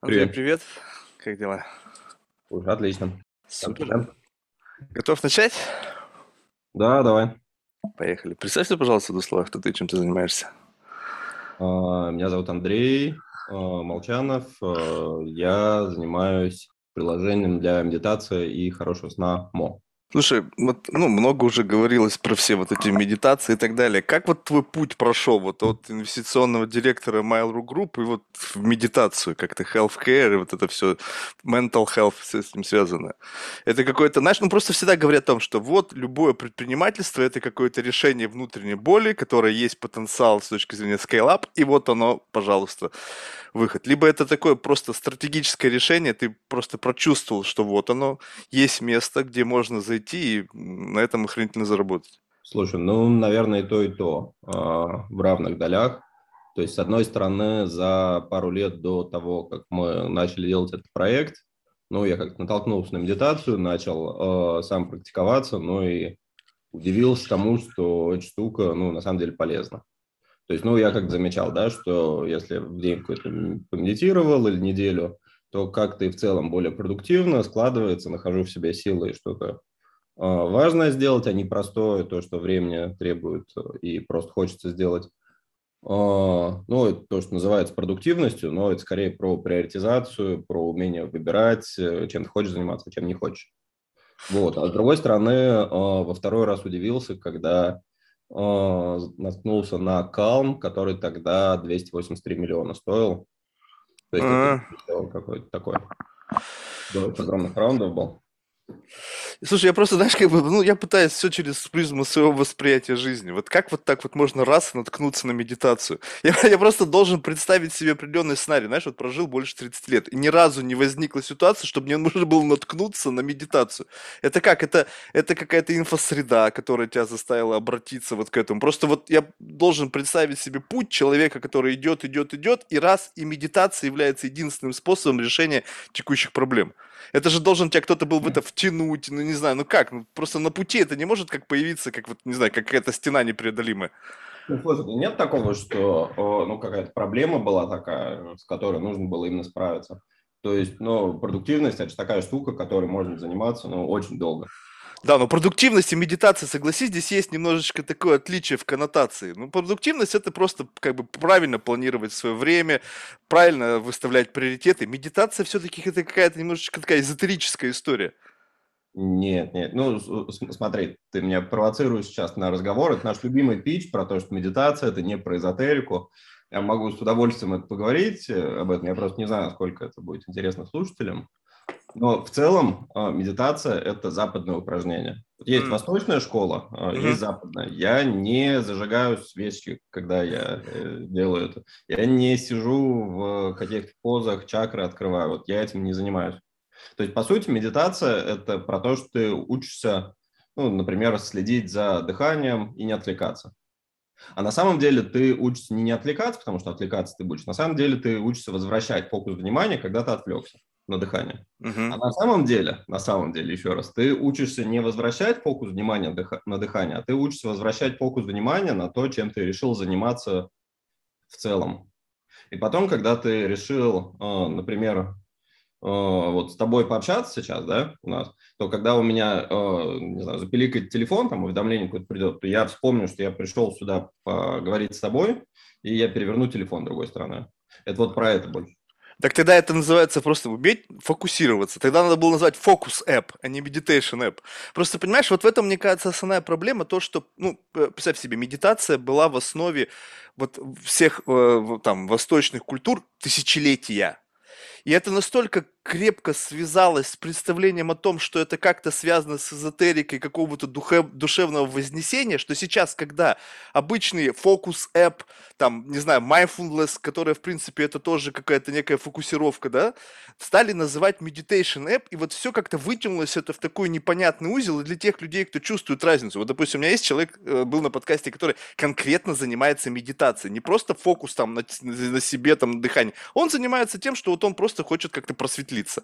Андрей, Привет. привет. Как дела? Слушай, отлично. Супер. Готов начать? Да, давай. Поехали. Представься, пожалуйста, в двух словах, кто ты, чем ты занимаешься. А, Меня зовут Андрей а, Молчанов. А, Я занимаюсь приложением для медитации и хорошего сна МО. Слушай, вот, ну, много уже говорилось про все вот эти медитации и так далее. Как вот твой путь прошел вот от инвестиционного директора Mail.ru Group и вот в медитацию, как-то healthcare и вот это все, mental health, все с этим связано? Это какое-то, знаешь, ну просто всегда говорят о том, что вот любое предпринимательство это какое-то решение внутренней боли, которое есть потенциал с точки зрения scale-up, и вот оно, пожалуйста, выход. Либо это такое просто стратегическое решение, ты просто прочувствовал, что вот оно, есть место, где можно зайти и на этом охренительно заработать. Слушай, ну, наверное, и то, и то а, в равных долях. То есть, с одной стороны, за пару лет до того, как мы начали делать этот проект, ну, я как-то натолкнулся на медитацию, начал э, сам практиковаться, ну и удивился тому, что эта штука, ну, на самом деле полезна. То есть, ну, я как замечал, да, что если в день какой-то помедитировал или неделю, то как-то и в целом более продуктивно складывается, нахожу в себе силы и что-то э, важное сделать, а не простое, то, что времени требует э, и просто хочется сделать. А, Ну, это то, что называется продуктивностью, но это скорее про приоритизацию, про умение выбирать, э, чем ты хочешь заниматься, чем не хочешь. Вот. А с другой стороны, во второй раз удивился, когда наткнулся на Calm, который тогда 283 миллиона стоил. То есть А. это сделал какой-то такой. Очень огромных раундов был. Слушай, я просто, знаешь, как бы, ну, я пытаюсь все через призму своего восприятия жизни. Вот как вот так вот можно раз наткнуться на медитацию? Я, я просто должен представить себе определенный сценарий. Знаешь, вот прожил больше 30 лет, и ни разу не возникла ситуация, чтобы мне нужно было наткнуться на медитацию. Это как? Это, это какая-то инфосреда, которая тебя заставила обратиться вот к этому. Просто вот я должен представить себе путь человека, который идет, идет, идет, и раз, и медитация является единственным способом решения текущих проблем. Это же должен тебя кто-то был в это втянуть, ну не знаю, ну как, ну просто на пути это не может как появиться, как вот, не знаю, как какая-то стена непреодолимая. Ну, слушай, нет такого, что ну, какая-то проблема была такая, с которой нужно было именно справиться. То есть, ну, продуктивность – это же такая штука, которой можно заниматься, ну, очень долго. Да, но продуктивность и медитация, согласись, здесь есть немножечко такое отличие в коннотации. Ну, продуктивность это просто как бы правильно планировать свое время, правильно выставлять приоритеты. Медитация все-таки это какая-то немножечко такая эзотерическая история. Нет, нет, ну, с- смотри, ты меня провоцируешь сейчас на разговор, это наш любимый пич про то, что медитация – это не про эзотерику. Я могу с удовольствием это поговорить э, об этом, я просто не знаю, насколько это будет интересно слушателям. Но в целом э, медитация – это западное упражнение. Есть М. восточная школа, э, есть западная. Я не зажигаю свечки, когда я э, делаю это. Я не сижу в каких-то позах, чакры открываю. Вот я этим не занимаюсь. То есть, по сути, медитация – это про то, что ты учишься, ну, например, следить за дыханием и не отвлекаться. А на самом деле ты учишься не не отвлекаться, потому что отвлекаться ты будешь. На самом деле ты учишься возвращать фокус внимания, когда ты отвлекся на дыхание. Мгм. А на самом деле, на самом деле, еще раз, ты учишься не возвращать фокус внимания дыха- на дыхание, а ты учишься возвращать фокус внимания на то, чем ты решил заниматься в целом. И потом, когда ты решил, э, например, вот с тобой пообщаться сейчас, да, у нас, то когда у меня, э, не знаю, запиликает телефон, там уведомление какое-то придет, то я вспомню, что я пришел сюда поговорить с тобой, и я переверну телефон другой стороной. Это вот про это больше. Так тогда это называется просто уметь фокусироваться. Тогда надо было назвать фокус app, а не meditation app. Просто понимаешь, вот в этом, мне кажется, основная проблема то, что, ну, э, представь себе, медитация была в основе вот всех э, там восточных культур тысячелетия. И это настолько крепко связалось с представлением о том, что это как-то связано с эзотерикой какого-то душевного вознесения, что сейчас, когда обычный фокус-эп, там, не знаю, mindfulness, которая, в принципе, это тоже какая-то некая фокусировка, да, стали называть meditation app, и вот все как-то вытянулось это в такой непонятный узел, для тех людей, кто чувствует разницу. Вот, допустим, у меня есть человек, э, был на подкасте, который конкретно занимается медитацией, не просто фокус там на, на себе, там, на дыхании. Он занимается тем, что вот он просто хочет как-то просветлиться.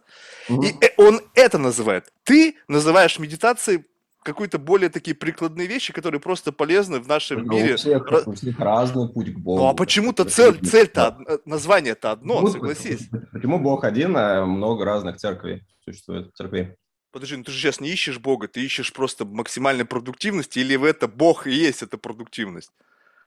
И э, он это называет. Ты называешь медитацией какие-то более такие прикладные вещи, которые просто полезны в нашем Ну, мире. у всех, Ра- у всех разный путь к Богу. Ну а почему-то цель, цель-то, да. э, название-то одно, Ну, согласись. Почему Бог один, а много разных церквей существует? Церквей. Подожди, ну ты же сейчас не ищешь Бога, ты ищешь просто максимальной продуктивности, или в это Бог и есть эта продуктивность?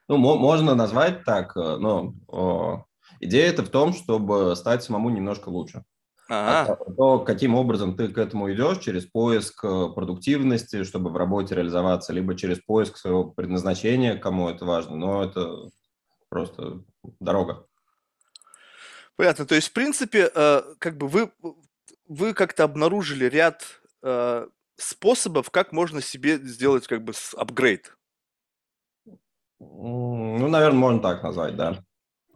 Ну, мо- можно назвать так, э, но о, идея это в том, чтобы стать самому немножко лучше. А Ага. то, каким образом ты к этому идешь, через поиск э, продуктивности, чтобы в работе реализоваться, либо через поиск своего предназначения, кому это важно, но это просто дорога. Понятно. То есть, в принципе, э, как бы вы, вы как-то обнаружили ряд э, способов, как можно себе сделать как бы апгрейд. Ну, наверное, можно так назвать, да.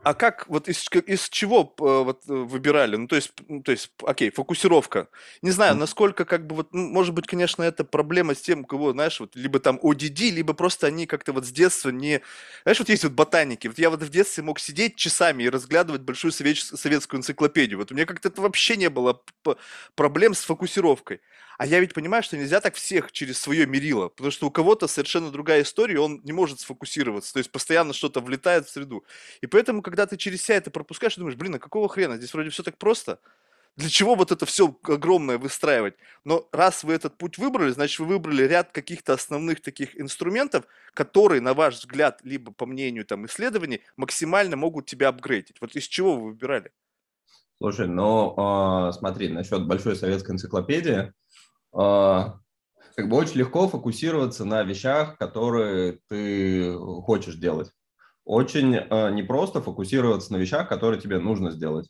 А как, вот из, из чего э, вот э, выбирали? Ну, то есть, ну, то есть, окей, фокусировка. Не знаю, насколько, как бы, вот, ну, может быть, конечно, это проблема с тем, у кого, знаешь, вот, либо там ODD, либо просто они как-то вот с детства не... Знаешь, вот есть вот ботаники. Вот я вот в детстве мог сидеть часами и разглядывать большую советскую энциклопедию. Вот у меня как-то это вообще не было проблем с фокусировкой. А я ведь понимаю, что нельзя так всех через свое мерило, потому что у кого-то совершенно другая история, он не может сфокусироваться, то есть постоянно что-то влетает в среду. И поэтому, когда ты через себя это пропускаешь, ты думаешь, блин, а какого хрена? Здесь вроде все так просто. Для чего вот это все огромное выстраивать? Но раз вы этот путь выбрали, значит, вы выбрали ряд каких-то основных таких инструментов, которые, на ваш взгляд, либо по мнению там исследований, максимально могут тебя апгрейдить. Вот из чего вы выбирали? Слушай, ну, а, смотри, насчет большой советской энциклопедии, как бы очень легко фокусироваться на вещах, которые ты хочешь делать. Очень а, непросто фокусироваться на вещах, которые тебе нужно сделать.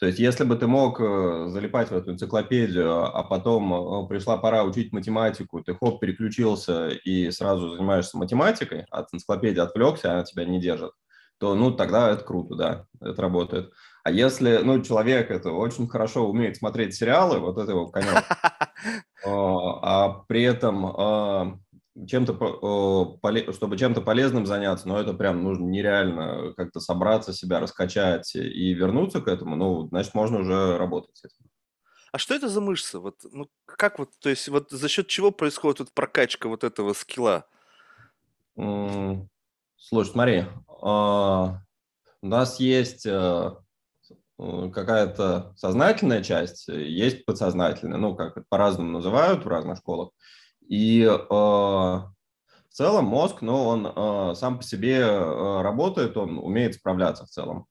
То есть, если бы ты мог э, залипать в эту энциклопедию, а потом э, пришла пора учить математику, ты хоп, переключился и сразу занимаешься математикой, от энциклопедии отвлекся, она тебя не держит, то, ну, тогда это круто, да, это работает. А если, ну, человек это очень хорошо умеет смотреть сериалы, вот это его конек, а при этом а, чем-то, чтобы чем-то полезным заняться, но это прям нужно нереально как-то собраться, себя раскачать и вернуться к этому, ну, значит, можно уже работать с этим. А что это за мышцы? Вот, ну, как вот, то есть, вот за счет чего происходит вот прокачка вот этого скилла? Слушай, смотри, а, у нас есть э, какая-то сознательная часть, э, есть подсознательная, ну, как по-разному называют в разных школах. И э, в целом мозг, ну, он э, сам по себе э, работает, он умеет справляться в целом.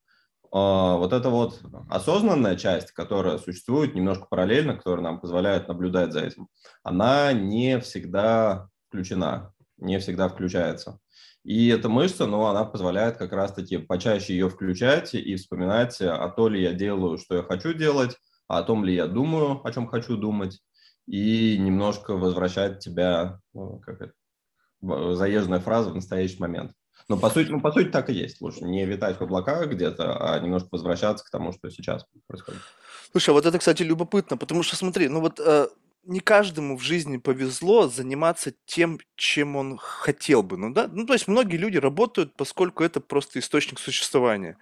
А, Вот эта вот осознанная часть, которая существует немножко параллельно, которая нам позволяет наблюдать за этим, она не всегда включена, не всегда включается. И эта мышца, ну, она позволяет как раз-таки почаще ее включать и вспоминать, а то ли я делаю, что я хочу делать, а о том ли я думаю, о чем хочу думать, и немножко возвращать тебя, ну, как это, в- заезженная фраза в настоящий момент. Но по сути, ну, по сути так и есть. Лучше не витать в облаках где-то, а немножко возвращаться к тому, что сейчас происходит. Слушай, а вот это, кстати, любопытно, потому что смотри, ну вот э, не каждому в жизни повезло заниматься тем, чем он хотел бы, ну да, ну то есть многие люди работают, поскольку это просто источник существования.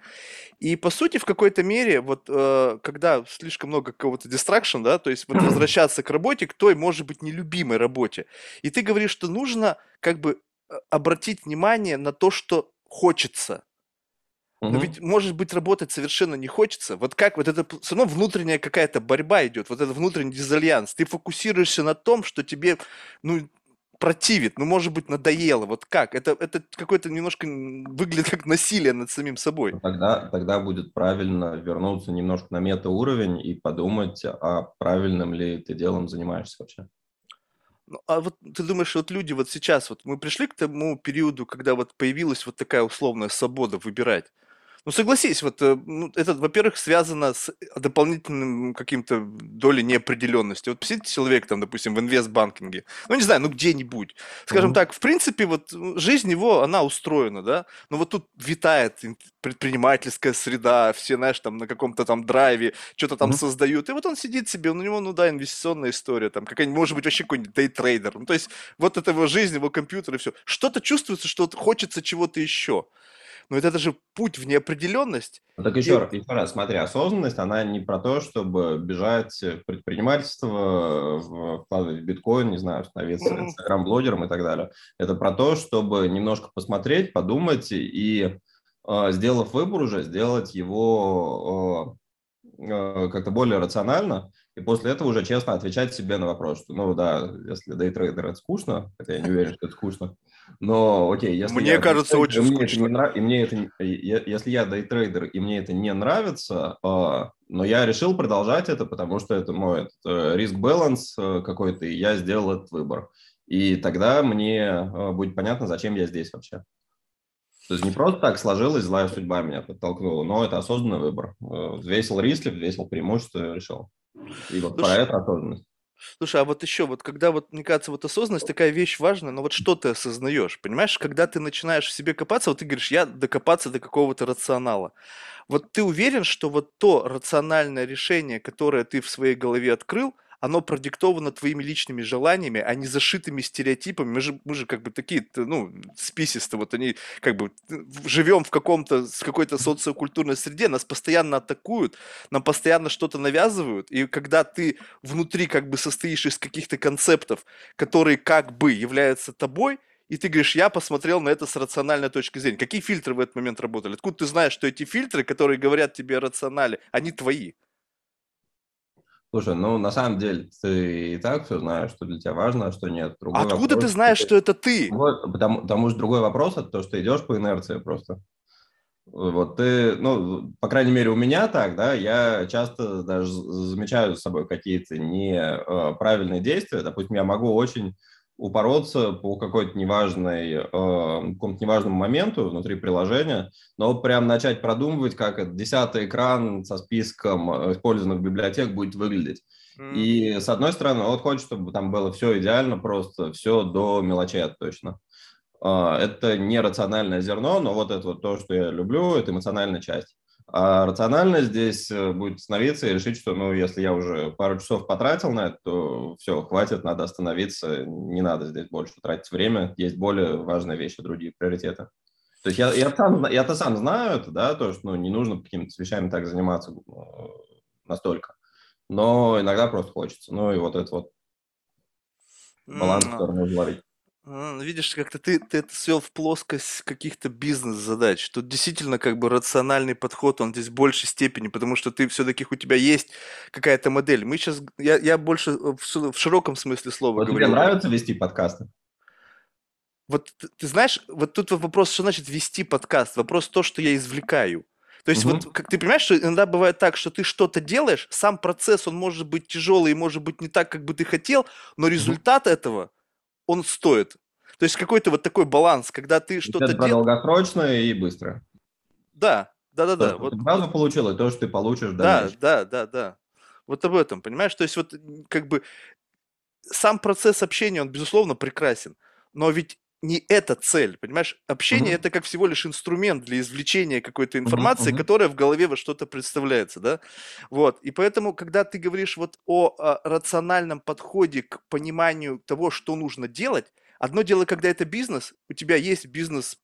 И по сути в какой-то мере вот э, когда слишком много какого-то дистракшн, да, то есть вот возвращаться к работе, к той, может быть, нелюбимой работе, и ты говоришь, что нужно как бы э, обратить внимание на то, что хочется. Но Мгм. ведь, может быть, работать совершенно не хочется. Вот как вот это все равно внутренняя какая-то борьба идет, вот этот внутренний дизальянс. Ты фокусируешься на том, что тебе, ну, противит, ну, может быть, надоело. Вот как? Это, это какое-то немножко выглядит как насилие над самим собой. Ну, Тогда, тогда будет правильно вернуться немножко на метауровень и подумать, а правильным ли ты делом занимаешься вообще. Ну, а вот ты думаешь, вот люди вот сейчас, вот мы пришли к тому периоду, когда вот появилась вот такая условная свобода выбирать. Ну, согласись, вот э, ну, это, во-первых, связано с дополнительным каким-то долей неопределенности. Вот посидите человек, там, допустим, в инвестбанкинге, ну, не знаю, ну, где-нибудь. Скажем Мгм. так, в принципе, вот жизнь его, она устроена, да, но вот тут витает ин- предпринимательская среда, все, знаешь, там, на каком-то там драйве, что-то там Мгм. создают, и вот он сидит себе, у него, ну, да, инвестиционная история, там, какая-нибудь, может быть, вообще какой-нибудь дейтрейдер, ну, то есть вот это его жизнь, его компьютер и все. Что-то чувствуется, что вот хочется чего-то еще. Но это же путь в неопределенность. Ну, так еще, и... еще раз, смотри, осознанность, она не про то, чтобы бежать в предпринимательство, вкладывать в биткоин, не знаю, становиться инстаграм-блогером и так далее. Это про то, чтобы немножко посмотреть, подумать и, э, сделав выбор уже, сделать его э, э, как-то более рационально, и после этого уже честно отвечать себе на вопрос, что, ну да, если дейтрейдер это скучно, хотя я не уверен, что это скучно, но окей, если мне я кажется дейтрейдер, очень и мне скучно. Это не нрав... и мне это, если я дейтрейдер и мне это не нравится, а, но я решил продолжать это, потому что это мой э, риск-баланс э, какой-то, и я сделал этот выбор. И тогда мне э, будет понятно, зачем я здесь вообще. То есть не просто так сложилось, злая судьба меня подтолкнула, но это осознанный выбор. Взвесил риски, взвесил преимущества, решил. И вот Слушай, про это осознанность. Слушай, а вот еще, вот когда вот, мне кажется, вот осознанность такая вещь важная, но вот что ты осознаешь, понимаешь, когда ты начинаешь в себе копаться, вот ты говоришь, я докопаться до какого-то рационала. Вот ты уверен, что вот то рациональное решение, которое ты в своей голове открыл – оно продиктовано твоими личными желаниями, а не зашитыми стереотипами. Мы же, мы же как бы такие, ну, списисты, вот они как бы живем в каком-то, в какой-то социокультурной среде, нас постоянно атакуют, нам постоянно что-то навязывают, и когда ты внутри как бы состоишь из каких-то концептов, которые как бы являются тобой, и ты говоришь, я посмотрел на это с рациональной точки зрения. Какие фильтры в этот момент работали? Откуда ты знаешь, что эти фильтры, которые говорят тебе о рационале, они твои? Слушай, ну на самом деле ты и так все знаешь, что для тебя важно, а что нет. Другой Откуда вопрос, ты знаешь, что это ты? Вот, потому, потому что другой вопрос это то, что идешь по инерции просто. Вот ты, ну, по крайней мере, у меня так, да, я часто даже замечаю за собой какие-то неправильные действия. Допустим, я могу очень упороться по какой-то неважной, э, какому-то неважному моменту внутри приложения, но прям начать продумывать, как этот десятый экран со списком э, использованных библиотек будет выглядеть. Mm. И с одной стороны, вот хочется, чтобы там было все идеально, просто все до мелочей точно. Э, это не рациональное зерно, но вот это вот то, что я люблю, это эмоциональная часть. А рационально здесь э, будет становиться и решить, что, ну, если я уже пару часов потратил на это, то все, хватит, надо остановиться, не надо здесь больше тратить время, есть более важные вещи, другие приоритеты. То есть я, я сам, я-то сам знаю это, да, то, что ну, не нужно какими-то вещами так заниматься э, настолько. Но иногда просто хочется. Ну и вот это вот баланс, который нужно ловить. А, видишь, как-то ты, ты это свел в плоскость каких-то бизнес-задач. Тут действительно как бы рациональный подход, он здесь в большей степени, потому что ты все-таки у тебя есть какая-то модель. Мы сейчас, я, я больше в, в широком смысле слова вот говорю. Тебе нравится вести подкасты? Вот ты, ты знаешь, вот тут вопрос, что значит вести подкаст? Вопрос то, что я извлекаю. То есть угу. вот как ты понимаешь, что иногда бывает так, что ты что-то делаешь, сам процесс, он может быть тяжелый может быть не так, как бы ты хотел, но результат этого он стоит. То есть какой-то вот такой баланс, когда ты что-то делаешь... долгосрочно и быстро. Да, да, да, да. Вот... Сразу получил, и то, что ты получишь Да, да, да, да. Вот об этом, понимаешь? То есть вот как бы сам процесс общения, он, безусловно, прекрасен. Но ведь не это цель, понимаешь? Общение mm-hmm. это как всего лишь инструмент для извлечения какой-то информации, mm-hmm. которая в голове во что-то представляется, да? Вот. И поэтому, когда ты говоришь вот о, о рациональном подходе к пониманию того, что нужно делать, одно дело, когда это бизнес, у тебя есть бизнес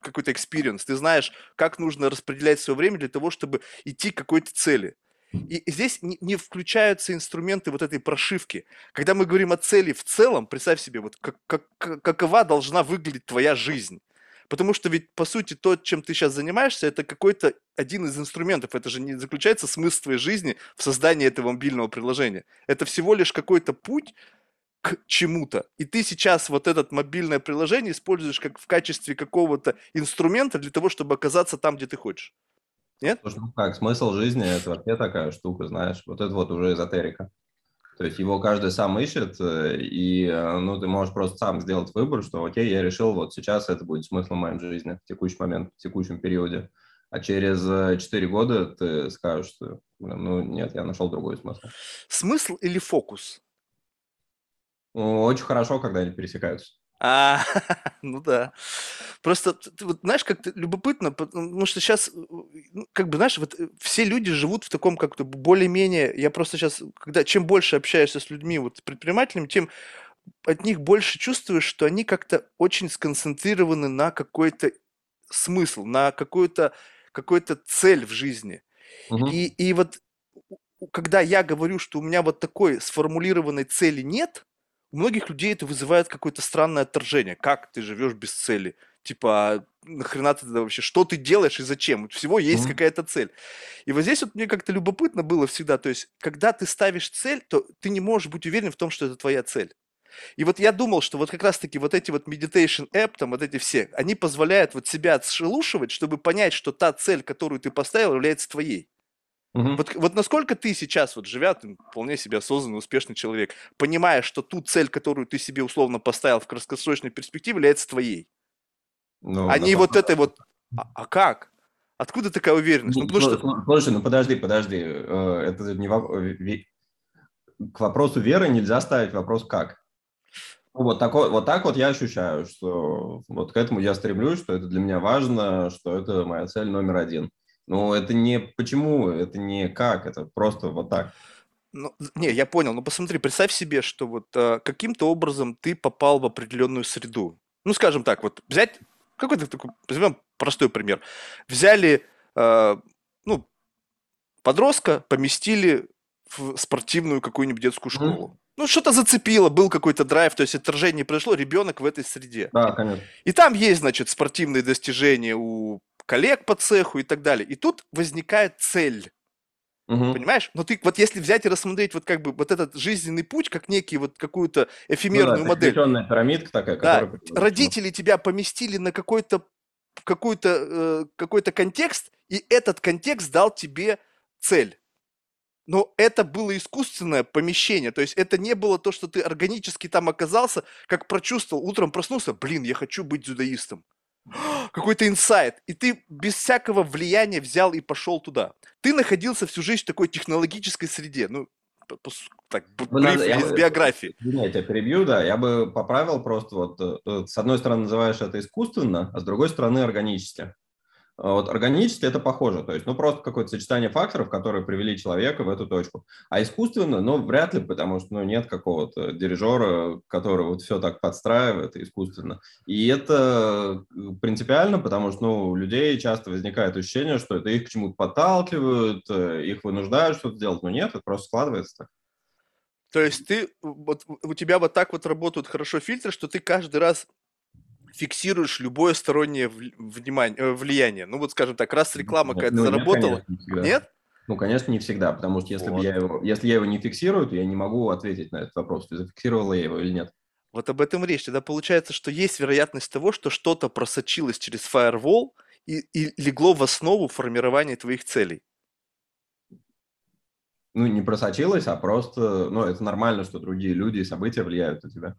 какой-то experience, ты знаешь, как нужно распределять свое время для того, чтобы идти к какой-то цели. И здесь не, включаются инструменты вот этой прошивки. Когда мы говорим о цели в целом, представь себе, вот как, как, какова должна выглядеть твоя жизнь. Потому что ведь, по сути, то, чем ты сейчас занимаешься, это какой-то один из инструментов. Это же не заключается смысл твоей жизни в создании этого мобильного приложения. Это всего лишь какой-то путь к чему-то. И ты сейчас вот это мобильное приложение используешь как в качестве какого-то инструмента для того, чтобы оказаться там, где ты хочешь. Нет? Слушай, ну как, смысл жизни – это вообще такая штука, знаешь, вот это вот уже эзотерика. То есть его каждый сам ищет, э, и э, ну, ты можешь просто сам сделать выбор, что окей, я решил, вот сейчас это будет смыслом моей жизни в текущий момент, в текущем периоде. А через 4 э, года ты скажешь, что ну нет, я нашел другой смысл. Смысл или фокус? Ну, очень хорошо, когда они пересекаются. А, ну да. Просто, ты, вот, знаешь, как-то любопытно, потому что сейчас, ну, как бы, знаешь, вот э, все люди живут в таком как-то более-менее, я просто сейчас, когда, чем больше общаешься с людьми, вот, предпринимателями, тем от них больше чувствуешь, что они как-то очень сконцентрированы на какой-то смысл, на какую-то какую-то цель в жизни. Мгм. И, и вот когда я говорю, что у меня вот такой сформулированной цели нет, у многих людей это вызывает какое-то странное отторжение. Как ты живешь без цели? Типа, нахрена ты тогда вообще, что ты делаешь и зачем? У всего есть Мгм. какая-то цель. И вот здесь вот мне как-то любопытно было всегда, то есть, когда ты ставишь цель, то ты не можешь быть уверен в том, что это твоя цель. И вот я думал, что вот как раз-таки вот эти вот meditation app, там вот эти все, они позволяют вот себя отшелушивать, чтобы понять, что та цель, которую ты поставил, является твоей. Мгм. Вот, вот насколько ты сейчас, вот живя, ты вполне себе осознанный, успешный человек, понимаешь, что ту цель, которую ты себе условно поставил в краткосрочной перспективе, является твоей, Ну, а не да, вот этой вот... А, а как? Откуда такая уверенность? Ну, Ну, потому что... сл- Слушай, ну подожди, подожди. э, Это не э, к вопросу веры нельзя ставить вопрос как. Ну, Вот, такой, вот так вот я ощущаю, что вот к этому я стремлюсь, что это для меня важно, что это моя цель номер один. Но это не почему, это не как, это просто вот так. Ну, не, я понял, но посмотри, представь себе, что вот э, каким-то образом ты попал в определенную среду. Ну, скажем так, вот взять какой-то такой, возьмем простой пример. Взяли, э, ну, подростка, поместили в спортивную какую-нибудь детскую школу. Ну, что-то зацепило, был какой-то драйв, то есть отторжение произошло, ребенок в этой среде. Да, конечно. И там есть, значит, спортивные достижения у коллег по цеху и так далее. И тут возникает цель. Мгм. Понимаешь? Но ты вот если взять и рассмотреть вот как бы вот этот жизненный путь, как некий вот какую-то Ну да, эфемерную модель. пирамидка такая, Да, которая... родители тебя поместили на какой-то какой-то э, какой-то контекст, и этот контекст дал тебе цель. Но это было искусственное помещение, то есть это не было то, что ты органически там оказался, как прочувствовал, утром проснулся, блин, я хочу быть дзюдоистом. Какой-то инсайт, и ты без всякого влияния взял и пошел туда. Ты находился всю жизнь в такой технологической среде, ну, так, Ну, надо- я из бы- биографии. Извини, я перебью, да. Я бы поправил просто вот, э, э, с одной стороны называешь это искусственно, а с другой стороны органически. А Вот органически это похоже, то есть, ну, просто какое-то сочетание факторов, которые привели человека в эту точку. А искусственно, ну, вряд ли, потому что, ну, нет какого-то дирижера, который вот все так подстраивает искусственно. И это э, принципиально, потому что, ну, у людей часто возникает ощущение, что это их к чему-то подталкивают, э, их вынуждают что-то делать, но нет, это просто складывается так. То есть ты, вот у тебя вот так вот работают хорошо фильтры, что ты каждый раз фиксируешь любое стороннее внимание, э, влияние. Ну вот скажем так, раз реклама Нет, какая-то ну, нет, заработала, конечно, не нет? Ну, конечно, не всегда, потому что если, бы Вот. я его, если я его не фиксирую, то я не могу ответить на этот вопрос, зафиксировала я его или нет. Вот об этом речь. Тогда получается, что есть вероятность того, что что-то просочилось через фаервол и, и легло в основу формирования твоих целей. Ну, не просочилось, а просто, ну, это нормально, что другие люди и события влияют на тебя.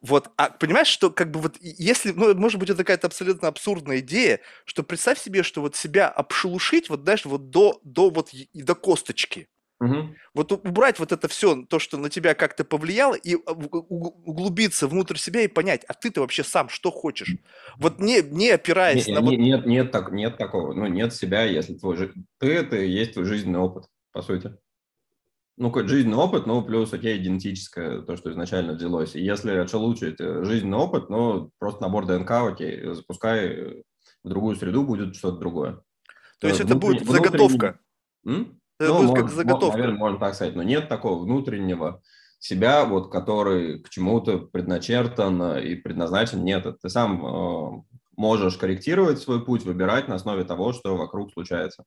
Вот, а понимаешь, что как бы вот если, ну, может быть, это какая-то абсолютно абсурдная идея, что представь себе, что вот себя обшелушить, вот, знаешь, вот до, до вот и до косточки. Мгм. Вот убрать вот это все, то, что на тебя как-то повлияло, и а, углубиться внутрь себя и понять, а ты-то вообще сам что хочешь? Вот не, не опираясь Не- на не- вот... нет, нет, так, нет такого, ну, нет себя, если твой ты это и есть твой жизненный опыт, по сути. Ну, какой жизненный опыт, ну, плюс, окей, генетическое, то, что изначально взялось. И если отшелучить э, жизненный опыт, ну, просто набор ДНК, окей, запускай э, в другую среду, будет что-то другое. То есть это будет заготовка. М? Это Ну, будет как может, заготовка. наверное, можно так сказать, но нет такого внутреннего себя, вот, который к чему-то предначертан и предназначен. Нет, это ты сам э, можешь корректировать свой путь, выбирать на основе того, что вокруг случается.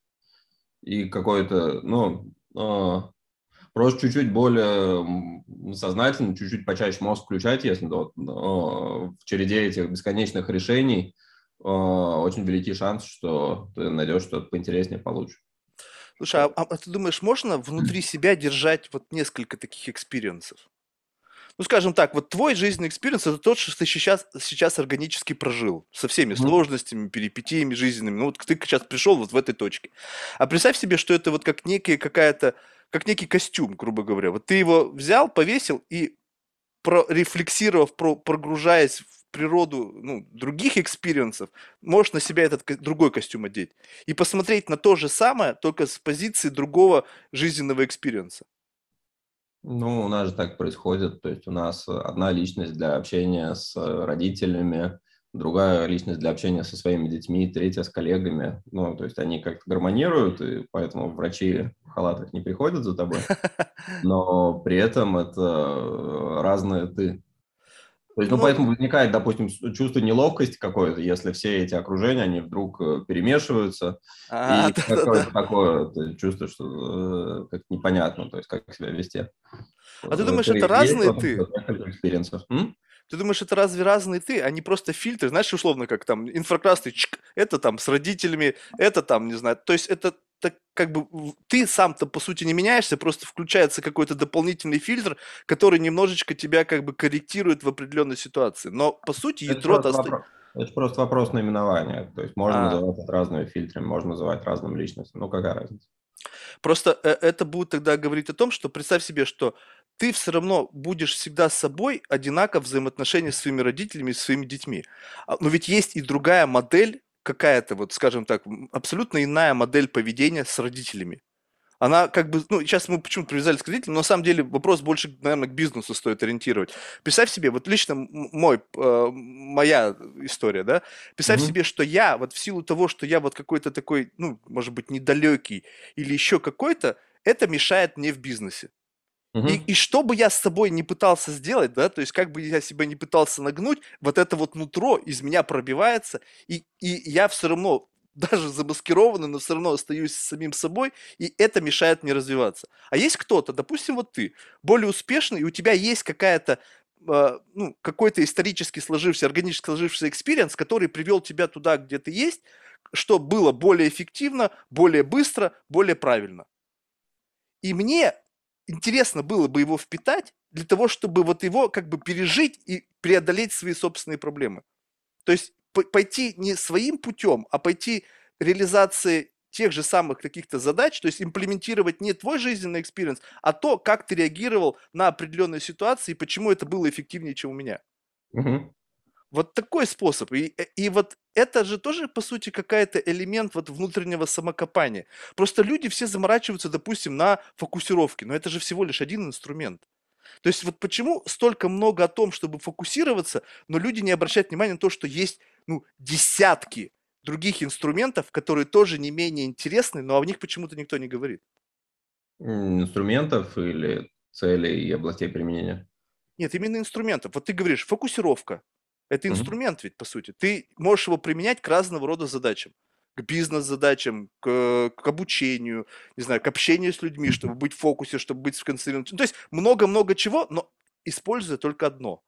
И какой-то, ну, э, просто чуть-чуть более сознательно, чуть-чуть почаще мозг включать, если вот, э, в череде этих бесконечных решений э, очень великий шанс, что ты найдешь что-то поинтереснее, получше. Слушай, а, а ты думаешь, можно внутри себя держать вот несколько таких экспириенсов? Ну, скажем так, вот твой жизненный experience это тот, что ты сейчас, сейчас органически прожил, со всеми сложностями, перипетиями жизненными. Ну, вот ты сейчас пришел вот в этой точке. А представь себе, что это вот как некая какая-то, как некий костюм, грубо говоря. Вот ты его взял, повесил и прорефлексировав, про, прогружаясь в природу ну, других experience ов, можешь на себя этот другой костюм одеть и посмотреть на то же самое, только с позиции другого жизненного experience а. Ну, у нас же так происходит, то есть у нас одна личность для общения с родителями, другая личность для общения со своими детьми, третья с коллегами. Ну, то есть они как-то гармонируют, и поэтому врачи в халатах не приходят за тобой. Но при этом это разные ты. То есть, ну, ну, поэтому возникает, допустим, чувство неловкости какое-то, если все эти окружения, они вдруг э, перемешиваются, а, и да, какое-то да. такое чувство, что э, как непонятно, то есть как себя вести. А ты думаешь, это разные ты? Ты думаешь, это разве разные ты, а не просто фильтры? Знаешь, условно, как там инфракрасный, чик, это там с родителями, это там, не знаю. То есть это так как бы ты сам-то по сути не меняешься, просто включается какой-то дополнительный фильтр, который немножечко тебя как бы корректирует в определенной ситуации. Но по сути это ядро... Просто вопрос, это просто вопрос наименования. То есть можно а. называть это разными фильтрами, можно называть разным личностям. Ну какая разница? Просто э, это будет тогда говорить о том, что представь себе, что ты все равно будешь всегда с собой одинаково взаимоотношения с своими родителями и своими детьми. А, но ведь есть и другая модель, какая-то, вот скажем так, абсолютно иная модель поведения с родителями. Она как бы, ну, сейчас мы почему-то привязались к родителям, но на самом деле вопрос больше, наверное, к бизнесу стоит ориентировать. Представь себе, вот лично мой, э, моя история, да, представь mm-hmm. себе, что я вот в силу того, что я вот какой-то такой, ну, может быть, недалекий или еще какой-то, это мешает мне в бизнесе. Угу. И, и что бы я с собой не пытался сделать, да, то есть как бы я себя не пытался нагнуть, вот это вот нутро из меня пробивается, и, и я все равно даже замаскированный, но все равно остаюсь самим собой, и это мешает мне развиваться. А есть кто-то, допустим, вот ты, более успешный, и у тебя есть какая-то э, ну, какой-то исторически сложившийся, органически сложившийся experience, который привел тебя туда, где ты есть, что было более эффективно, более быстро, более правильно. И мне интересно было бы его впитать для того, чтобы вот его как бы пережить и преодолеть свои собственные проблемы. То есть пойти не своим путем, а пойти реализации тех же самых каких-то задач, то есть имплементировать не твой жизненный experience, а то, как ты реагировал на определенные ситуации и почему это было эффективнее, чем у меня. Угу. Вот такой способ. И, э, и вот это же тоже, по сути, какая-то элемент вот внутреннего самокопания. Просто люди все заморачиваются, допустим, на фокусировке, но это же всего лишь один инструмент. То есть вот почему столько много о том, чтобы фокусироваться, но люди не обращают внимания на то, что есть ну, десятки других инструментов, которые тоже не менее интересны, но о них почему-то никто не говорит. Инструментов или целей и областей применения? Нет, именно инструментов. Вот ты говоришь, фокусировка. Это инструмент ведь, по сути. Ты можешь его применять к разного рода задачам. К бизнес-задачам, к, к обучению, не знаю, к общению с людьми, чтобы быть в фокусе, чтобы быть сконцентрированным. То есть много-много чего, но используя только одно.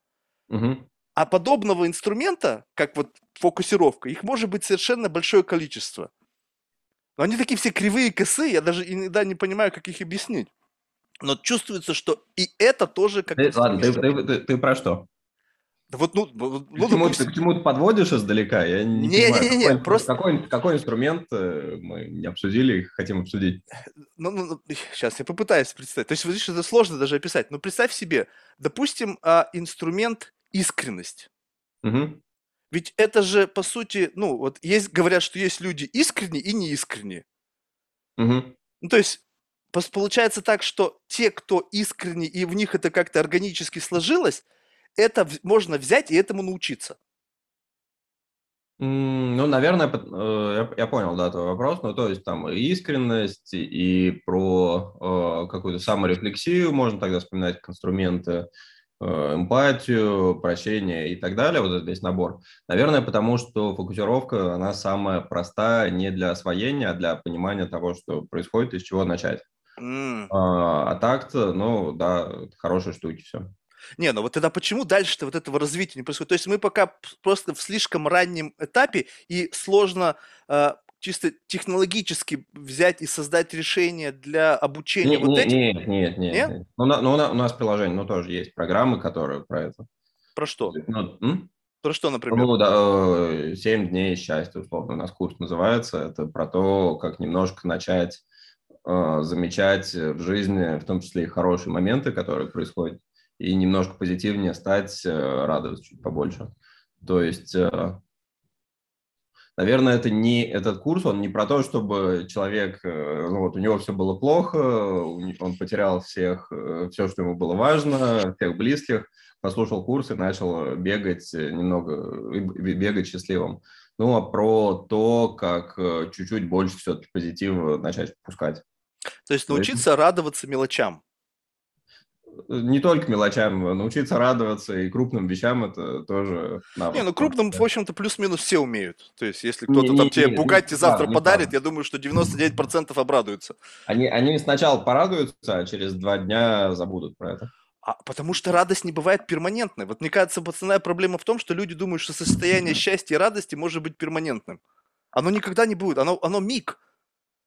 Угу. А подобного инструмента, как вот фокусировка, их может быть совершенно большое количество. Но они такие все кривые, косые, я даже иногда не понимаю, как их объяснить. Но чувствуется, что и это тоже как... Ты, ладно, ты, ты, ты, ты про что? Да вот, ну, ну ты, чему, допустим... ты к чему-то подводишь издалека? Я не, не, понимаю, не, не, какой, просто... какой, какой инструмент э, мы не обсудили хотим обсудить? Ну, ну, ну, сейчас я попытаюсь представить. То есть, видишь, это сложно даже описать. Но представь себе, допустим, а, инструмент искренность. Угу. Ведь это же, по сути, ну, вот есть, говорят, что есть люди искренние и неискренние. Угу. Ну, то есть, получается так, что те, кто искренне, и в них это как-то органически сложилось, это можно взять и этому научиться. Ну, наверное, э, я, понял, да, твой вопрос. Ну, то есть там и искренность, и про э, какую-то саморефлексию можно тогда вспоминать инструменты, эмпатию, прощение и так далее, вот весь набор. Наверное, потому что фокусировка, она самая простая не для освоения, а для понимания того, что происходит и с чего начать. Mm. А, а так-то, ну, да, хорошие штуки все. Не, ну вот тогда почему дальше-то вот этого развития не происходит? То есть мы пока просто в слишком раннем этапе, и сложно э, чисто технологически взять и создать решение для обучения нет, вот нет, этим? Нет, нет, нет. нет? Ну, на, ну, у нас приложение, ну, тоже есть программы, которые про это. Про что? Ну, м? Про что, например? Ну, да, 7 дней счастья, условно, у нас курс называется. Это про то, как немножко начать э, замечать в жизни, в том числе и хорошие моменты, которые происходят и немножко позитивнее стать, э, радоваться чуть побольше. То есть, э, Наверное, это не этот курс, он не про то, чтобы человек, э, ну вот у него все было плохо, он потерял всех, э, все, что ему было важно, всех близких, послушал курс и начал бегать немного, бегать счастливым. Ну, а про то, как чуть-чуть больше все-таки позитива начать пускать. То есть научиться радоваться мелочам не только мелочам, научиться радоваться и крупным вещам это тоже навык. Не, ну крупным, в общем-то, плюс-минус все умеют. То есть, если кто-то там тебе Бугатти завтра да, подарит, я думаю, что 99% обрадуются. Они, они сначала порадуются, а через два дня забудут про это. А, потому что радость не бывает перманентной. Вот мне кажется, основная проблема в том, что люди думают, что состояние счастья и радости может быть перманентным. Оно никогда не будет, оно, оно миг.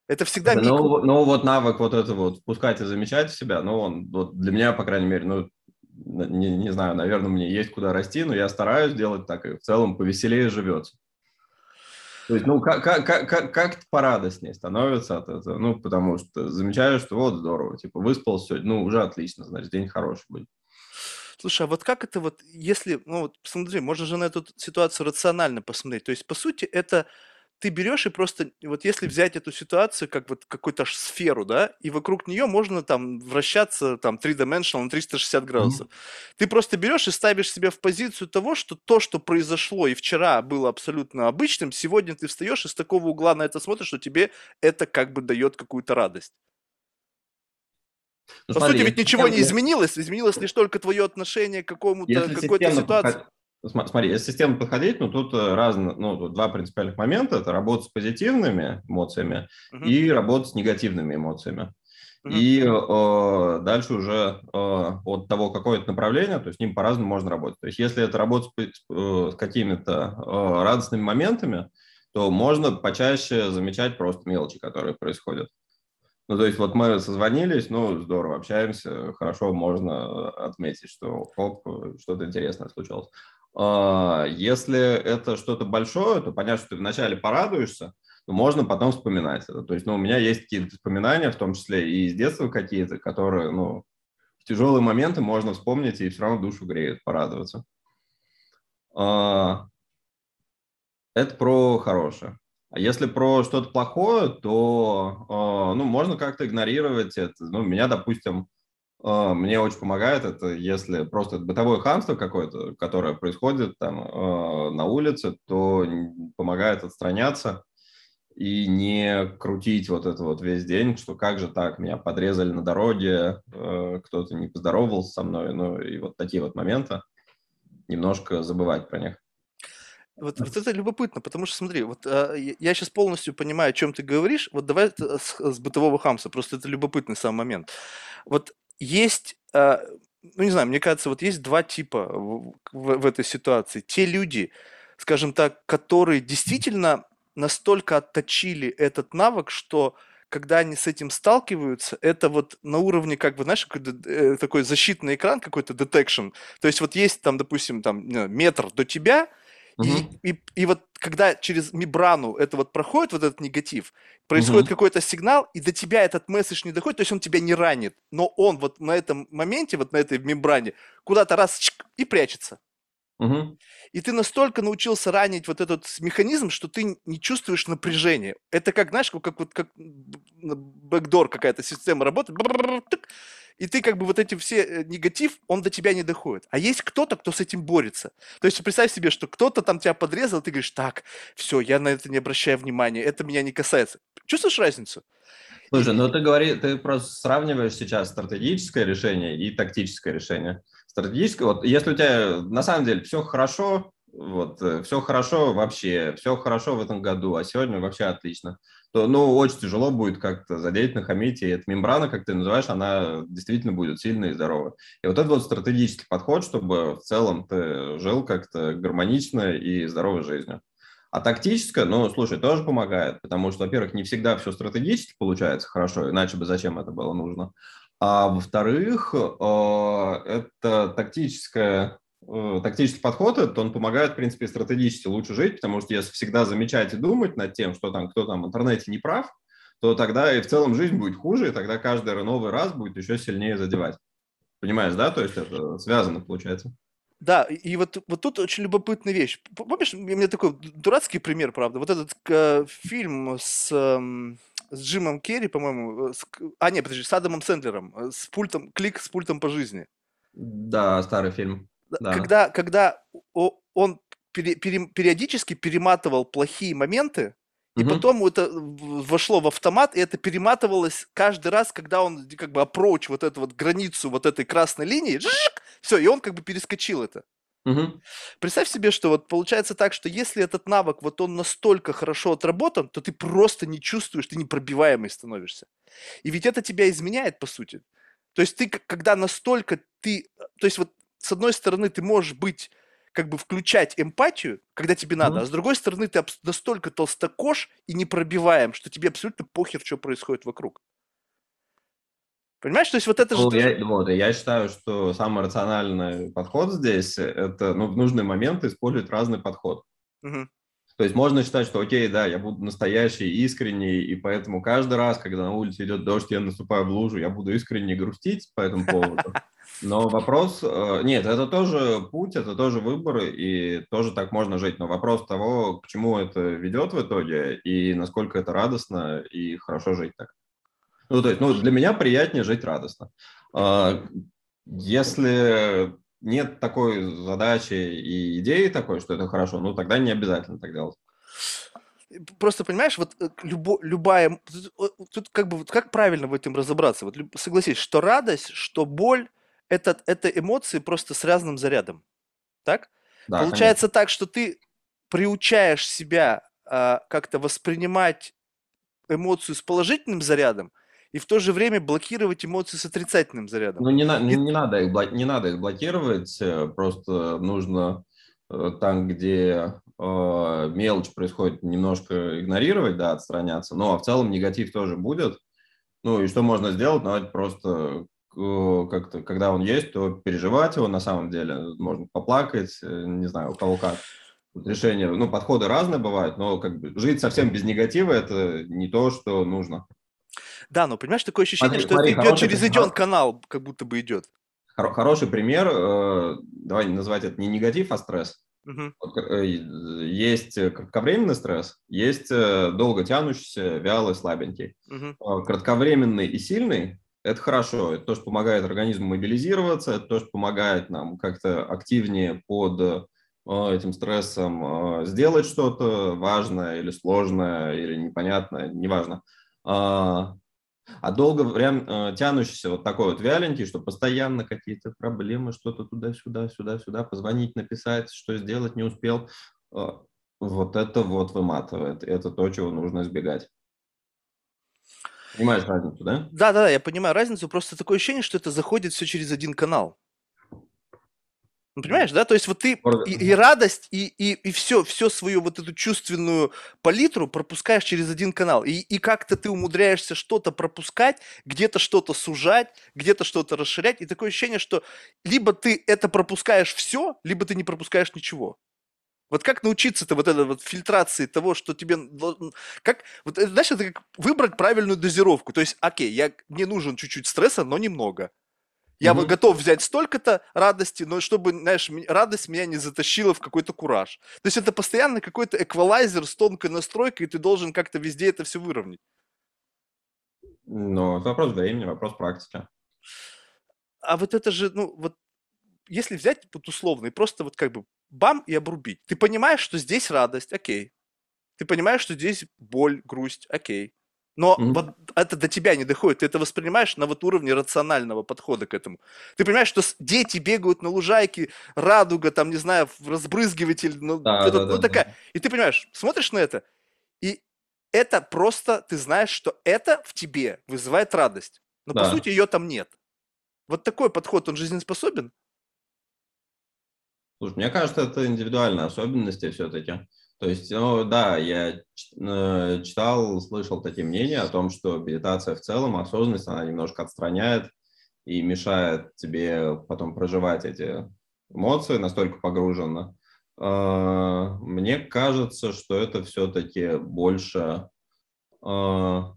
Это всегда. Ну, ну, вот навык вот это вот впускать и замечать себя, ну, он вот для меня, по крайней мере, ну, не, не знаю, наверное, мне есть куда расти, но я стараюсь делать так, и в целом повеселее живется. То есть, ну, как, как, как, как порадостнее становится от этого, ну, потому что замечаю, что вот здорово, типа, выспался сегодня, ну, уже отлично, значит, день хороший будет. Слушай, а вот как это вот, если, ну, вот посмотри, можно же на эту ситуацию рационально посмотреть, то есть, по сути, это ты берешь и просто, вот если взять эту ситуацию как вот какую-то сферу, да, и вокруг нее можно там вращаться там 3-dimensional на 360 градусов. Mm-hmm. Ты просто берешь и ставишь себя в позицию того, что то, что произошло и вчера было абсолютно обычным, сегодня ты встаешь и с такого угла на это смотришь, что тебе это как бы дает какую-то радость. Ну, По смотри, сути, ведь ничего не изменилось, изменилось лишь только твое отношение к какому-то, какой-то ситуации. Смотри, если система подходить, ну тут э, разные, ну тут два принципиальных момента. Это работа с позитивными эмоциями uh-huh. и работа с негативными эмоциями. Uh-huh. И э, дальше уже э, от того, какое это направление, то с ним по-разному можно работать. То есть если это работа с, э, с какими-то э, радостными моментами, то можно почаще замечать просто мелочи, которые происходят. Ну, то есть вот мы созвонились, ну, здорово, общаемся, хорошо, можно отметить, что хоп, что-то интересное случилось. А, если это что-то большое, то понятно, что ты вначале порадуешься, но можно потом вспоминать это. То есть, ну, у меня есть какие-то воспоминания, в том числе и из детства какие-то, которые, ну, в тяжелые моменты можно вспомнить и все равно душу греет, порадоваться. А, это про хорошее. А если про что-то плохое, то, а, ну, можно как-то игнорировать это. Ну, меня, допустим, мне очень помогает это, если просто бытовое хамство какое-то, которое происходит там а, на улице, то помогает отстраняться и не крутить вот это вот весь день, что как же так, меня подрезали на дороге, а, кто-то не поздоровался со мной, ну и вот такие вот моменты, немножко забывать про них. Вот, вот это любопытно, потому что смотри, вот э, я сейчас полностью понимаю, о чем ты говоришь. Вот давай с, с бытового хамса, просто это любопытный сам момент. Вот есть, э, ну не знаю, мне кажется, вот есть два типа в, в, в этой ситуации. Те люди, скажем так, которые действительно настолько отточили этот навык, что когда они с этим сталкиваются, это вот на уровне, как бы, знаешь, э, такой защитный экран, какой-то detection. То есть вот есть там, допустим, там метр до тебя, Угу. И, и, и вот когда через мембрану это вот проходит, вот этот негатив, происходит угу. какой-то сигнал, и до тебя этот месседж не доходит, то есть он тебя не ранит, но он вот на этом моменте, вот на этой мембране, куда-то раз чик, и прячется. Угу. И ты настолько научился ранить вот этот механизм, что ты не чувствуешь напряжения. Это как, знаешь, как, как, вот, как бэкдор какая-то система работает, и ты как бы вот эти все э, негатив, он до тебя не доходит. А есть кто-то, кто с этим борется. То есть представь себе, что кто-то там тебя подрезал, ты говоришь, так, все, я на это не обращаю внимания, это меня не касается. Чувствуешь разницу? Слушай, ну ты говори, ты просто сравниваешь сейчас стратегическое решение и тактическое решение. Стратегическое, вот если у тебя на самом деле все хорошо, вот, э, все хорошо вообще, все хорошо в этом году, а сегодня вообще отлично, то, ну, очень тяжело будет как-то задеть, нахамить, и эта мембрана, как ты называешь, она действительно будет сильная и здоровая. И вот это вот стратегический подход, чтобы в целом ты жил как-то гармонично и здоровой жизнью. А тактическое, ну, слушай, тоже помогает, потому что, во-первых, не всегда все стратегически получается хорошо, иначе бы зачем это было нужно. А во-вторых, э, это тактическое тактический подход, это он помогает, в принципе, стратегически лучше жить, потому что если всегда замечать и думать над тем, что там кто там в интернете не прав, то тогда и в целом жизнь будет хуже, и тогда каждый новый раз будет еще сильнее задевать. Понимаешь, да? То есть это связано, получается. Да, и вот, вот тут очень любопытная вещь. Помнишь, у меня такой дурацкий пример, правда, вот этот э, фильм с, э, с Джимом Керри, по-моему, э, с, а, нет, подожди, с Адамом Сэндлером, э, с пультом, клик с пультом по жизни. Да, старый фильм. Да. Когда, когда он пере, пере, периодически перематывал плохие моменты, и угу. потом это вошло в автомат, и это перематывалось каждый раз, когда он как бы опроч вот эту вот границу вот этой красной линии, все, и он как бы перескочил это. Угу. Представь себе, что вот получается так, что если этот навык, вот он настолько хорошо отработан, то ты просто не чувствуешь, ты непробиваемый становишься. И ведь это тебя изменяет, по сути. То есть ты, когда настолько ты, то есть вот с одной стороны ты можешь быть как бы включать эмпатию, когда тебе надо, mm-hmm. а с другой стороны ты настолько толстокож и непробиваем, что тебе абсолютно похер, что происходит вокруг. Понимаешь, то есть вот это ну, же... Я, вот, я считаю, что самый рациональный подход здесь – это ну, в нужный момент использовать разный подход. Угу. То есть можно считать, что окей, да, я буду настоящий, искренний, и поэтому каждый раз, когда на улице идет дождь, я наступаю в лужу, я буду искренне грустить по этому поводу. Но вопрос, э, нет, это тоже путь, это тоже выбор, и тоже так можно жить. Но вопрос того, к чему это ведет в итоге, и насколько это радостно, и хорошо жить так. Ну, то есть, ну, для меня приятнее жить радостно. А, если нет такой задачи и идеи такой, что это хорошо, ну, тогда не обязательно так делать просто понимаешь, вот э, любо, любая, тут, тут как бы как правильно в этом разобраться? Вот согласись, что радость, что боль, это, это эмоции просто с разным зарядом. Так? Да, Получается конечно. так, что ты приучаешь себя а, как-то воспринимать эмоцию с положительным зарядом, и в то же время блокировать эмоции с отрицательным зарядом. Ну, не, на, не, не, надо, их, не надо их блокировать, э, просто нужно э, там, где э, мелочь происходит, немножко игнорировать, да, отстраняться, но в целом негатив тоже будет. Ну и что можно сделать? Ну, это просто Э, как-то, когда он есть, то переживать его на самом деле, можно поплакать, не знаю, у кого как. Решения, ну, подходы разные бывают, но как бы жить совсем без негатива – это не то, что нужно. Да, но понимаешь, такое ощущение, смотри, что смотри, это идет через иден канал, как будто бы идет. Хороший пример, э, давай называть это не негатив, а стресс. Угу. Есть кратковременный стресс, есть долго тянущийся, вялый, слабенький. Угу. Кратковременный и сильный это хорошо. Это то, что помогает организму мобилизироваться, это то, что помогает нам как-то активнее под э, этим стрессом э, сделать что-то важное или сложное, или непонятное, неважно. А долго время э, тянущийся вот такой вот вяленький, что постоянно какие-то проблемы, что-то туда-сюда, сюда-сюда, позвонить, написать, что сделать, не успел. Вот это вот выматывает. Это то, чего нужно избегать. Понимаешь разницу, да? Да, да, да, я понимаю разницу. Просто такое ощущение, что это заходит все через один канал. Ну, понимаешь, да? То есть вот ты и, и радость, и, и, и все, все свою вот эту чувственную палитру пропускаешь через один канал. И, и как-то ты умудряешься что-то пропускать, где-то что-то сужать, где-то что-то расширять. И такое ощущение, что либо ты это пропускаешь все, либо ты не пропускаешь ничего. Вот как научиться-то вот этой вот фильтрации того, что тебе... Как, вот, э, знаешь, это как выбрать правильную дозировку. То есть, окей, я, мне нужен чуть-чуть стресса, но немного. Я mm-hmm. готов взять столько-то радости, но чтобы, знаешь, радость меня не затащила в какой-то кураж. То есть это постоянно какой-то эквалайзер с тонкой настройкой, и ты должен как-то везде это все выровнять. Ну, это вопрос времени, вопрос практики. А вот это же, ну, вот если взять вот условно и просто вот как бы бам и обрубить, ты понимаешь, что здесь радость, окей. Ты понимаешь, что здесь боль, грусть, окей. Но mm-hmm. вот это до тебя не доходит. Ты это воспринимаешь на вот уровне рационального подхода к этому. Ты понимаешь, что дети бегают на лужайке, радуга, там, не знаю, разбрызгиватель, ну, да, это, да, ну да, такая. Да. И ты понимаешь, смотришь на это, и это просто, ты знаешь, что это в тебе вызывает радость. Но да. по сути ее там нет. Вот такой подход, он жизнеспособен? Слушай, мне кажется, это индивидуальные особенности все-таки. То есть, ну да, я э, читал, слышал такие мнения о том, что медитация в целом, осознанность, она немножко отстраняет и мешает тебе потом проживать эти эмоции, настолько погруженно. А, мне кажется, что это все-таки больше, а,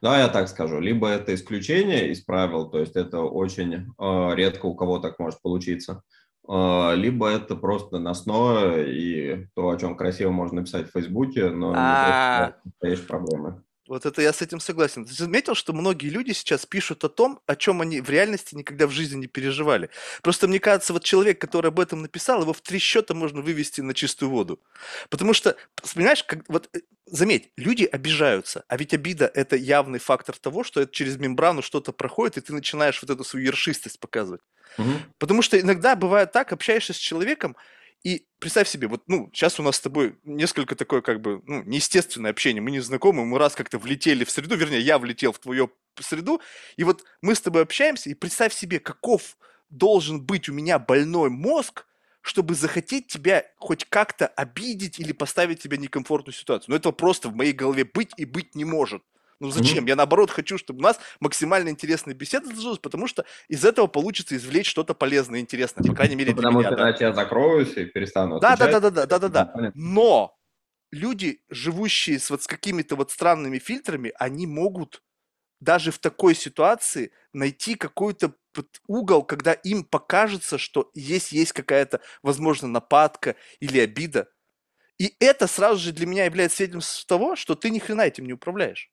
да, я так скажу, либо это исключение из правил, то есть это очень редко у кого так может получиться, либо это просто наносное и то, о чем красиво можно написать в Фейсбуке, но А. не настоящие проблемы. Вот это я с этим согласен. Ты заметил, что многие люди сейчас пишут о том, о чем они в реальности никогда в жизни не переживали. Просто мне кажется, вот человек, который об этом написал, его в три счета можно вывести на чистую воду. Потому что, понимаешь, как, вот э, заметь, люди обижаются, а ведь обида – это явный фактор того, что это через мембрану что-то проходит, и ты начинаешь вот эту свою ершистость показывать. Мгм. Потому что иногда бывает так, общаешься с человеком, и представь себе, вот, ну, сейчас у нас с тобой несколько такое, как бы, ну, неестественное общение. Мы не знакомы, мы раз как-то влетели в среду, вернее, я влетел в твою среду, и вот мы с тобой общаемся, и представь себе, каков должен быть у меня больной мозг, чтобы захотеть тебя хоть как-то обидеть или поставить тебя в некомфортную ситуацию. Но этого просто в моей голове быть и быть не может. Ну зачем? Я наоборот хочу, чтобы у нас максимально интересная беседа сложилась, потому что из этого получится извлечь что-то полезное и интересное, по крайней мере Ну, потому меня. что да. иначе я закроюсь и перестану Да, да, отвечать. да, да, да, да, да, да. Но люди, живущие с вот с какими-то вот странными фильтрами, они могут даже в такой ситуации найти какой-то угол, когда им покажется, что есть, есть какая-то, возможно, нападка или обида. И это сразу же для меня является свидетельством того, что ты ни хрена этим не управляешь.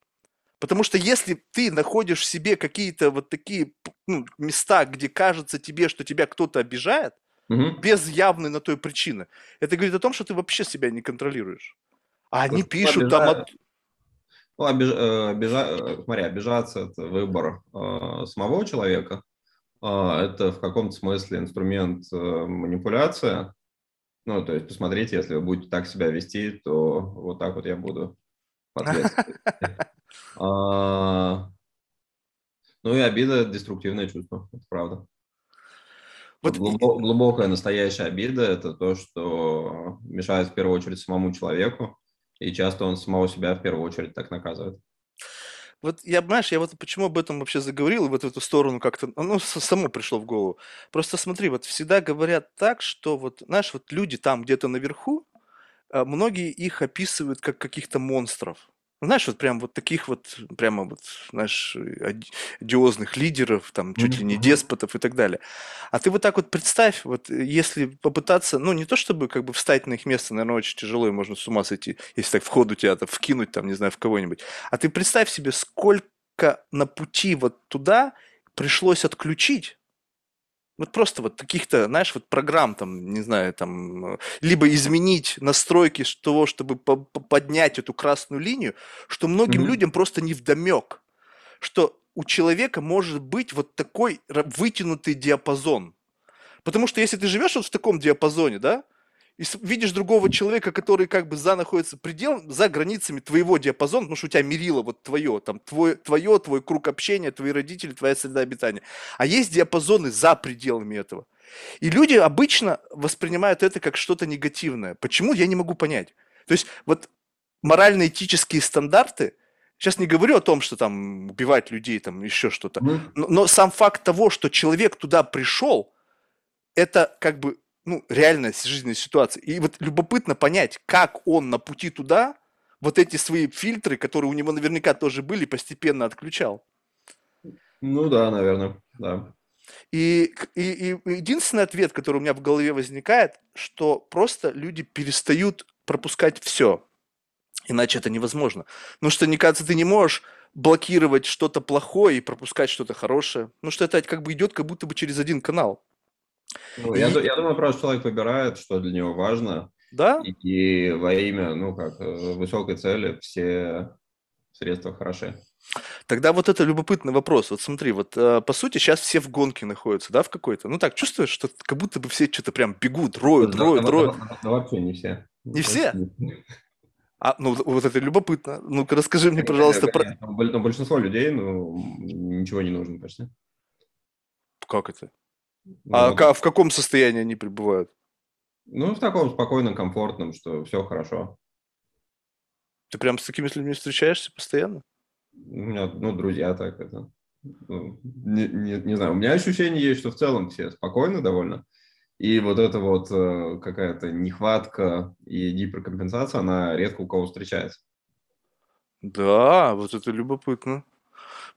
Потому что если ты находишь в себе какие-то вот такие ну, места, где кажется тебе, что тебя кто-то обижает, Мгм. без явной на той причины. Это говорит о том, что ты вообще себя не контролируешь. А они Просто пишут там... обижают. от- Ну, обиж- э, обижа- э, смотри, обижаться – это выбор э, самого человека. А, Это в каком-то смысле инструмент э, манипуляции. Ну, то есть, посмотрите, если вы будете так себя вести, то вот так вот я буду. А, Ну и обида – деструктивное чувство, это правда. Вот Глубо- глубокая настоящая обида – это то, что мешает в первую очередь самому человеку, и часто он самого себя в первую очередь так наказывает. Вот я, понимаешь, я вот почему об этом вообще заговорил, и вот в эту сторону как-то, ну, само пришло в голову. Просто смотри, вот всегда говорят так, что вот, знаешь, вот люди там где-то наверху, а, многие их описывают как каких-то монстров. Знаешь, вот прям вот таких вот, прямо вот, знаешь, оди- одиозных лидеров, там, чуть ли не Мгм. деспотов и так далее. А ты вот так вот представь, вот э, если попытаться, ну, не то чтобы как бы встать на их место, наверное, очень тяжело, и можно с ума сойти, если так в ходу тебя то вкинуть, там, не знаю, в кого-нибудь. А ты представь себе, сколько на пути вот туда пришлось отключить, вот просто вот каких-то, знаешь, вот программ там, не знаю, там, э, либо изменить настройки того, чтобы по- по- поднять эту красную линию, что многим Мгм. людям просто не вдомек, что у человека может быть вот такой вытянутый диапазон. Потому что если ты живешь вот в таком диапазоне, да, и видишь другого человека, который как бы за находится предел, за границами твоего диапазона, потому что у тебя мерило вот твое, там, твой, твое, твой круг общения, твои родители, твоя среда обитания. А есть диапазоны за пределами этого. И люди обычно воспринимают это как что-то негативное. Почему, я не могу понять. То есть вот морально-этические стандарты, сейчас не говорю о том, что там убивать людей, там еще что-то, но, но сам факт того, что человек туда пришел, это как бы ну, реальная с- жизненная ситуация. И вот любопытно понять, как он на пути туда вот эти свои фильтры, которые у него наверняка тоже были, постепенно отключал. Ну да, наверное, да. И, и, и единственный ответ, который у меня в голове возникает, что просто люди перестают пропускать все. Иначе это невозможно. Потому что, мне кажется, ты не можешь блокировать что-то плохое и пропускать что-то хорошее. Ну что это как бы идет как будто бы через один канал. Ну, я, И- ду- я думаю, просто человек выбирает, что для него важно, Да? и, и во имя, ну как, э, высокой цели все средства хороши. Тогда вот это любопытный вопрос. Вот смотри, вот э, по сути сейчас все в гонке находятся, да, в какой-то. Ну так, чувствуешь, что как будто бы все что-то прям бегут, роют, Да, роют, да, роют. да, да, вообще не все. Не все? А, ну вот это любопытно. Ну-ка расскажи мне, пожалуйста, про... но большинство людей, ну, ничего не нужно почти. Как это? Ну, А вот. ка- в каком состоянии они пребывают? Ну, в таком спокойном, комфортном, что все хорошо. Ты прям с такими людьми встречаешься постоянно? У меня, ну, друзья так это. ну, не, не- не знаю, у меня ощущение есть, что в целом все спокойны довольно. И вот эта вот э, какая-то нехватка и гиперкомпенсация, она редко у кого встречается. Да, вот это любопытно.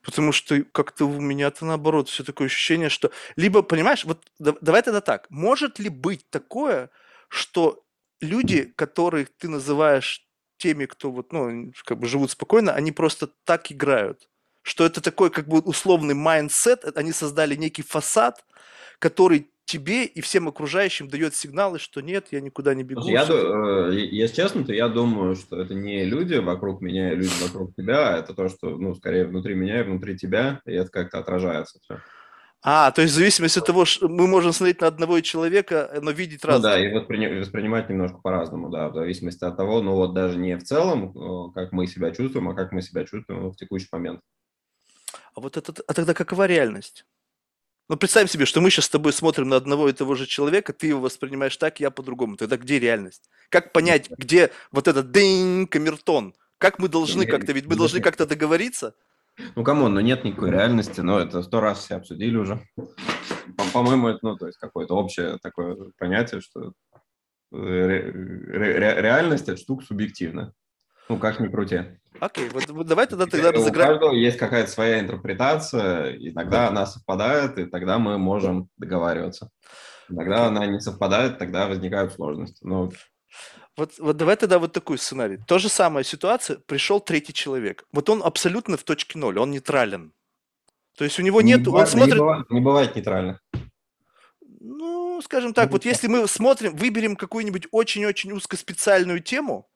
Потому что как-то у меня-то наоборот все такое ощущение, что... Либо, понимаешь, вот давай тогда так. Может ли быть такое, что люди, которых ты называешь теми, кто вот, ну, как бы живут спокойно, они просто так играют? Что это такой как бы условный mindset, они создали некий фасад, который тебе и всем окружающим дает сигналы, что нет, я никуда не бегу. Я, э, если честно, то я думаю, что это не люди вокруг меня и люди вокруг тебя, а это то, что, ну, скорее внутри меня и внутри тебя, и это как-то отражается все. А, то есть в зависимости от того, что мы можем смотреть на одного человека, но видеть ну, да, и воспри... воспринимать немножко по-разному, да, в зависимости от того, ну вот даже не в целом, э, как мы себя чувствуем, а как мы себя чувствуем в текущий момент. А вот это, а тогда какова реальность? Ну, представим себе, что мы сейчас с тобой смотрим на одного и того же человека, ты его воспринимаешь так, я по-другому. Тогда где реальность? Как понять, где вот этот день камертон? Как мы должны как-то, ведь мы должны как-то договориться? Ну, come on, ну нет никакой реальности, но это сто раз все обсудили уже. По-моему, это, ну, то есть какое-то общее такое понятие, что ре- ре- реальность – это штука субъективная. Ну, как ни крути. Окей, вот, вот давай тогда, тогда разыграем. У каждого есть какая-то своя интерпретация, иногда она совпадает, и тогда мы можем договариваться. Иногда она не совпадает, тогда возникают сложности. Но... Вот, вот давай тогда вот такой сценарий. То же самая ситуация, пришел третий человек. Вот он абсолютно в точке ноль, он нейтрален. То есть у него нет, не он бывает, смотрит... Не бывает, не бывает нейтральных. Ну, скажем так, вот если мы смотрим, выберем какую-нибудь очень-очень узкоспециальную тему,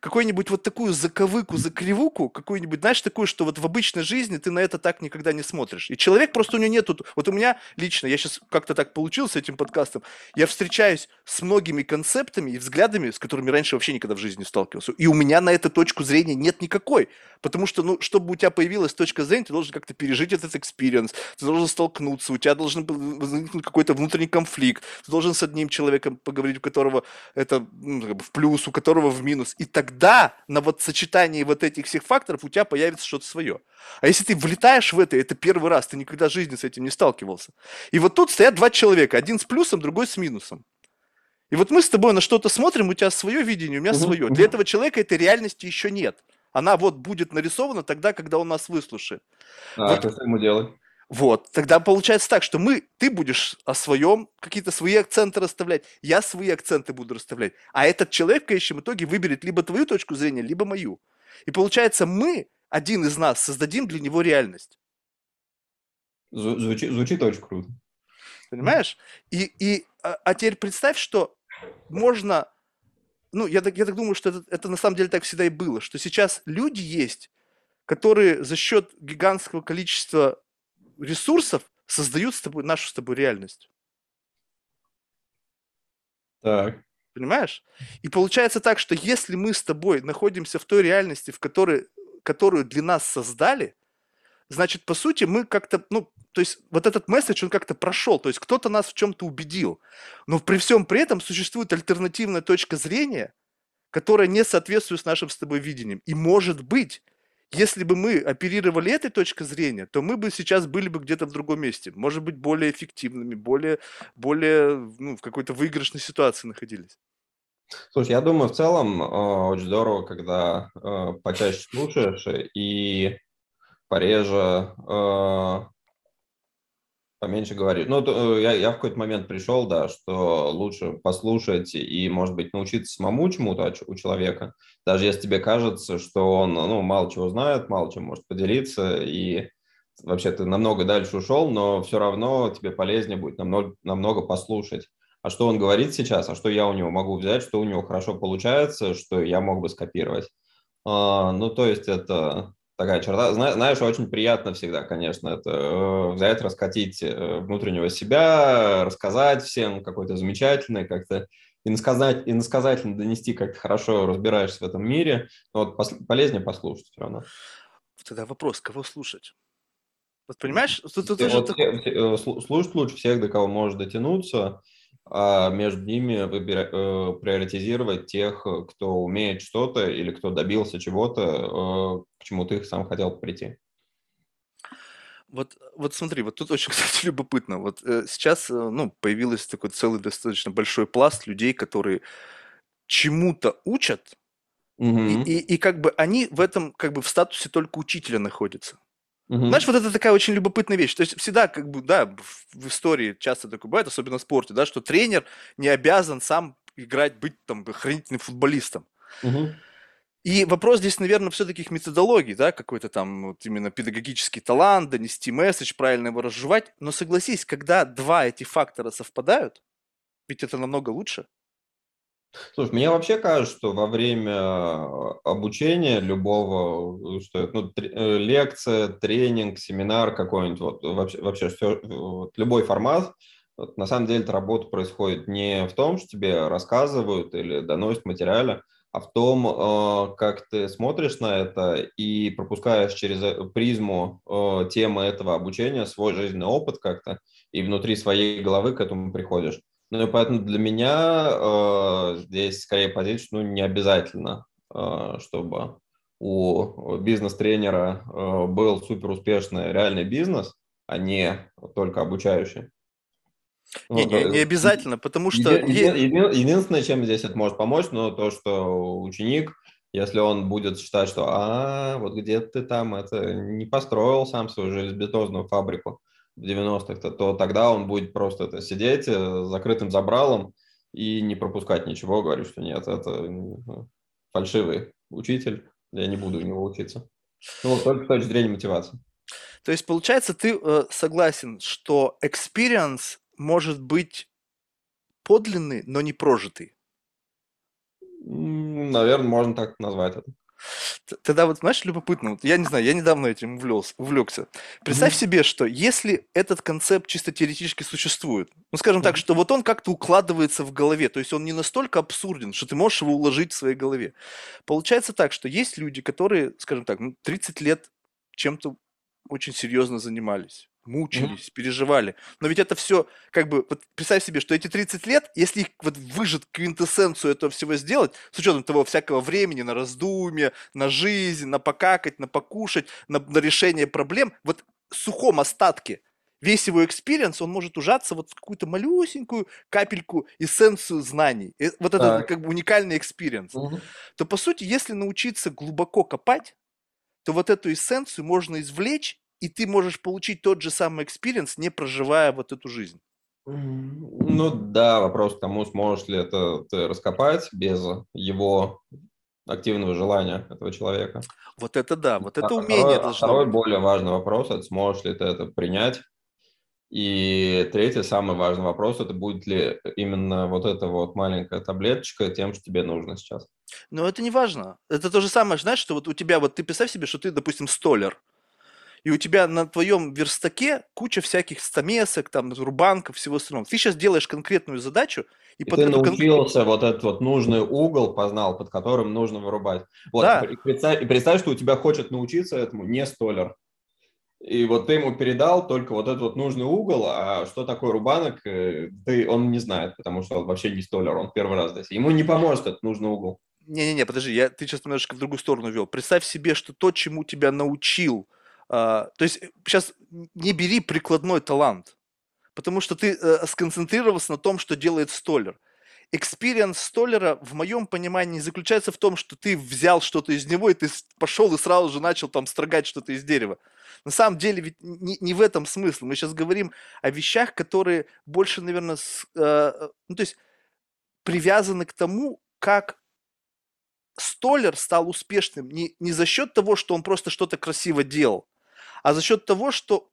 какую-нибудь вот такую заковыку, закривуку, какую-нибудь, знаешь, такую, что вот в обычной жизни ты на это так никогда не смотришь. И человек просто у него нету... Вот у меня лично, я сейчас как-то так получился с этим подкастом, я встречаюсь с многими концептами и взглядами, с которыми раньше вообще никогда в жизни не сталкивался. И у меня на эту точку зрения нет никакой. Потому что, ну, чтобы у тебя появилась точка зрения, ты должен как-то пережить этот experience, ты должен столкнуться, у тебя должен возникнуть какой-то внутренний конфликт, ты должен с одним человеком поговорить, у которого это ну, как бы в плюс, у которого в минус. И тогда на вот сочетании вот этих всех факторов у тебя появится что-то свое. А если ты влетаешь в это, это первый раз, ты никогда в жизни с этим не сталкивался. И вот тут стоят два человека, один с плюсом, другой с минусом. И вот мы с тобой на что-то смотрим, у тебя свое видение, у меня свое. Для этого человека этой реальности еще нет. Она вот будет нарисована тогда, когда он нас выслушает. А, вот. что ему делать? Вот, тогда получается так, что мы, ты будешь о своем, какие-то свои акценты расставлять, я свои акценты буду расставлять, а этот человек в конечном итоге выберет либо твою точку зрения, либо мою. И получается, мы, один из нас, создадим для него реальность. Звучит, звучит очень круто. Понимаешь? И, и, а, а теперь представь, что можно ну, я так, я так думаю, что это, это на самом деле так всегда и было, что сейчас люди есть, которые за счет гигантского количества ресурсов создают с тобой, нашу с тобой реальность. Так. Понимаешь? И получается так, что если мы с тобой находимся в той реальности, в которой, которую для нас создали, значит, по сути, мы как-то, ну, то есть вот этот месседж, он как-то прошел, то есть кто-то нас в чем-то убедил. Но при всем при этом существует альтернативная точка зрения, которая не соответствует с нашим с тобой видением. И может быть, если бы мы оперировали этой точкой зрения, то мы бы сейчас были бы где-то в другом месте. Может быть, более эффективными, более, более ну, в какой-то выигрышной ситуации находились. Слушай, я думаю, в целом э, очень здорово, когда э, почаще слушаешь и пореже э, Поменьше говорить. Ну, то, э, я, я в какой-то момент пришел, да, что лучше послушать и, может быть, научиться самому чему-то у человека, даже если тебе кажется, что он, ну, мало чего знает, мало чем может поделиться, и вообще ты намного дальше ушел, но все равно тебе полезнее будет намного, намного послушать. А что он говорит сейчас, а что я у него могу взять, что у него хорошо получается, что я мог бы скопировать. А, ну, то есть это такая черта. Знаешь, очень приятно всегда, конечно, это э, взять, раскатить э, внутреннего себя, рассказать всем какой-то замечательный, как-то иносказать, иносказательно донести, как ты хорошо разбираешься в этом мире. Вот полезнее послушать все равно. Тогда вопрос, кого слушать? Вот понимаешь, тут, тут вот тоже... Э, слушать лучше всех, до кого можешь дотянуться, а между ними выбира... э, приоритизировать тех, кто умеет что-то или кто добился чего-то, э, к чему ты сам хотел прийти. Вот, вот смотри, вот тут очень, кстати, любопытно. Вот э, сейчас, э, ну, появился такой целый достаточно большой пласт людей, которые чему-то учат, угу. и, и, и как бы они в этом, как бы в статусе только учителя находятся. Угу. Знаешь, вот это такая очень любопытная вещь. То есть всегда, как бы, да, в истории часто такое бывает, особенно в спорте, да, что тренер не обязан сам играть, быть там хранительным футболистом. Угу. И вопрос здесь, наверное, все-таки их методологии, да, какой-то там вот именно педагогический талант, донести месседж, правильно его разжевать. Но согласись, когда два эти фактора совпадают, ведь это намного лучше. Слушай, мне вообще кажется, что во время а, обучения любого, э, что ну, э, лекция, тренинг, семинар какой-нибудь, вот, вообще, вообще все, вот, любой формат, вот, на самом деле работа происходит не в том, что тебе рассказывают или доносят материалы, а в том, э, как ты смотришь на это и пропускаешь через призму темы этого обучения свой жизненный опыт как-то, и внутри своей головы к этому приходишь. Ну и поэтому для меня э, здесь скорее позиция, ну не обязательно, э, чтобы у бизнес-тренера э, был супер успешный реальный бизнес, а не только обучающий. Не, не, не обязательно, потому что... Еди, еди, единственное, чем здесь это может помочь, ну, то, что ученик, если он будет считать, что а, вот где ты там это не построил сам свою железобетонную фабрику, в 90-х, то, тогда он будет просто это сидеть э, закрытым забралом и не пропускать ничего, говорю, что нет, это фальшивый учитель, я не буду у него учиться. Ну, только с точки зрения мотивации. То есть, получается, ты э, согласен, что experience может быть подлинный, но не прожитый? Наверное, можно так назвать это. Тогда вот, знаешь, любопытно, вот я не знаю, я недавно этим увлекся. увлекся. Представь mm-hmm. себе, что если этот концепт чисто теоретически существует, ну, скажем mm-hmm. так, что вот он как-то укладывается в голове, то есть он не настолько абсурден, что ты можешь его уложить в своей голове. Получается так, что есть люди, которые, скажем так, 30 лет чем-то очень серьезно занимались мучились, mm-hmm. переживали. Но ведь это все, как бы, вот представь себе, что эти 30 лет, если их вот выжить квинтэссенцию этого всего сделать, с учетом того всякого времени на раздумье, на жизнь, на покакать, на покушать, на, на решение проблем, вот в сухом остатке весь его experience, он может ужаться вот в какую-то малюсенькую капельку эссенцию знаний. И вот это так. как бы уникальный experience. Угу. То, по сути, если научиться глубоко копать, то вот эту эссенцию можно извлечь и ты можешь получить тот же самый experience, не проживая вот эту жизнь. Ну да, вопрос к тому, сможешь ли это ты раскопать без его активного желания этого человека. Вот это да, вот это а умение второй, Второй более важный вопрос, это сможешь ли ты это принять. И третий, самый важный вопрос, это будет ли именно вот эта вот маленькая таблеточка тем, что тебе нужно сейчас. Но это не важно. Это то же самое, знаешь, что вот у тебя, вот ты представь себе, что ты, допустим, столер и у тебя на твоем верстаке куча всяких стамесок, там, рубанков, всего остального. Ты сейчас делаешь конкретную задачу, и, и под ты научился кон... вот этот вот нужный угол, познал, под которым нужно вырубать. Вот, да. и, представь, и представь, что у тебя хочет научиться этому не столер. И вот ты ему передал только вот этот вот нужный угол, а что такое рубанок, э, ты, он не знает, потому что он вообще не столер, он первый раз здесь. Ему не поможет этот нужный угол. Не-не-не, подожди, я, ты сейчас немножечко в другую сторону вел. Представь себе, что то, чему тебя научил – то есть сейчас э, не бери прикладной талант, потому что ты э, сконцентрировался на том, что делает столяр. Experience столяра, в моем понимании, заключается в том, что ты взял что-то из него, и ты пошел и сразу же начал там строгать что-то из дерева. На самом деле ведь не, не в этом смысл. Мы сейчас говорим о вещах, которые больше, наверное, с, э, ну, то есть привязаны к тому, как столяр стал успешным не, не за счет того, что он просто что-то красиво делал, а за счет того, что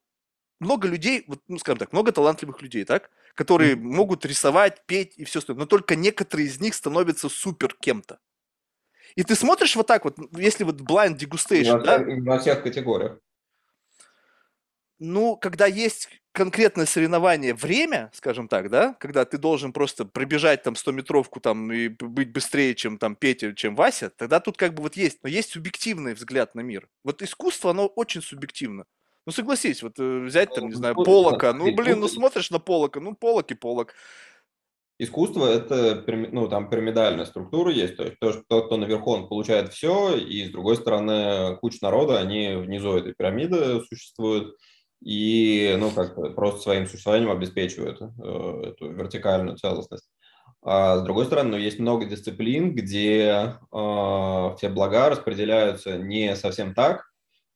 много людей, вот, ну, скажем так, много талантливых людей, так, которые mm-hmm. могут рисовать, петь и все остальное, но только некоторые из них становятся супер кем-то. И ты смотришь вот так вот, если вот blind degustation, во, да? Во всех категориях. Ну, когда есть конкретное соревнование, время, скажем так, да, когда ты должен просто пробежать там 100-метровку там и быть быстрее, чем там Петя, чем Вася, тогда тут как бы вот есть, но есть субъективный взгляд на мир. Вот искусство, оно очень субъективно. Ну, согласись, вот э, взять там, не знаю, Полока, ну, блин, ну смотришь на Полока, ну, Полок и Полок. Искусство – это, ну, там пирамидальная структура есть, то есть тот, кто наверху, он получает все, и с другой стороны куча народа, они внизу этой пирамиды существуют, и, ну, как просто своим существованием обеспечивают э, эту вертикальную целостность. А с другой стороны, ну, есть много дисциплин, где э, все блага распределяются не совсем так,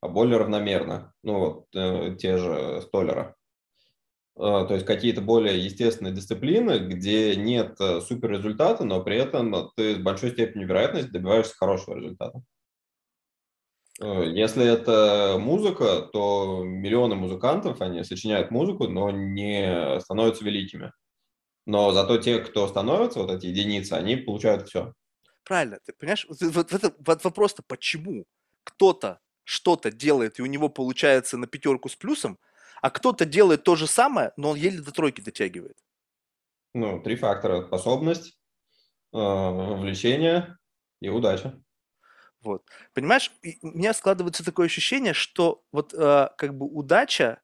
более равномерно. Ну, вот э, те же столеры. Э, то есть какие-то более естественные дисциплины, где нет э, супер результата, но при этом ты с большой степенью вероятности добиваешься хорошего результата. Э, если это музыка, то миллионы музыкантов, они сочиняют музыку, но не становятся великими. Но зато те, кто становятся, вот эти единицы, они получают все. Правильно, ты понимаешь, вот, вот, это, вот вопрос-то почему кто-то что-то делает, и у него получается на пятерку с плюсом, а кто-то делает то же самое, но он еле до тройки дотягивает. Ну, три фактора. Способность, э, влечение и удача. Вот. Понимаешь, у меня складывается такое ощущение, что вот э, как бы удача,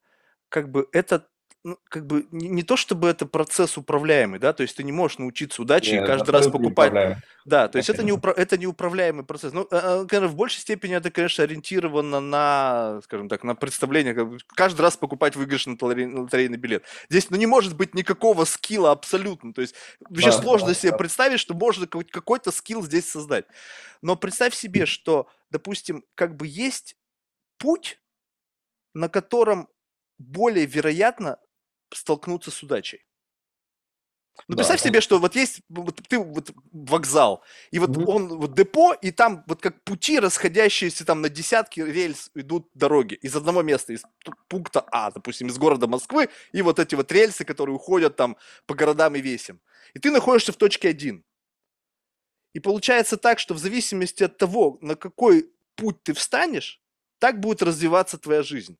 как бы это ну, как бы не, не то чтобы это процесс управляемый, да, то есть ты не можешь научиться удаче Нет, и каждый раз покупать. Да, то есть это, не упра... это неуправляемый процесс. Ну, конечно, в большей степени это, конечно, ориентировано на, скажем так, на представление, как каждый раз покупать выигрышный лотерейный билет. Здесь, ну, не может быть никакого скилла абсолютно. То есть вообще да, сложно да, себе да. представить, что можно какой-то скилл здесь создать. Но представь себе, что, допустим, как бы есть путь, на котором более вероятно столкнуться с удачей. Ну, да, представь себе, что вот есть вот ты вот вокзал, и вот угу. он вот депо, и там вот как пути, расходящиеся там на десятки рельс идут дороги из одного места, из пункта А, допустим, из города Москвы, и вот эти вот рельсы, которые уходят там по городам и весям. И ты находишься в точке 1. И получается так, что в зависимости от того, на какой путь ты встанешь, так будет развиваться твоя жизнь.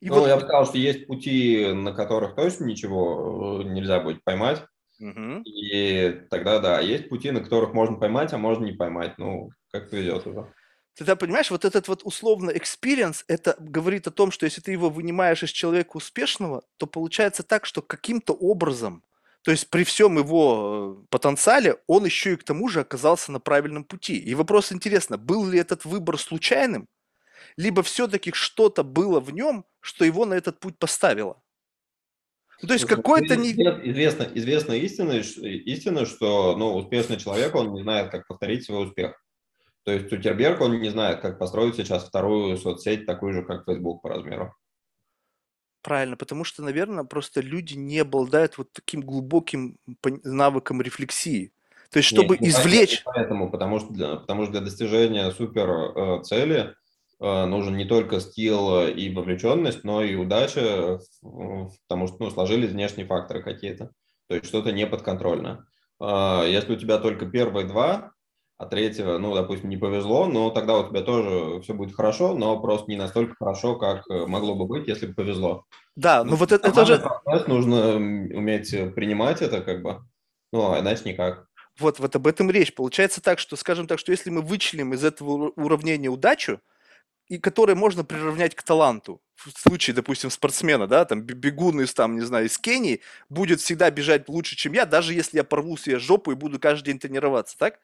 И ну, вот... я бы сказал, что есть пути, на которых точно ничего э, нельзя будет поймать. Угу. И тогда да, есть пути, на которых можно поймать, а можно не поймать. Ну, как повезет уже. Ты понимаешь, вот этот вот условно experience, это говорит о том, что если ты его вынимаешь из человека успешного, то получается так, что каким-то образом, то есть при всем его э, потенциале, он еще и к тому же оказался на правильном пути. И вопрос интересно, был ли этот выбор случайным, либо все-таки что-то было в нем, что его на этот путь поставило. Ну, то есть какой-то не... Известно, известно истина, истина, что ну, успешный человек, он не знает, как повторить свой успех. То есть Цукерберг, он не знает, как построить сейчас вторую соцсеть, такую же, как Facebook по размеру. Правильно, потому что, наверное, просто люди не обладают вот таким глубоким навыком рефлексии. То есть, чтобы Нет, извлечь... Поэтому, потому что, для, потому что для достижения супер э, цели нужен не только скилл и вовлеченность, но и удача, потому что ну, сложились внешние факторы какие-то. То есть что-то неподконтрольно. Э, если у тебя только первые два, а третьего, ну, допустим, не повезло, но тогда у тебя тоже все будет хорошо, но просто не настолько хорошо, как э, могло бы быть, если бы повезло. Да, ну, ну вот это, это же... Процесс, нужно уметь принимать это, как бы, ну, а иначе никак. Вот, вот об этом речь. Получается так, что, скажем так, что если мы вычленим из этого уравнения удачу, и которые можно приравнять к таланту. В случае, допустим, спортсмена, да, там бегун из, там, не знаю, из Кении будет всегда бежать лучше, чем я, даже если я порву себе жопу и буду каждый день тренироваться, так?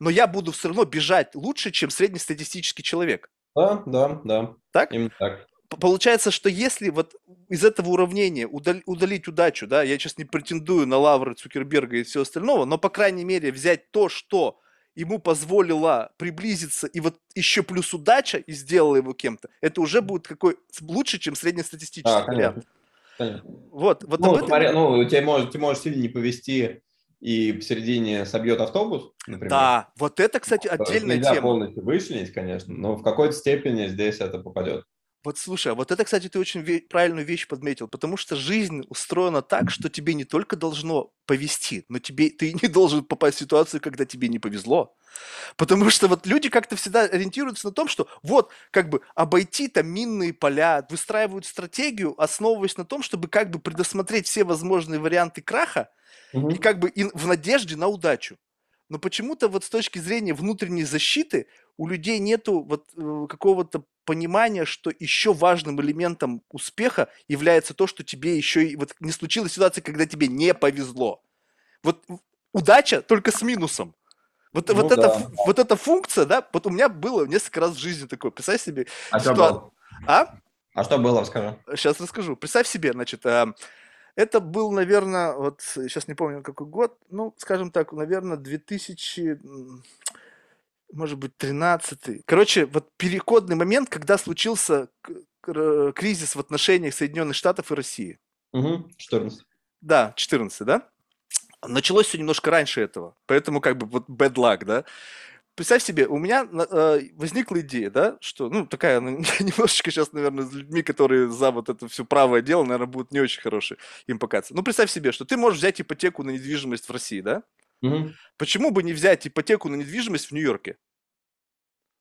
Но я буду все равно бежать лучше, чем среднестатистический человек. Да, да, да. Так? Именно так. Получается, что если вот из этого уравнения удалить, удалить удачу, да, я сейчас не претендую на лавры Цукерберга и все остального, но, по крайней мере, взять то, что ему позволила приблизиться, и вот еще плюс удача, и сделала его кем-то, это уже будет какой лучше, чем среднестатистический да, вариант. Конечно. Вот, вот ну, этом... ну, тебе может, тебе может сильно не повезти, и посередине собьет автобус, например. Да, вот это, кстати, отдельная Нельзя тема. полностью вычленить, конечно, но в какой-то степени здесь это попадет. Вот слушай, а вот это, кстати, ты очень ве- правильную вещь подметил, потому что жизнь устроена так, что тебе не только должно повезти, но тебе ты не должен попасть в ситуацию, когда тебе не повезло. Потому что вот люди как-то всегда ориентируются на том, что вот как бы обойти там минные поля, выстраивают стратегию, основываясь на том, чтобы как бы предусмотреть все возможные варианты краха угу. и как бы и в надежде на удачу. Но почему-то вот с точки зрения внутренней защиты у людей нету вот э, какого-то понимания, что еще важным элементом успеха является то, что тебе еще и вот не случилась ситуация, когда тебе не повезло. Вот удача только с минусом. Вот, ну, вот, да. эта, вот эта функция, да, вот у меня было несколько раз в жизни такое. Представь себе. А что было? А? А что было, расскажи. Сейчас расскажу. Представь себе, значит, э, это был, наверное, вот сейчас не помню какой год, ну, скажем так, наверное, 2000 может быть, 13 Короче, вот переходный момент, когда случился кризис в отношениях Соединенных Штатов и России. Угу, 14. Да, 14, да? Началось все немножко раньше этого, поэтому как бы вот bad luck, да? Представь себе, у меня э, возникла идея, да, что, ну, такая, ну, немножечко сейчас, наверное, с людьми, которые за вот это все правое дело, наверное, будут не очень хорошие им показаться. Ну, представь себе, что ты можешь взять ипотеку на недвижимость в России, да? Угу. Почему бы не взять ипотеку на недвижимость в Нью-Йорке?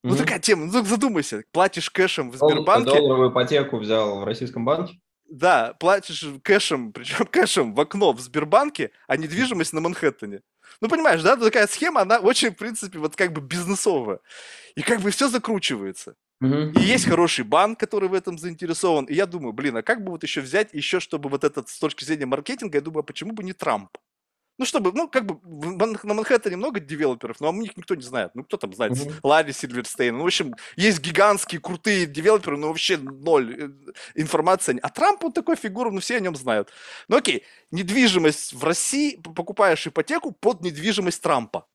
Ну, угу. такая тема, ну, задумайся, платишь кэшем в Сбербанке. Долларовую ипотеку взял в российском банке? Да, платишь кэшем, причем кэшем в окно в Сбербанке, а недвижимость на Манхэттене. Ну, понимаешь, да, такая схема, она очень, в принципе, вот как бы бизнесовая. И как бы все закручивается. Угу. И есть хороший банк, который в этом заинтересован. И я думаю, блин, а как бы вот еще взять, еще чтобы вот этот с точки зрения маркетинга, я думаю, а почему бы не Трамп? Ну, чтобы, ну, как бы на Манхэттене много девелоперов, но о них никто не знает. Ну, кто там знает? Mm-hmm. Ларри Сильверстейн. Ну, в общем, есть гигантские, крутые девелоперы, но вообще ноль э, информации. А Трамп, он такой фигура, ну, все о нем знают. Ну, окей, недвижимость в России, покупаешь ипотеку под недвижимость Трампа.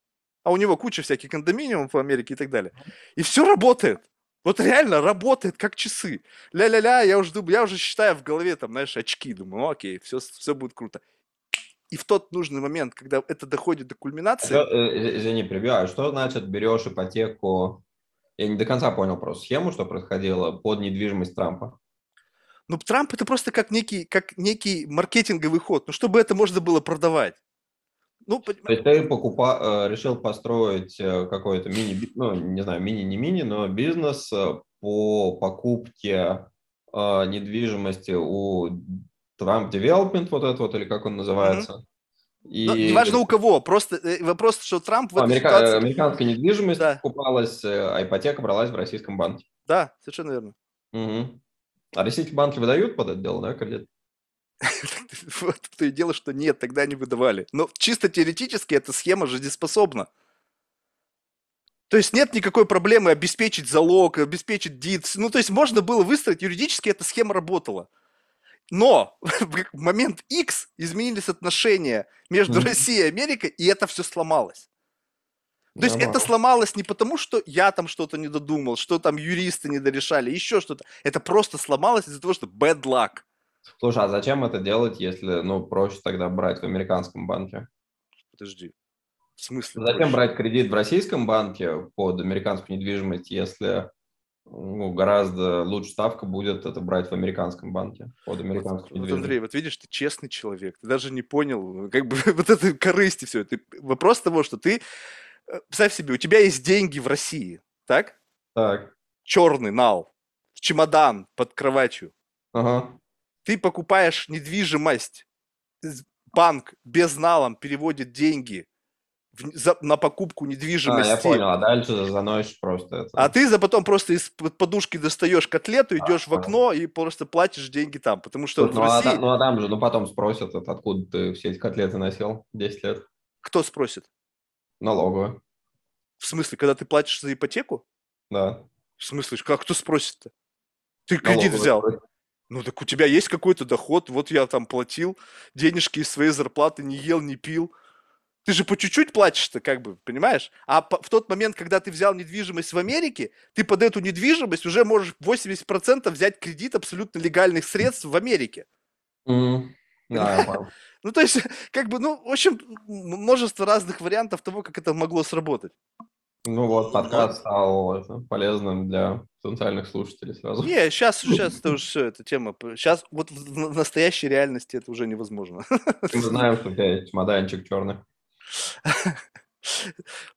А у него куча всяких кондоминиумов в Америке и так далее. И все работает. Вот реально работает как часы. Ля-ля-ля, я уже думаю, я уже считаю в голове там, знаешь, очки. Думаю, окей, все, все будет круто. И в тот нужный момент, когда это доходит до кульминации... Что, э, извини, прибиваю. Что значит берешь ипотеку? Я не до конца понял просто схему, что происходило под недвижимость Трампа. Ну, Трамп это просто как некий, как некий маркетинговый ход. Ну, чтобы это можно было продавать. Ну, То есть ты покупа... Э, решил построить э, какой-то мини, ну, не знаю, мини, не мини, но бизнес по покупке недвижимости у Trump Development, вот это вот, или как он называется. Mm-hmm. И... Ну, неважно у кого, просто э, вопрос, что Трамп в этой Америка... ситуации... Американская недвижимость да. покупалась, э, а ипотека бралась в российском банке. Да, совершенно верно. Угу. А российские банки выдают под это дело, да, кредит? Вот то и дело, что нет, тогда не выдавали. Но чисто теоретически эта схема жизнеспособна. То есть нет никакой проблемы обеспечить залог, обеспечить дит. Ну, то есть можно было выстроить, юридически эта схема работала. Но в момент X изменились отношения между mm-hmm. Россией и Америкой, и это все сломалось. То есть это сломалось не потому, что я там что-то не додумал, что там юристы не дорешали, еще что-то. Это просто сломалось из-за того, что bad luck. Слушай, а зачем это делать, если, ну, проще тогда брать в американском банке? Подожди. В смысле? Зачем проще? брать кредит в российском банке под американскую недвижимость, если ну, гораздо лучше ставка будет это брать в американском банке, под американскую вот, вот, Андрей, вот видишь, ты честный человек, ты даже не понял, как бы вот это корысти все. Ты, вопрос того, что ты, э, представь себе, у тебя есть деньги в России, так? Так. Черный нал, чемодан под кроватью. Ага. Ты покупаешь недвижимость, банк без налом переводит деньги в, за, на покупку недвижимости. А, я понял, а дальше заносишь просто это. А ты за потом просто из подушки достаешь котлету, идешь а, в окно и просто платишь деньги там, потому что Тут, вот ну, а России... а, ну а там же, ну потом спросят, откуда ты все эти котлеты носил 10 лет. Кто спросит? Налоговая. В смысле, когда ты платишь за ипотеку? Да. В смысле, как кто спросит-то? Ты кредит взял. Ну так у тебя есть какой-то доход, вот я там платил денежки из своей зарплаты, не ел, не пил. Ты же по чуть-чуть платишь-то, как бы, понимаешь? А по, в тот момент, когда ты взял недвижимость в Америке, ты под эту недвижимость уже можешь 80% взять кредит абсолютно легальных средств в Америке. Mm. Да, ну, то есть, как бы, ну, в общем, множество разных вариантов того, как это могло сработать. Ну вот, подкаст стал полезным для потенциальных слушателей сразу. Не, сейчас, сейчас это уже все, эта тема. Сейчас вот в настоящей реальности это уже невозможно. Мы знаем, что у тебя чемоданчик черный.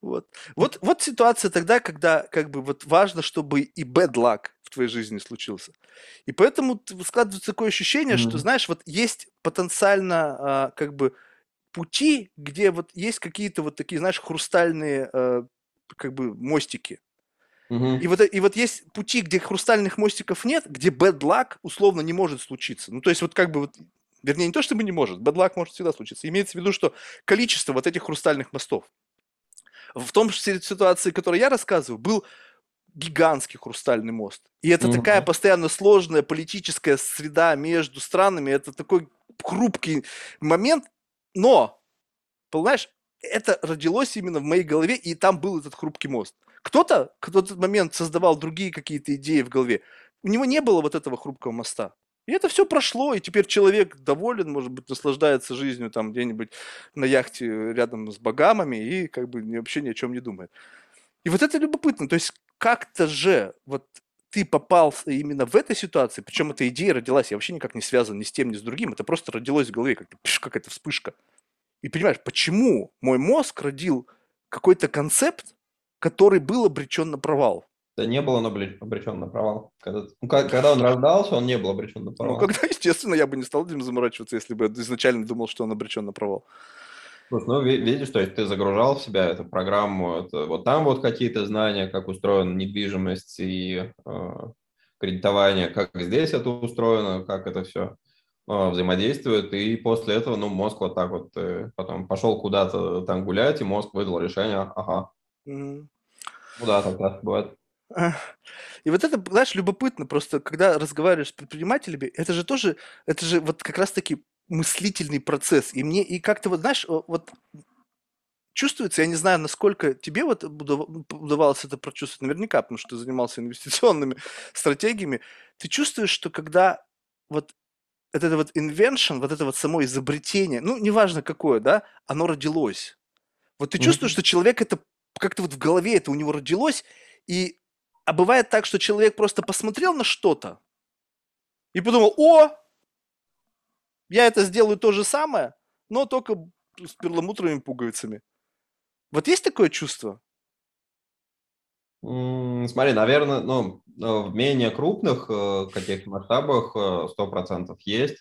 Вот. Вот, вот ситуация тогда, когда как бы вот важно, чтобы и bad luck в твоей жизни случился. И поэтому складывается такое ощущение, mm-hmm. что, знаешь, вот есть потенциально а, как бы пути, где вот есть какие-то вот такие, знаешь, хрустальные а, как бы мостики. Mm-hmm. И, вот, и вот есть пути, где хрустальных мостиков нет, где bad luck условно не может случиться. Ну, то есть вот как бы вот Вернее, не то чтобы не может, бэдлак может всегда случиться. Имеется в виду, что количество вот этих хрустальных мостов. В том ситуации, которую я рассказываю, был гигантский хрустальный мост. И это mm-hmm. такая постоянно сложная политическая среда между странами. Это такой хрупкий момент. Но, понимаешь, это родилось именно в моей голове, и там был этот хрупкий мост. Кто-то, кто в этот момент создавал другие какие-то идеи в голове, у него не было вот этого хрупкого моста. И это все прошло, и теперь человек доволен, может быть, наслаждается жизнью там где-нибудь на яхте рядом с богамами и как бы вообще ни о чем не думает. И вот это любопытно, то есть как-то же вот ты попал именно в этой ситуации, причем эта идея родилась, я вообще никак не связан ни с тем, ни с другим, это просто родилось в голове, как какая-то вспышка. И понимаешь, почему мой мозг родил какой-то концепт, который был обречен на провал? Да не был он обречен на провал. Когда, ну, когда он рождался, он не был обречен на ну, провал. Ну, когда, естественно, я бы не стал этим заморачиваться, если бы изначально думал, что он обречен на провал. Слушай, ну, видишь, то есть ты загружал в себя эту программу, это, вот там вот какие-то знания, как устроена недвижимость и э, кредитование, как здесь это устроено, как это все э, взаимодействует, и после этого, ну, мозг вот так вот э, потом пошел куда-то там гулять, и мозг выдал решение, ага. Mm-hmm. Ну да, так бывает. И вот это, знаешь, любопытно, просто когда разговариваешь с предпринимателями, это же тоже, это же вот как раз-таки мыслительный процесс. И мне, и как-то вот, знаешь, вот чувствуется, я не знаю, насколько тебе вот удавалось это прочувствовать, наверняка, потому что ты занимался инвестиционными стратегиями, ты чувствуешь, что когда вот это вот invention, вот это вот само изобретение, ну, неважно какое, да, оно родилось. Вот ты чувствуешь, mm-hmm. что человек это как-то вот в голове это у него родилось, и а бывает так, что человек просто посмотрел на что-то и подумал, о, я это сделаю то же самое, но только с перламутровыми пуговицами. Вот есть такое чувство? Смотри, наверное, ну, в менее крупных э, каких-то масштабах э, сто процентов есть.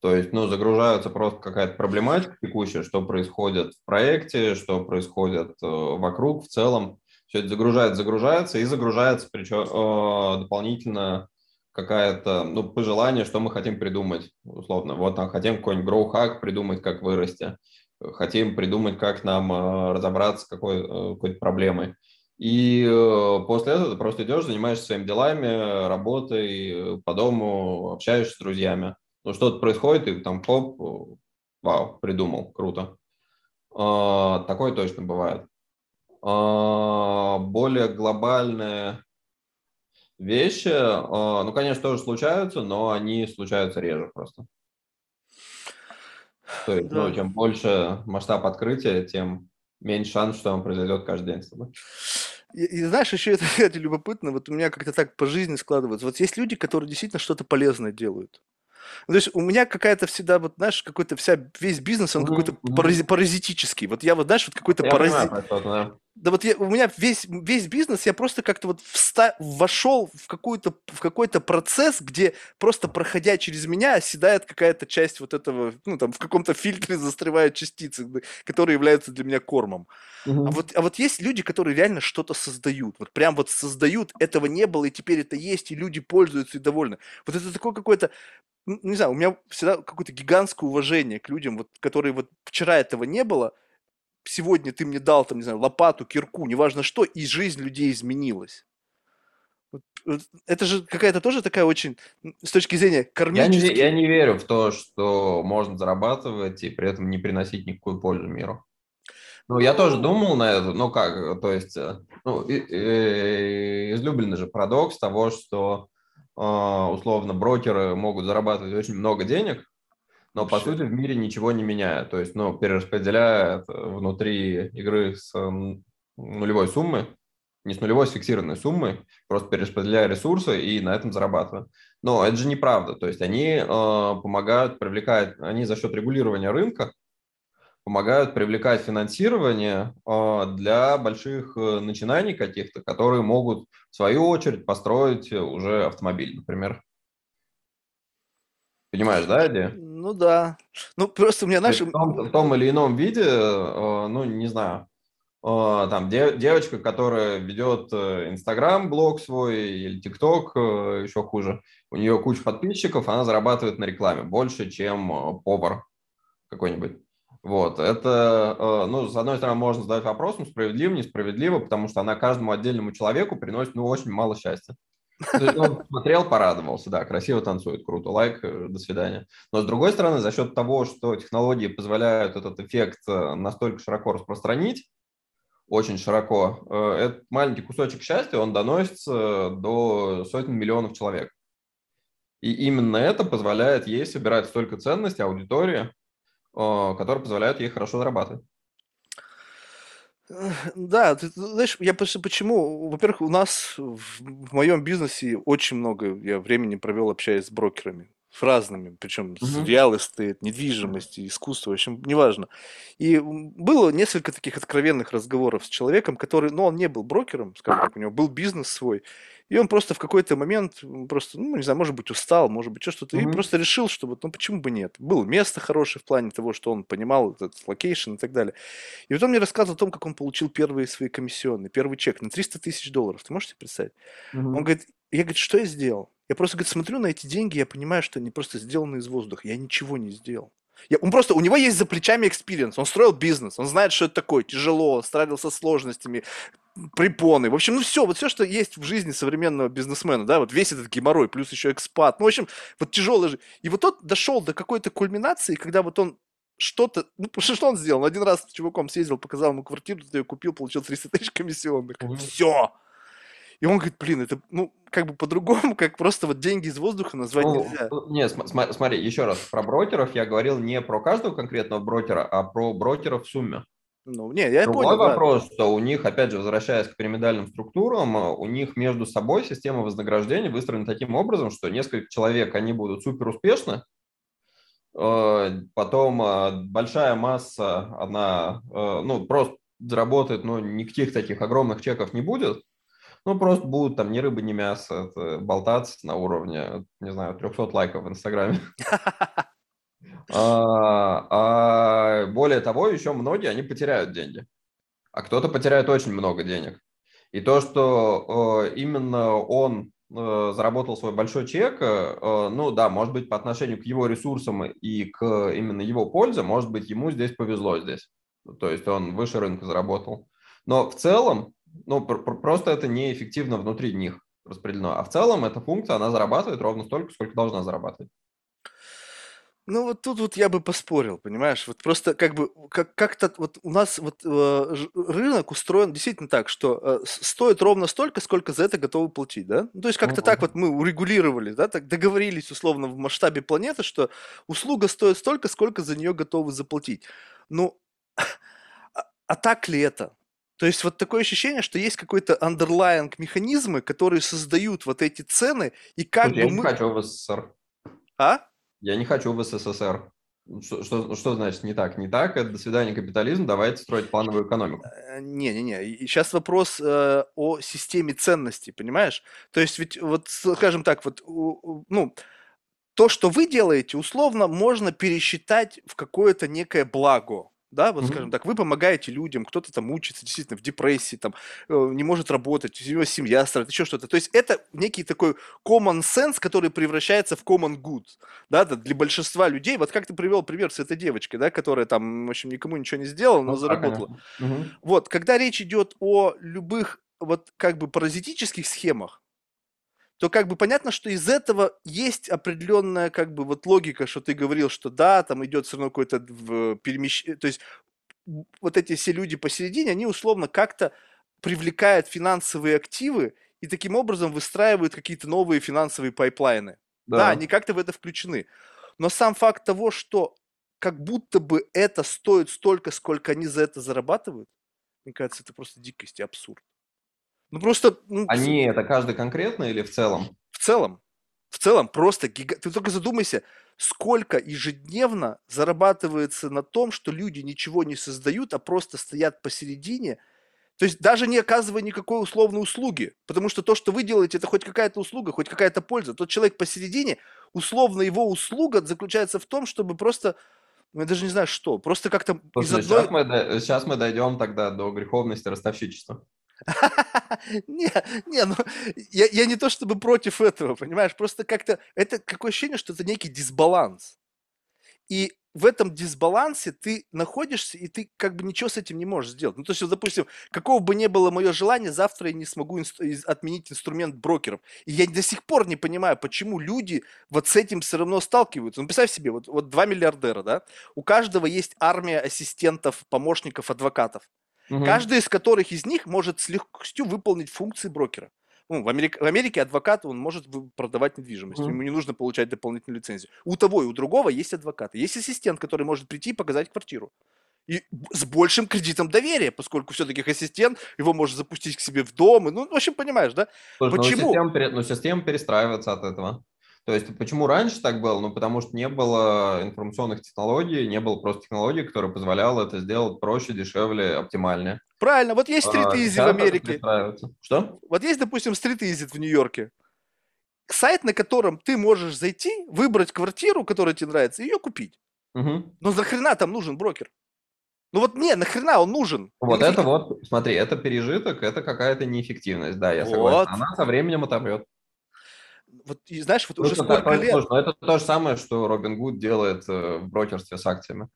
То есть, ну, загружается просто какая-то проблематика текущая, что происходит в проекте, что происходит э, вокруг в целом все это загружается, загружается и загружается, причем дополнительно какая-то, ну, пожелание, что мы хотим придумать, условно. Вот там хотим какой-нибудь гроу-хак придумать, как вырасти. Хотим придумать, как нам э, разобраться с какой, э, какой-то проблемой. И э, после этого ты просто идешь, занимаешься своими делами, работой, по дому, общаешься с друзьями. Ну, что-то происходит, и там, хоп, вау, придумал, круто. Э, такое точно бывает. А, более глобальные вещи, а, ну, конечно, тоже случаются, но они случаются реже просто. То есть, ну, да. ну, чем больше масштаб открытия, тем меньше шанс, что он произойдет каждый день с тобой. И, и знаешь, еще это, это любопытно, вот у меня как-то так по жизни складывается. Вот есть люди, которые действительно что-то полезное делают. Ну, то есть у меня какая-то всегда, вот, знаешь, какой-то вся, весь бизнес, он mm-hmm. какой-то парази- паразитический. Вот я вот, знаешь, вот какой-то паразит. Да. Да вот я, у меня весь, весь бизнес, я просто как-то вот вста- вошел в, какую-то, в какой-то процесс, где просто проходя через меня оседает какая-то часть вот этого, ну, там, в каком-то фильтре застревают частицы, которые являются для меня кормом. Mm-hmm. А, вот, а вот есть люди, которые реально что-то создают. Вот прям вот создают, этого не было, и теперь это есть, и люди пользуются и довольны. Вот это такое какое-то не знаю, у меня всегда какое-то гигантское уважение к людям, вот, которые вот вчера этого не было, сегодня ты мне дал, там, не знаю, лопату, кирку, неважно что, и жизнь людей изменилась. Это же какая-то тоже такая очень, с точки зрения кармической... Я не, я не верю в то, что можно зарабатывать и при этом не приносить никакую пользу миру. Ну, я тоже ну. думал на это, ну как, то есть, э, ну, и, и, излюбленный же парадокс того, что а, условно брокеры могут зарабатывать очень много денег, но по сути в мире ничего не меняя. То есть, ну, перераспределяя внутри игры с нулевой суммы, не с нулевой, с фиксированной суммой, просто перераспределяя ресурсы и на этом зарабатывая. Но это же неправда. То есть они э, помогают привлекать, они за счет регулирования рынка помогают привлекать финансирование а, для больших э, начинаний каких-то, которые могут, в свою очередь, построить уже автомобиль, например. Понимаешь, да, идея? Ну да. Ну просто у меня, знаешь... В том, в том или ином виде, э, ну не знаю, э, там девочка, которая ведет Инстаграм, блог свой или ТикТок, еще хуже, у нее куча подписчиков, она зарабатывает на рекламе больше, чем повар какой-нибудь. Вот, это, э, ну, с одной стороны, можно задать вопрос, ну, справедливо, несправедливо, потому что она каждому отдельному человеку приносит, ну, очень мало счастья. Он смотрел, порадовался, да, красиво танцует, круто, лайк, э, до свидания. Но с другой стороны, за счет того, что технологии позволяют этот эффект э, настолько широко распространить, очень широко, э, этот маленький кусочек счастья, он доносится до сотен миллионов человек. И именно это позволяет ей собирать столько ценностей аудитории, которая позволяет ей хорошо зарабатывать. Да, ты знаешь, я просто почему? Во-первых, у нас в моем бизнесе очень много я времени провел, общаясь с брокерами с разными, причем с Мгм. real estate, недвижимости, искусство, в общем, неважно. И было несколько таких откровенных разговоров с человеком, который, ну, он не был брокером, скажем так, у него был бизнес свой, и он просто в какой-то момент просто, ну, не знаю, может быть, устал, может быть, что-то, и просто решил, что вот, ну, почему бы нет. Было место хорошее в плане того, что он понимал этот location и так далее. И вот он мне рассказывал о том, как он получил первые свои комиссионные, первый чек на 300 тысяч долларов. Ты можешь себе представить? Он говорит, я, говорит, что я сделал? Я просто, говорит, смотрю на эти деньги, я понимаю, что они просто сделаны из воздуха. Я ничего не сделал. Я, он просто, у него есть за плечами experience, он строил бизнес, он знает, что это такое, тяжело, он справился с сложностями, препоны. В общем, ну все, вот все, что есть в жизни современного бизнесмена, да, вот весь этот геморрой, плюс еще экспат. Ну, в общем, вот тяжелый же. И вот тот дошел до какой-то кульминации, когда вот он что-то, ну, что он сделал? Один раз с чуваком съездил, показал ему квартиру, ты ее купил, получил 300 тысяч комиссионных. Mm-hmm. Все! И он говорит, блин, это, ну, как бы по-другому, как просто вот деньги из воздуха назвать ну, нельзя. Нет, см- смотри, еще раз, про брокеров я говорил не про каждого конкретного брокера, а про брокеров в сумме. Ну, не, я Другой понял, вопрос, да. что у них, опять же, возвращаясь к пирамидальным структурам, у них между собой система вознаграждения выстроена таким образом, что несколько человек, они будут супер успешны, э, потом э, большая масса, она, э, ну, просто заработает, но никаких таких огромных чеков не будет, ну, просто будут там ни рыба, ни мясо болтаться на уровне, не знаю, 300 лайков в Инстаграме. А, а более того, еще многие, они потеряют деньги. А кто-то потеряет очень много денег. И то, что э, именно он э, заработал свой большой чек, э, ну да, может быть, по отношению к его ресурсам и к именно его пользе, может быть, ему здесь повезло здесь. То есть он выше рынка заработал. Но в целом, ну, просто это неэффективно внутри них распределено. А в целом эта функция, она зарабатывает ровно столько, сколько должна зарабатывать. Ну, вот тут вот я бы поспорил, понимаешь? Вот просто как бы как- как-то вот у нас вот э, рынок устроен действительно так, что э, стоит ровно столько, сколько за это готовы платить, да? Ну, то есть как-то так вот мы урегулировали, да, так договорились условно в масштабе планеты, что услуга стоит столько, сколько за нее готовы заплатить. Ну, а, а так ли это? То есть вот такое ощущение, что есть какой-то underlying механизмы, которые создают вот эти цены, и как бы я мы... не хочу в СССР. А? Я не хочу в СССР. Что, что, что значит не так? Не так, это до свидания капитализм, давайте строить плановую экономику. Э, Не-не-не, сейчас вопрос э, о системе ценностей, понимаешь? То есть ведь вот, скажем так, вот, ну, то, что вы делаете, условно можно пересчитать в какое-то некое благо, да, вот, mm-hmm. скажем так, вы помогаете людям, кто-то там учится действительно в депрессии, там, э, не может работать, у него семья страдает, еще что-то. То есть это некий такой common sense, который превращается в common good, да, для большинства людей. Вот как ты привел пример с этой девочкой, да, которая там, в общем, никому ничего не сделала, но ну, заработала. Mm-hmm. Вот, когда речь идет о любых вот как бы паразитических схемах, то как бы понятно, что из этого есть определенная как бы вот логика, что ты говорил, что да, там идет все равно какое-то перемещение, то есть вот эти все люди посередине, они условно как-то привлекают финансовые активы и таким образом выстраивают какие-то новые финансовые pipeline ы. Да. да, они как-то в это включены. Но сам факт того, что как будто бы это стоит столько, сколько они за это зарабатывают, мне кажется, это просто дикость и абсурд. Ну просто... Ну, Они это каждый конкретно или в целом? В целом. В целом просто гига... Ты только задумайся, сколько ежедневно зарабатывается на том, что люди ничего не создают, а просто стоят посередине, то есть даже не оказывая никакой условной услуги, потому что то, что вы делаете, это хоть какая-то услуга, хоть какая-то польза. Тот человек посередине, условно его услуга заключается в том, чтобы просто, ну, я даже не знаю что, просто как-то Слушай, из одной... сейчас, мы, сейчас мы дойдем тогда до греховности ростовщичества. Не, не, ну, я, я не то чтобы против этого, понимаешь, просто как-то, это какое ощущение, что это некий дисбаланс. И в этом дисбалансе ты находишься, и ты как бы ничего с этим не можешь сделать. Ну, то есть, вот, допустим, какого бы ни было мое желание, завтра я не смогу инст- отменить инструмент брокеров. И я до сих пор не понимаю, почему люди вот с этим все равно сталкиваются. Ну, представь себе, вот, вот два миллиардера, да, у каждого есть армия ассистентов, помощников, адвокатов. Угу. Каждый из которых из них может с легкостью выполнить функции брокера. Ну, в, Америке, в Америке адвокат, он может продавать недвижимость, mm ему не нужно получать дополнительную лицензию. У того и у другого есть адвокаты. Есть ассистент, который может прийти и показать квартиру. И с большим кредитом доверия, поскольку все-таки ассистент, его может запустить к себе в дом. И, ну, в общем, понимаешь, да? Слушай, ну, Почему? Но система, но система перестраивается от этого. То есть почему раньше так было? Ну, потому что не было информационных технологий, не было просто технологий, которые позволяла это сделать проще, дешевле, оптимальнее. Правильно, вот есть Easy а, в Америке. Что? Вот есть, допустим, Easy в Нью-Йорке. Сайт, на котором ты можешь зайти, выбрать квартиру, которая тебе нравится, и ее купить. Угу. Но нахрена там нужен брокер? Ну вот не, нахрена он нужен? Вот это вот, смотри, это пережиток, это какая-то неэффективность, да, я вот. согласен. Она со временем отобьет вот, и знаешь, вот ну, уже сколько так, лет... Слушай, это то же самое, что Робин Гуд делает э, в брокерстве с акциями.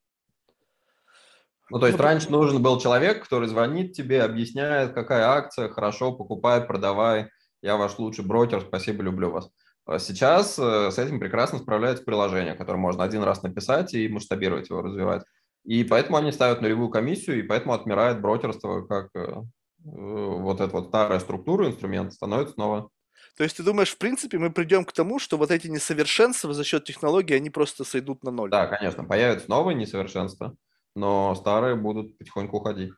Ну, то есть ну, раньше нужен был человек, который звонит тебе, объясняет, какая акция, хорошо, покупай, продавай, я ваш лучший брокер, спасибо, люблю вас. А сейчас э, с этим прекрасно справляется приложение, которое можно один раз написать и масштабировать его, развивать. И поэтому они ставят нулевую комиссию, и поэтому отмирает брокерство как э, вот эта вот старая структура инструмента становится снова то есть ты думаешь, в принципе, мы придем к тому, что вот эти несовершенства за счет технологий, они просто сойдут на ноль? Да, конечно, появятся новые несовершенства, но старые будут потихоньку уходить.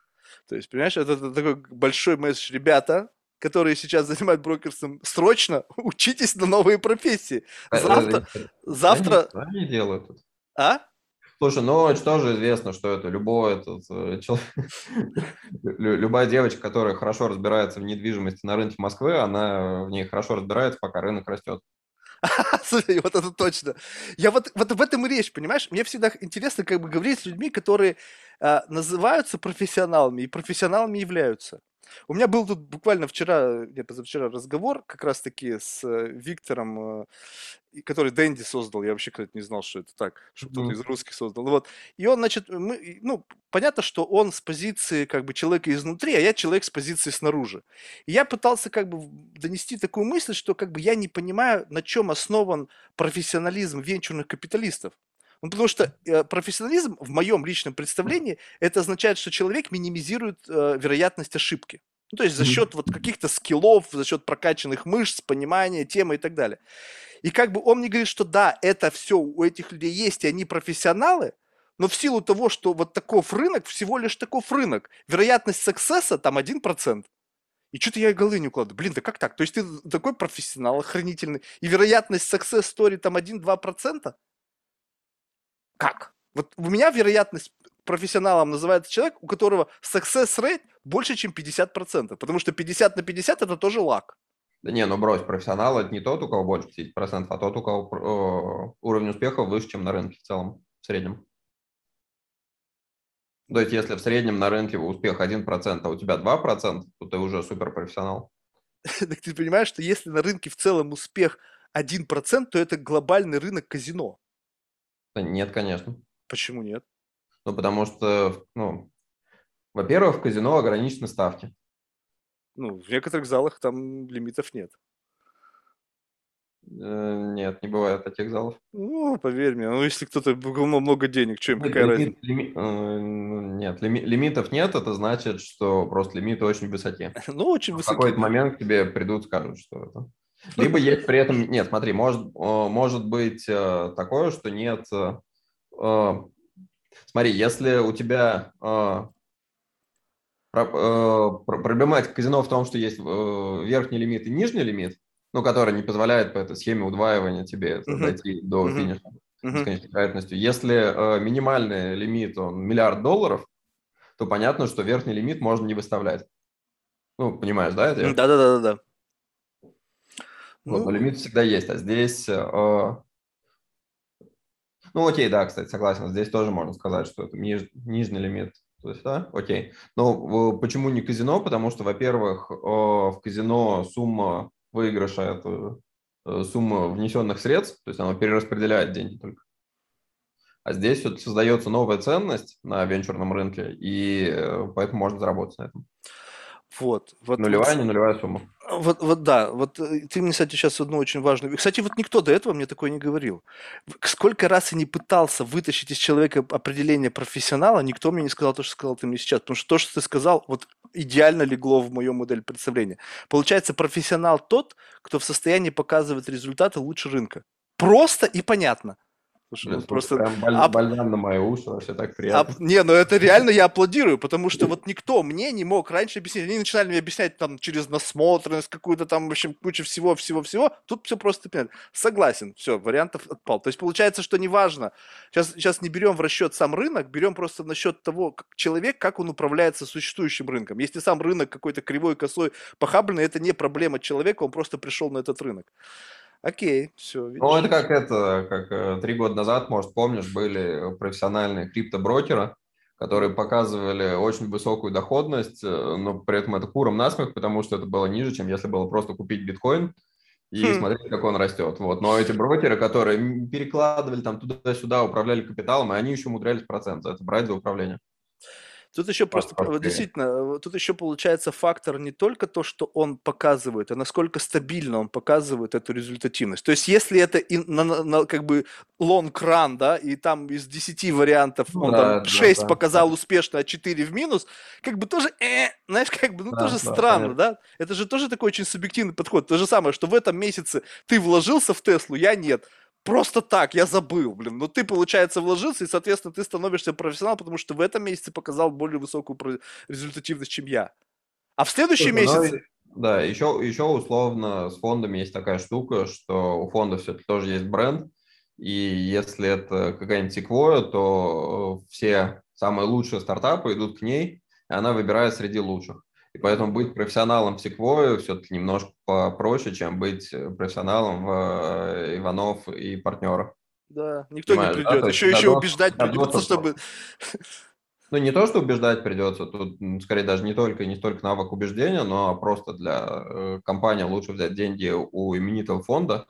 То есть, понимаешь, это, это такой большой месседж. Ребята, которые сейчас занимают брокерством, срочно учитесь на новые профессии. Э, завтра... Э, завтра... Они, они делают это. А? Слушай, ну что же известно, что это любой этот, э, человек, любая девочка, которая хорошо разбирается в недвижимости на рынке Москвы, она в ней хорошо разбирается, пока рынок растет. Слушай, вот это точно. Я вот, вот в этом и речь, понимаешь? Мне всегда интересно как бы говорить с людьми, которые э, называются профессионалами и профессионалами являются. У меня был тут буквально вчера, нет, позавчера разговор как раз-таки с э, Виктором, э, который Дэнди создал. Я вообще, кстати, не знал, что это так, что кто-то из русских создал. Вот. И он, значит, мы, ну, понятно, что он с позиции как бы человека изнутри, а я человек с позиции снаружи. И я пытался как бы донести такую мысль, что как бы я не понимаю, на чем основан профессионализм венчурных капиталистов. Ну, потому что э, профессионализм, в моем личном представлении, это означает, что человек минимизирует э, вероятность ошибки. Ну, то есть за счет вот каких-то скиллов, за счет прокачанных мышц, понимания темы и так далее. И как бы он мне говорит, что да, это все у этих людей есть, и они профессионалы, но в силу того, что вот таков рынок, всего лишь таков рынок, вероятность саксесса там 1%. И что-то я и головы не укладываю. Блин, да как так? То есть ты такой профессионал, охранительный, и вероятность success story там 1-2%? Как? Вот у меня вероятность профессионалом называется человек, у которого success rate больше, чем 50%, потому что 50 на 50 это тоже лак. Да не, ну брось, профессионал это не тот, у кого больше 50%, а тот, у кого э, уровень успеха выше, чем на рынке в целом, в среднем. То есть, если в среднем на рынке успех 1%, а у тебя 2%, то ты уже суперпрофессионал. Так ты понимаешь, что если на рынке в целом успех 1%, то это глобальный рынок казино. Нет, конечно. Почему нет? Ну, потому что, ну, во-первых, в казино ограничены ставки. Ну, в некоторых залах там лимитов нет. Э, нет, не бывает таких залов. Ну, поверь мне, ну если кто-то много денег, что им какая лимит, разница? Э, нет, лими, лимитов нет, это значит, что просто лимиты очень высоки. Ну, очень высоки. В какой-то момент к тебе придут, скажут, что это. Либо есть при этом, нет, смотри, может, может быть э, такое, что нет, смотри, если у тебя проблематика казино в том, что есть верхний лимит и нижний лимит, ну, который не позволяет по этой схеме удваивания тебе uh-huh. дойти до uh-huh. финиша uh-huh. с конечной вероятностью. Если э, минимальный лимит, он миллиард долларов, то понятно, что верхний лимит можно не выставлять. Ну, понимаешь, да? Да-да-да-да. Вот, ну... Но лимит всегда есть, а здесь... Э, ну, окей, да, кстати, согласен. Здесь тоже можно сказать, что это ниж, нижний лимит. То есть, да, окей. Но почему не казино? Потому что, во-первых, э, в казино сумма выигрыша – это э, сумма внесенных средств, то есть оно перераспределяет деньги только. А здесь вот создается новая ценность на венчурном рынке, и э, поэтому можно заработать на этом. Вот, вот, нулевая, вот, не нулевая сумма. Вот, вот да, вот э, ты мне, кстати, сейчас одну очень важную... Кстати, вот никто до этого мне такое не говорил. Сколько раз я не пытался вытащить из человека определение профессионала, никто мне не сказал то, что сказал ты мне сейчас. Потому что то, что ты сказал, вот идеально легло в мою модель представления. Получается, профессионал тот, кто в состоянии показывать результаты лучше рынка. Просто и понятно. Слушай, ну, просто прям баль, ап... бальзам на мои уши, вообще так приятно. Ап... Не, ну это реально я аплодирую, потому что вот никто мне не мог раньше объяснить. Они начинали мне объяснять там через насмотренность какую-то там, в общем, кучу всего-всего-всего. Тут все просто понятно. Согласен, все, вариантов отпал. То есть получается, что неважно. Сейчас, сейчас не берем в расчет сам рынок, берем просто насчет того, как человек, как он управляется существующим рынком. Если сам рынок какой-то кривой, косой, похабленный, это не проблема человека, он просто пришел на этот рынок. Окей, все. Видишь? Ну, это как это, как э, три года назад, может, помнишь, были профессиональные криптоброкеры, которые показывали очень высокую доходность, э, но при этом это куром насмех, потому что это было ниже, чем если было просто купить биткоин и хм. смотреть, как он растет. Вот. Но эти брокеры, которые перекладывали там туда-сюда, управляли капиталом, и они еще умудрялись процент за это брать за управление. Тут еще просто, вот, действительно, тут еще получается фактор не только то, что он показывает, а насколько стабильно он показывает эту результативность. То есть, если это и на, на, на, как бы long run, да, и там из 10 вариантов он да, там 6 да, показал да. успешно, а 4 в минус, как бы тоже, э, знаешь, как бы, ну, да, тоже да, странно, да. да? Это же тоже такой очень субъективный подход. То же самое, что в этом месяце ты вложился в Теслу, я нет просто так, я забыл, блин. Но ты, получается, вложился, и, соответственно, ты становишься профессионалом, потому что в этом месяце показал более высокую результативность, чем я. А в следующий Слушай, ну месяц... да, еще, еще условно с фондами есть такая штука, что у фонда все-таки тоже есть бренд, и если это какая-нибудь Sequoia, то все самые лучшие стартапы идут к ней, и она выбирает среди лучших. И поэтому быть профессионалом в Sequoia все-таки немножко попроще, чем быть э, профессионалом в э, Иванов и партнерах. Да, никто Понимаешь, не придет. Да? еще, еще убеждать придется, чтобы... Ну, не то, что убеждать придется, тут скорее даже не только не столько навык убеждения, но просто для э, компании лучше взять деньги у именитого фонда,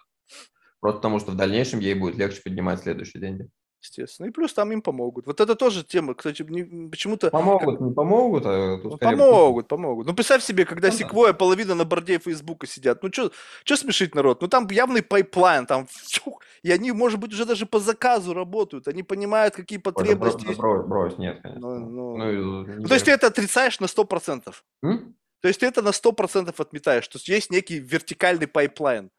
просто потому что в дальнейшем ей будет легче поднимать следующие деньги естественно. И плюс там им помогут. Вот это тоже тема, кстати, почему-то... Помогут, не помогут, а тут ну, Помогут, помогут. Ну, представь себе, когда ну, секвоя, да. половина на board е Фейсбука сидят. Ну, что смешить народ? Ну, там явный pipeline, там, и они, может быть, уже даже по заказу работают. Они понимают, какие потребности... Ой, брось, брось, нет, конечно. Ну, ну... Ну, ну, то есть ты это отрицаешь на 100%? М? То есть ты это на 100% отметаешь. То есть есть некий вертикальный pipeline.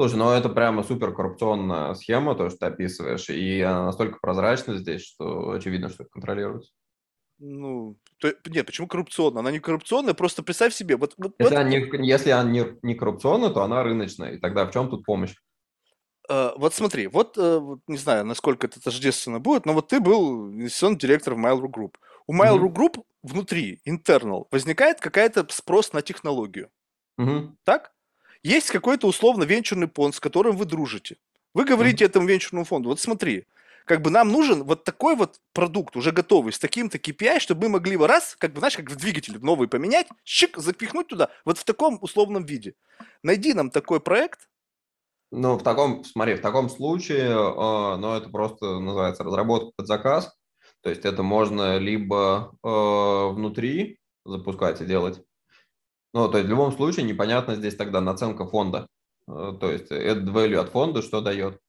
Слушай, ну это прямо супер коррупционная схема, то, что ты описываешь, и она настолько прозрачна здесь, что очевидно, что это контролируется. Ну, то, нет, почему коррупционная? Она не коррупционная, просто представь себе. Вот, вот, если, вот, она не, если она не, не коррупционная, то она рыночная, и тогда в чем тут помощь? Uh, вот смотри, вот, uh, вот не знаю, насколько это тождественно будет, но вот ты был инвестиционный директор в Mail.ru Group. У Mail.ru mm-hmm. Group внутри, internal, возникает какая-то спрос на технологию. Mm-hmm. Так? Есть какой-то условно венчурный фонд, с которым вы дружите. Вы говорите mm-hmm. этому венчурному фонду, вот смотри, как бы нам нужен вот такой вот продукт, уже готовый, с таким-то KPI, чтобы мы могли его раз, как бы, знаешь, как в двигателе новый поменять, щик, запихнуть туда, вот в таком условном виде. Найди нам такой проект. Ну, в таком, смотри, в таком случае, э, ну, это просто называется разработка под заказ, то есть это можно либо э, внутри запускать и делать, ну, то есть в любом случае непонятно здесь тогда наценка фонда. Э, то есть add value от фонда что дает?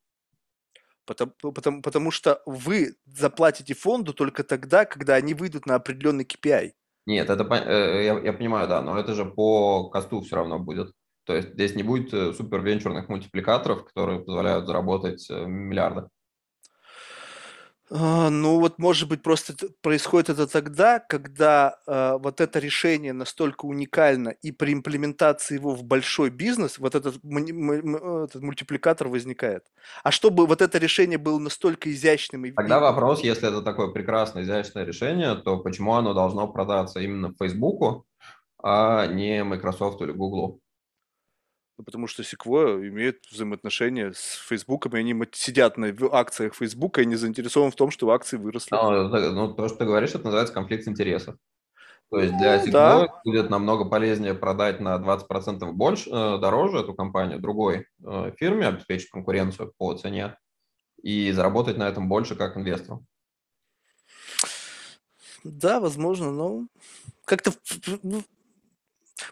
Потому, потому, потому что вы заплатите фонду только тогда, когда они выйдут на определенный KPI. Нет, это э, я, я понимаю, да, но это же по косту все равно будет. То есть здесь не будет э, супер венчурных мультипликаторов, которые позволяют заработать миллиарды. А, ну вот, может быть, просто происходит это тогда, когда э, вот это решение настолько уникально, и при имплементации его в большой бизнес вот этот, этот мультипликатор возникает. А чтобы вот это решение было настолько изящным... И, Тогда вопрос, если это такое прекрасное, изящное решение, то почему оно должно продаться именно Фейсбуку, а не Microsoft или Google? Ну, потому что Sequoia имеет взаимоотношения с Фейсбуком, и они сидят на акциях Фейсбука и не заинтересованы в том, что акции выросли. Ну, ну, то, что ты говоришь, это называется конфликт интересов. То есть для Sequoia да. будет намного полезнее продать на 20% больше, э, дороже эту компанию другой э, фирме, обеспечить конкуренцию по цене, и заработать на этом больше как инвестору. Да, возможно, но как-то ну,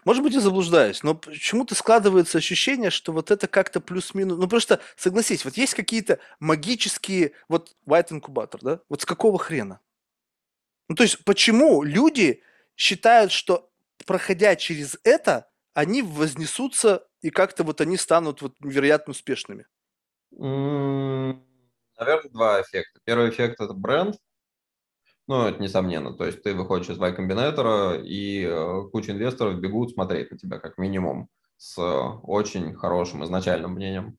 может быть, я заблуждаюсь, но почему-то складывается ощущение, что вот это как-то плюс-минус... Ну, просто, согласись, вот есть какие-то магические... Вот white инкубатор, да? Вот с какого хрена? Ну, то есть, почему люди считают, что, проходя через это, они вознесутся, и как-то вот они станут вот невероятно успешными? Наверное, два эффекта. Первый эффект – это бренд, ну, это несомненно. То есть ты выходишь из Y Combinator, и э, куча инвесторов бегут смотреть на тебя как минимум с очень хорошим изначальным мнением.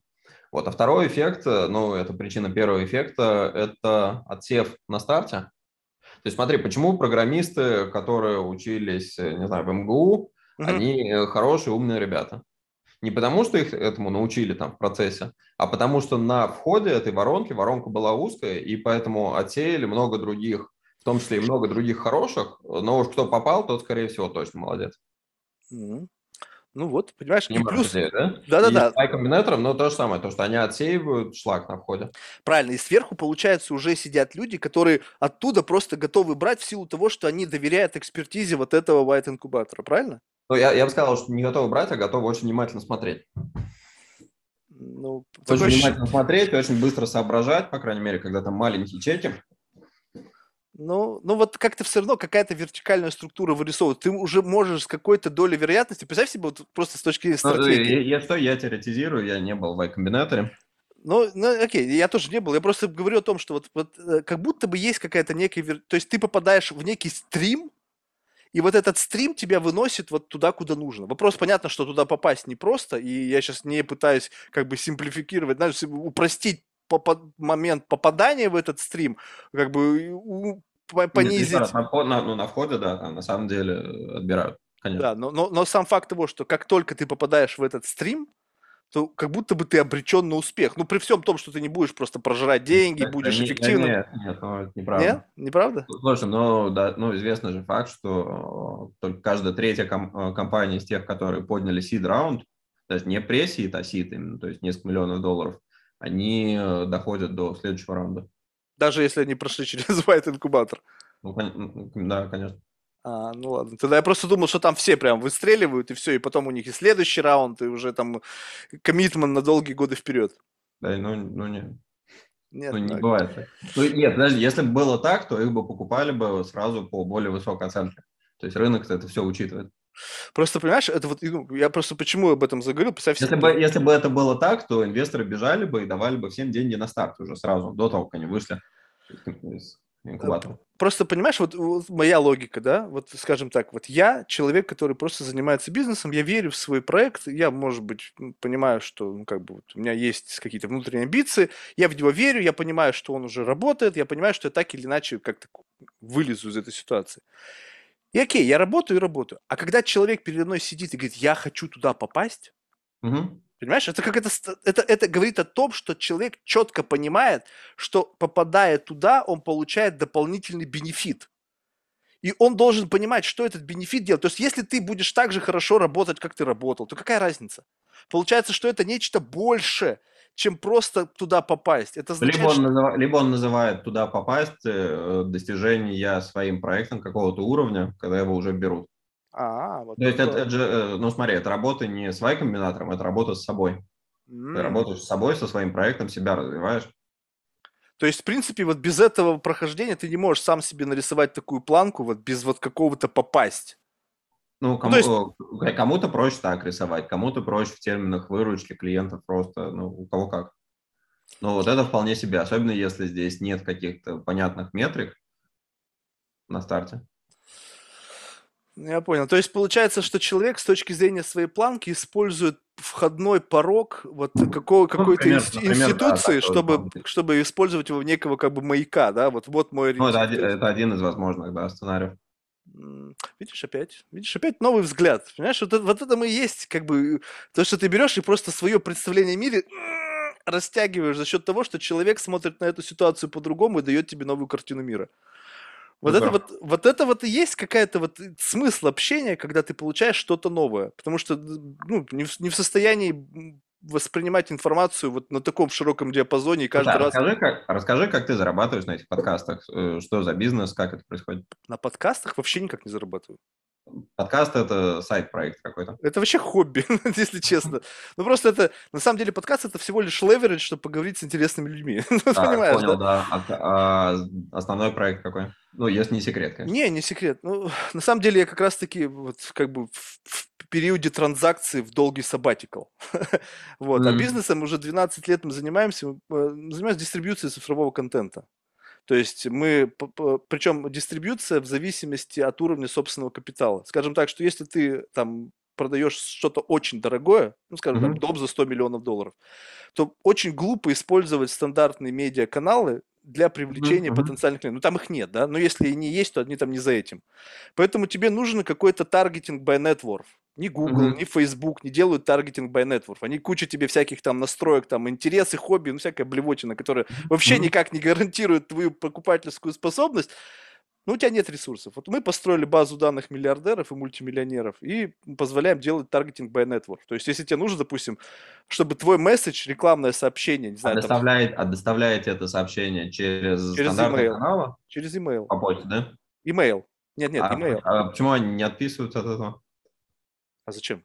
Вот. А второй эффект, э, ну, это причина первого эффекта, это отсев на старте. То есть смотри, почему программисты, которые учились, э, не знаю, в МГУ, mm-hmm. они хорошие, умные ребята. Не потому, что их этому научили там в процессе, а потому что на входе этой воронки воронка была узкая, и поэтому отсеяли много других в том числе и много других хороших, но уж кто попал, тот, скорее всего, точно молодец. Mm-hmm. Ну вот, понимаешь, не плюс... да? Да-да-да. И комбинатором, но то же самое, то, что они отсеивают шлак на входе. Правильно, и сверху, получается, уже сидят люди, которые оттуда просто готовы брать в силу того, что они доверяют экспертизе вот этого white инкубатора, правильно? Ну, я, я бы сказал, что не готовы брать, а готовы очень внимательно смотреть. Ну, очень такой... внимательно смотреть, очень быстро соображать, по крайней мере, когда там маленькие чеки. Ну, ну вот как-то все равно какая-то вертикальная структура вырисовывает. Ты уже можешь с какой-то долей вероятности, представь себе вот просто с точки зрения ну, стратегии. Я, я что, я теоретизирую, я не был в Y-комбинаторе. Ну, ну, окей, я тоже не был. Я просто говорю о том, что вот, вот э, как будто бы есть какая-то некая... То есть ты попадаешь в некий стрим, и вот этот стрим тебя выносит вот туда, куда нужно. Вопрос, понятно, что туда попасть непросто, и я сейчас не пытаюсь как бы симплификировать, знаешь, упростить момент попадания в этот стрим, как бы понизить. Нет, на, на, ну, на входе, да, на самом деле э, отбирают, конечно. Да, но, но, но сам факт того, что как только ты попадаешь в этот стрим, то как будто бы ты обречен на успех. Ну, при всем том, что ты не будешь просто прожирать деньги, это, будешь не, эффективным. Нет, нет, ну, это неправда. Нет? Неправда? Слушай, ну, да, ну, известный же факт, что только каждая третья ком- э, компания из тех, которые подняли seed раунд, даже не пресс-сид, а сид именно, то есть несколько миллионов долларов, они э, доходят до следующего раунда. Даже если они прошли через white инкубатор? Ну, да, конечно. А, ну ладно. Тогда я просто думал, что там все прям выстреливают, и все, и потом у них и следующий раунд, и уже там коммитмент на долгие годы вперед. Да, ну, ну не. Нет, ну, не так. бывает так. Ну, нет, подожди, если бы было так, то их бы покупали бы сразу по более высокой оценке. То есть рынок это все учитывает. Просто, понимаешь, это вот, ну, я просто почему об этом заговорил, представь если Бы, если бы это было так, то инвесторы бежали бы и давали бы всем деньги на старт уже сразу, до того, как они вышли из инкубатора. Просто, понимаешь, вот, вот моя логика, да, вот, скажем так, вот я человек, который просто занимается бизнесом, я верю в свой проект, я, может быть, понимаю, что, ну, как бы, вот, у меня есть какие-то внутренние амбиции, я в него верю, я понимаю, что он уже работает, я понимаю, что я так или иначе как-то вылезу из этой ситуации. И окей, я работаю и работаю. А когда человек передо мной сидит и говорит, я хочу туда попасть, угу. понимаешь, это как это, это, это говорит о том, что человек четко понимает, что попадая туда, он получает дополнительный бенефит. И он должен понимать, что этот бенефит делает. То есть, если ты будешь так же хорошо работать, как ты работал, то какая разница? Получается, что это нечто большее, чем просто туда попасть. Это означает, либо, он что... назыв... либо он называет туда попасть э, достижение своим проектом какого-то уровня, когда его уже берут. А, вот То есть это, это же, э, ну смотри, это работа не с Y-комбинатором, это работа с собой. Mm. Ты работаешь с собой, со своим проектом, себя развиваешь. То есть, в принципе, вот без этого прохождения ты не можешь сам себе нарисовать такую планку, вот без вот какого-то попасть. Ну, кому, ну, есть... кому-то проще так рисовать, кому-то проще в терминах выручки клиентов просто, ну, у кого как. Но вот это вполне себе, особенно если здесь нет каких-то понятных метрик на старте. Я понял. То есть получается, что человек с точки зрения своей планки использует входной порог вот какого, ну, какой-то например, институции, да, чтобы, чтобы использовать его в некого как бы маяка, да? Вот, вот мой Ну, это один, это один из возможных, да, сценариев. Видишь опять, видишь опять новый взгляд. Понимаешь, вот, вот это мы и есть, как бы, то, что ты берешь и просто свое представление о мире растягиваешь за счет того, что человек смотрит на эту ситуацию по-другому и дает тебе новую картину мира. Вот, это вот, вот это вот и есть какая-то вот смысл общения, когда ты получаешь что-то новое. Потому что ну, не, в, не в состоянии воспринимать информацию вот на таком широком диапазоне и каждый Да, раз... расскажи как, расскажи, как ты зарабатываешь на этих подкастах, э, что за бизнес, как это происходит. На подкастах вообще никак не зарабатываю. Подкаст – это сайт-проект какой-то. Это вообще хобби, если честно. Ну просто это, на самом деле, подкаст это всего лишь леверидж, чтобы поговорить с интересными людьми. Ну, А, Понимаешь, понял, да? да. А, а основной проект какой? Ну, если не секрет, конечно. Не, не секрет. Ну, на самом деле я как раз-таки вот как бы в периоде транзакции в долгий sabbatical. Вот. А Мгм. бизнесом уже 12 лет мы занимаемся, мы, э, занимаемся дистрибьюцией цифрового контента. То есть мы, причем дистрибьюция в зависимости от уровня собственного капитала. Скажем так, что если ты там продаешь что-то очень дорогое, ну, скажем, там, Мгм. дом за 100 миллионов долларов, то очень глупо использовать стандартные медиаканалы для привлечения мгм. потенциальных клиентов. Ну, там их нет, да, но если и не есть, то они там не за этим. Поэтому тебе нужен какой-то таргетинг by net worth. Ни Google, Мгм. ни Facebook не делают таргетинг by net worth. Они куча тебе всяких там настроек, там интересы, хобби, ну, всякая блевотина, которая вообще Мгм. никак не гарантирует твою покупательскую способность, но у тебя нет ресурсов. Вот мы построили базу данных миллиардеров и мультимиллионеров и позволяем делать таргетинг by network. То есть, если тебе нужно, допустим, чтобы твой месседж, рекламное сообщение, не А знаю, там, доставляет, а доставляете это сообщение через, Через стандартные email. каналы через email. по почте, да? Email. Нет, нет, а, email. а почему они не отписываются от этого? А зачем?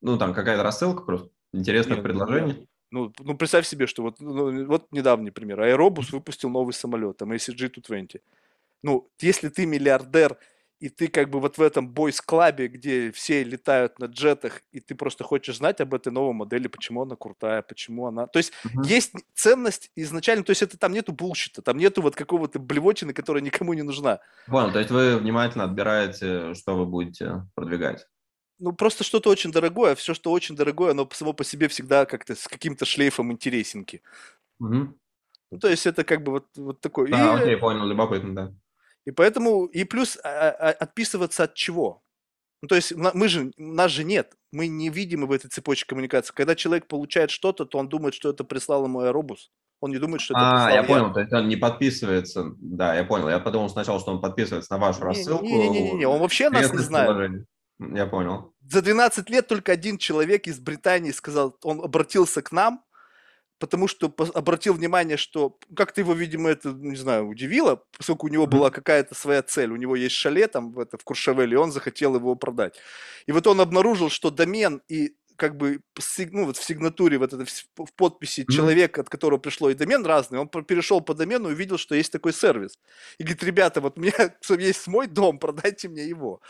Ну, там какая-то рассылка просто, интересных Не, предложений. Ну, ну, представь себе, что вот, ну, вот недавний пример. Аэробус выпустил новый самолет, там ACG-220. Ну, если ты миллиардер, и ты как бы вот в этом бойс-клабе, где все летают на джетах, и ты просто хочешь знать об этой новой модели, почему она крутая, почему она... То есть Мгм. есть ценность изначально, то есть это там нету булщита, там нету вот какого-то блевотины, которая никому не нужна. Понял, то есть вы внимательно отбираете, что вы будете продвигать. Ну, просто что-то очень дорогое, а все, что очень дорогое, оно само по себе всегда как-то с каким-то шлейфом интересненьки. Мгм. Ну, то есть это как бы вот, вот такой. Да, и, окей, понял, любопытно, да. и поэтому, и плюс а, а, отписываться от чего? Ну, то есть мы же, нас же нет, мы не видим в этой цепочке коммуникации. Когда человек получает что-то, то он думает, что это прислал ему аэробус. Он не думает, что это А, я понял, то есть он не подписывается. Да, я понял. Я подумал сначала, что он подписывается на вашу рассылку. Не-не-не, он вообще нас не знает. предложений. Я понял. За 12 лет только один человек из Британии сказал, он обратился к нам, потому что обратил внимание, что как-то его, видимо, это, не знаю, удивило, поскольку у него была какая-то своя цель. У него есть шале там в, это, в Куршавеле, и он захотел его продать. И вот он обнаружил, что домен и как бы ну, вот в сигнатуре, вот это, в в подписи Мгм. человека, от которого пришло и домен разный, он перешел по домену и увидел, что есть такой сервис. И говорит, ребята, вот у меня есть мой дом, продайте мне его.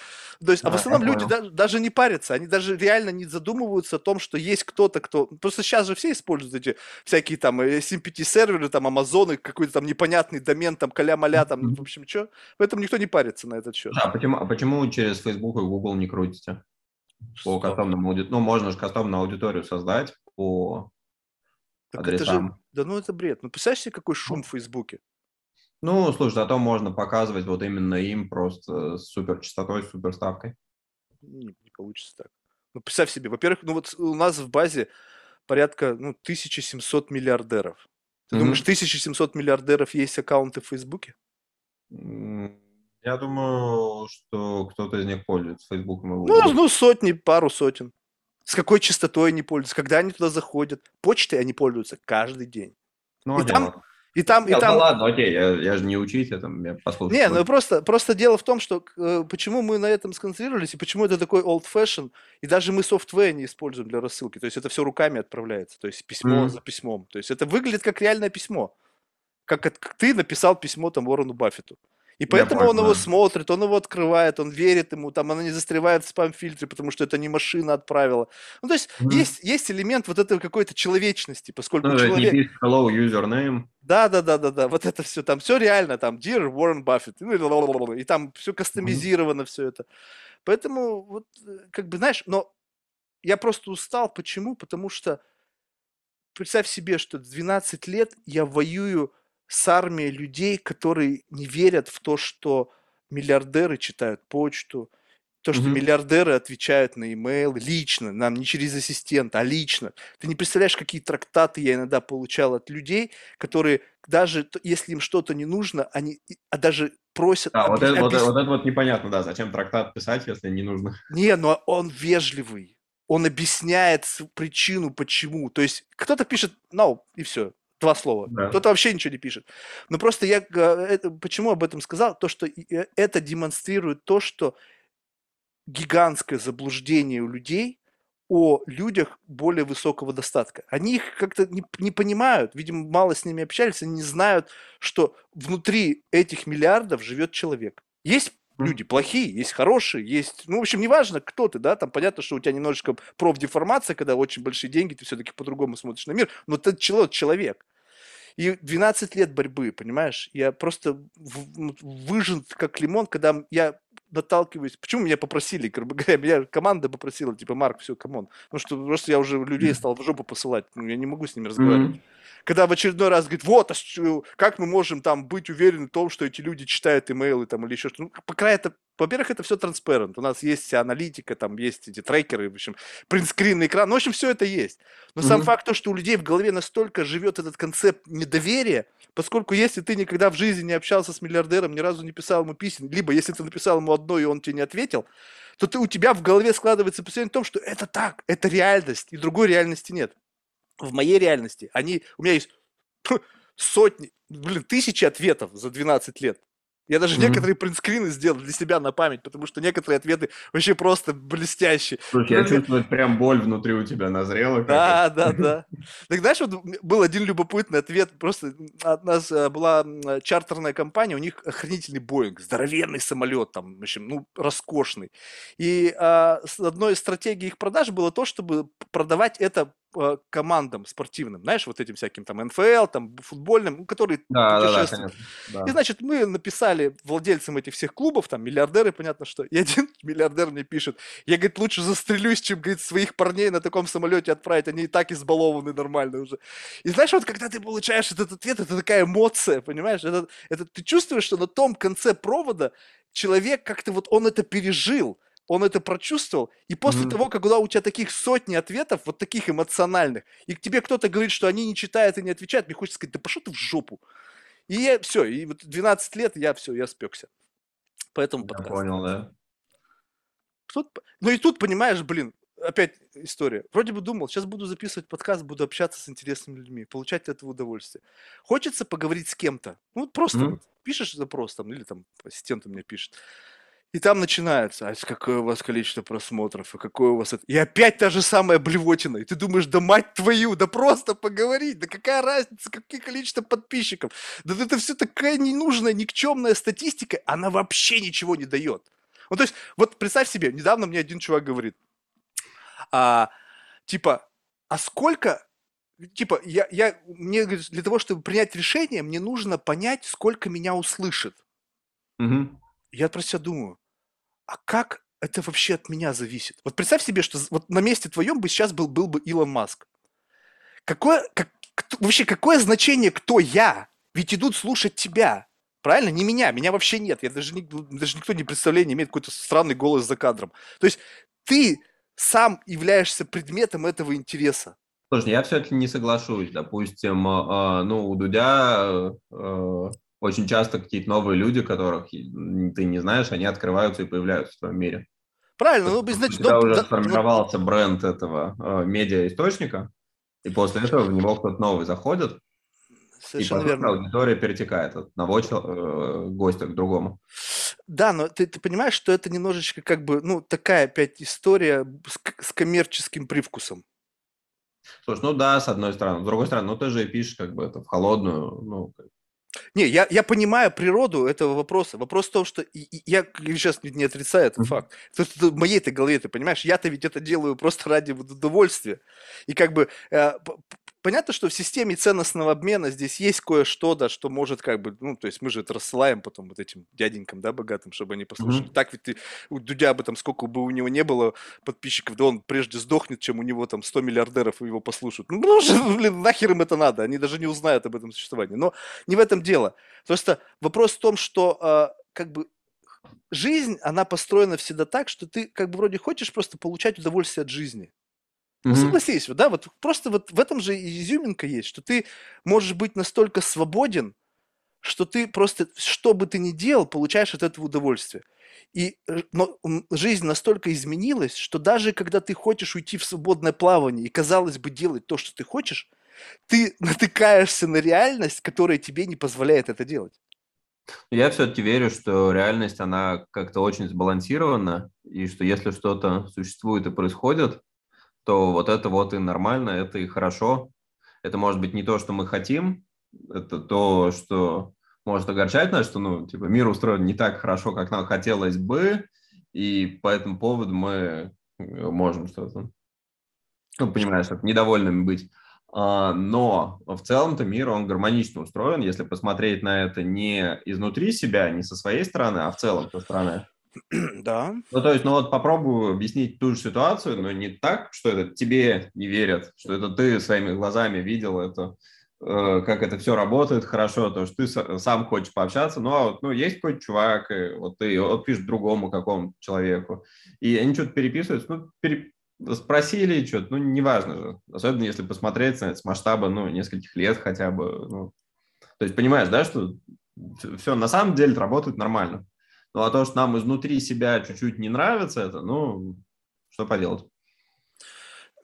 То есть, а в основном люди даже, не парятся, они даже реально не задумываются о том, что есть кто-то, кто... Просто сейчас же все используют эти всякие там э, SMPT-серверы, там Амазоны, какой-то там непонятный домен, там каля-маля, там, в общем, что. Поэтому никто не парится на этот счет. А почему, а почему через Facebook и Google не крутите? По Что? кастомному ауди- Ну, можно же кастомную аудиторию создать по Так это же... адресам. Да ну это бред. Ну представляешь себе, какой шум в Фейсбуке? Ну, слушай, зато можно показывать вот именно им просто с супер частотой, с супер ставкой. Не, не получится так. Ну представь себе, во-первых, ну вот у нас в базе порядка, ну, 1700 миллиардеров. Ты Мгм. думаешь, 1700 миллиардеров есть аккаунты в Фейсбуке? М, Я думаю, что кто-то из них пользуется Facebook. Ну, ну, сотни, пару сотен. С какой частотой они пользуются, когда они туда заходят. Почтой они пользуются каждый день. ну, и там- дело. И там, и там... ну ладно, окей, я, я же не учитель, там, я послушал. Не, ну просто, просто дело в том, что э, почему мы на этом сконцентрировались, и почему это такой old fashion, и даже мы софтвер не используем для рассылки. То есть это все руками отправляется, то есть письмо Мгм. за письмом. То есть это выглядит как реальное письмо. Как, как ты написал письмо там Уоррену Баффету. И поэтому понял, он его да. смотрит, он его открывает, он верит ему, там она не застревает в спам-фильтре, потому что это не машина отправила. Ну, то есть Мгм. есть, есть элемент вот этой какой-то человечности, поскольку Ну, не человек... пишет hello username. Да, да, да, да, да. Вот это все там, все реально, там, Dear Warren Buffett, ну, и там все кастомизировано, все это. Поэтому, вот, э, как бы, знаешь, но я просто устал. Почему? Потому что представь себе, что 12 лет я воюю с армией людей, которые не верят в то, что миллиардеры читают почту, то, что Мгм. миллиардеры отвечают на имейл лично, нам не через ассистента, а лично. Ты не представляешь, какие трактаты я иногда получал от людей, которые даже если им что-то не нужно, они а даже просят... Да, вот это, вот, это- вот это вот непонятно, да, зачем трактат писать, если не нужно. Не, но он вежливый. он объясняет причину, почему. То есть кто-то пишет no, и все, два слова. Да. Кто-то вообще ничего не пишет. Но просто я это, почему об этом сказал? То, что э, это демонстрирует то, что гигантское заблуждение у людей о людях более высокого достатка. Они их как-то не, не понимают, видимо, мало с ними общались, они не знают, что внутри этих миллиардов живет человек. Есть люди плохие, есть хорошие, есть, ну, в общем, неважно, кто ты, да, там понятно, что у тебя немножечко профдеформация, когда очень большие деньги, ты все-таки по-другому смотришь на мир, но ты человек. И 12 лет борьбы, понимаешь, я просто выжат как лимон, когда я наталкиваюсь. Почему меня попросили, грубо говоря, меня команда попросила, типа, Марк, все, come on. Потому что просто я уже людей стал в жопу посылать, ну, я не могу с ними разговаривать. Mm-hmm когда в очередной раз говорит, вот, а как мы можем там быть уверены в том, что эти люди читают имейлы там или еще что-то. Ну, пока это, во-первых, это все транспарент. У нас есть вся аналитика, там есть эти трекеры, в общем, принтскрин экран. Ну, в общем, все это есть. Но mm-hmm. сам факт то, что у людей в голове настолько живет этот концепт недоверия, поскольку если ты никогда в жизни не общался с миллиардером, ни разу не писал ему писем, либо если ты написал ему одно, и он тебе не ответил, то ты, у тебя в голове складывается представление о том, что это так, это реальность, и другой реальности нет в моей реальности, они, у меня есть сотни, блин, тысячи ответов за 12 лет. Я даже mm-hmm. некоторые принтскрины сделал для себя на память, потому что некоторые ответы вообще просто блестящие. Слушай, я чувствую, прям боль внутри у тебя назрела. Да, да, да. Так знаешь, вот был один любопытный ответ. Просто от нас э, была чартерная компания, у них охранительный Боинг, здоровенный самолет, там, в общем, ну, роскошный. И а, одной из стратегий их продаж было то, чтобы продавать это Э, командам спортивным, знаешь, вот этим всяким там НФЛ, там футбольным, которые да, путешествуют. Да, да, да. И, значит, мы написали владельцам этих всех клубов, там, миллиардеры, понятно, что, и один миллиардер мне пишет, я, говорит, лучше застрелюсь, чем, говорит, своих парней на таком самолете отправить, они и так избалованы нормально уже. И знаешь, вот когда ты получаешь этот ответ, это такая эмоция, понимаешь, это, это ты чувствуешь, что на том конце провода человек как-то вот он это пережил, он это прочувствовал, и после mm-hmm. того, когда у тебя таких сотни ответов, вот таких эмоциональных, и к тебе кто-то говорит, что они не читают и не отвечают, мне хочется сказать, да пошел ты в жопу. И я, все, и вот 12 лет я все, я спекся. Поэтому я понял, да. Тут, ну и тут, понимаешь, блин, опять история. Вроде бы думал, сейчас буду записывать подкаст, буду общаться с интересными людьми, получать от этого удовольствие. Хочется поговорить с кем-то. Ну, вот просто mm-hmm. вот, пишешь запрос там, или там ассистент у меня пишет. И там начинается, а какое у вас количество просмотров, и какое у вас... И опять та же самая блевотина. И ты думаешь, да мать твою, да просто поговорить, да какая разница, какие количество подписчиков. Да это все такая ненужная, никчемная статистика, она вообще ничего не дает. Ну, то есть, вот представь себе, недавно мне один чувак говорит, а, типа, а сколько, типа, я, я, мне, для того, чтобы принять решение, мне нужно понять, сколько меня услышит. Угу. Я про себя думаю, а как это вообще от меня зависит? Вот представь себе, что вот на месте твоем бы сейчас был, был бы Илон Маск. Какое, как, кто, вообще какое значение, кто я? Ведь идут слушать тебя. Правильно? Не меня. Меня вообще нет. Я даже, даже никто не представляет, не имеет какой-то странный голос за кадром. То есть ты сам являешься предметом этого интереса. Слушай, я все-таки не соглашусь. Допустим, э, ну, у Дудя э, очень часто какие-то новые люди, которых ты не знаешь, они открываются и появляются в твоем мире. Правильно, ну, значит... Когда уже сформировался бренд этого э, медиа-источника, и после этого в него кто-то новый заходит, Совершенно и верно. аудитория перетекает от одного э, гостя к другому. Да, но ты, ты понимаешь, что это немножечко как бы, ну, такая опять история с, с коммерческим привкусом. Слушай, ну да, с одной стороны. С другой стороны, ну ты же пишешь как бы это в холодную, ну, не, я, я понимаю природу этого вопроса. Вопрос в том, что и, и, я сейчас не, отрицаю этот факт. То, что в моей-то голове, ты понимаешь, я-то ведь это делаю просто ради удовольствия. И как бы э, понятно, что в системе ценностного обмена здесь есть кое-что, да, что может как бы, ну, то есть мы же это рассылаем потом вот этим дяденькам, да, богатым, чтобы они послушали. Mm-hmm. Так ведь ты, у Дудя бы там, сколько бы у него не было подписчиков, да он прежде сдохнет, чем у него там 100 миллиардеров его послушают. Ну, блин, нахер им это надо, они даже не узнают об этом существовании. Но не в этом дело. Просто вопрос в том, что э, как бы жизнь, она построена всегда так, что ты как бы вроде хочешь просто получать удовольствие от жизни. Ну, согласись, да, вот просто вот в этом же изюминка есть, что ты можешь быть настолько свободен, что ты просто, что бы ты ни делал, получаешь от этого удовольствие. И э, но жизнь настолько изменилась, что даже когда ты хочешь уйти в свободное плавание и, казалось бы, делать то, что ты хочешь, ты натыкаешься на реальность, которая тебе не позволяет это делать. Я все-таки верю, что реальность, она как-то очень сбалансирована, и что если что-то существует и происходит, то вот это вот и нормально, это и хорошо. Это может быть не то, что мы хотим, это то, что может огорчать нас, что, ну, типа, мир устроен не так хорошо, как нам хотелось бы, и по этому поводу мы э, можем что-то, ну, понимаешь, недовольными быть. А, но в целом-то мир, он гармонично устроен, если посмотреть на это не изнутри себя, не со своей стороны, а в целом со стороны. Да. Ну, то есть, ну вот попробую объяснить ту же ситуацию, но не так, что это тебе не верят, что это ты своими глазами видел это, э, как это все работает хорошо, то, что ты сам хочешь пообщаться, ну, а вот, ну, есть какой-то чувак, и вот ты вот пишешь другому какому человеку, и они что-то переписываются, ну, пере, спросили что-то, ну, неважно же. Особенно если посмотреть с масштаба, ну, нескольких лет хотя бы. Ну. То есть понимаешь, да, что все на самом деле работает нормально. Ну, а то, что нам изнутри себя чуть-чуть не нравится это, ну, что поделать.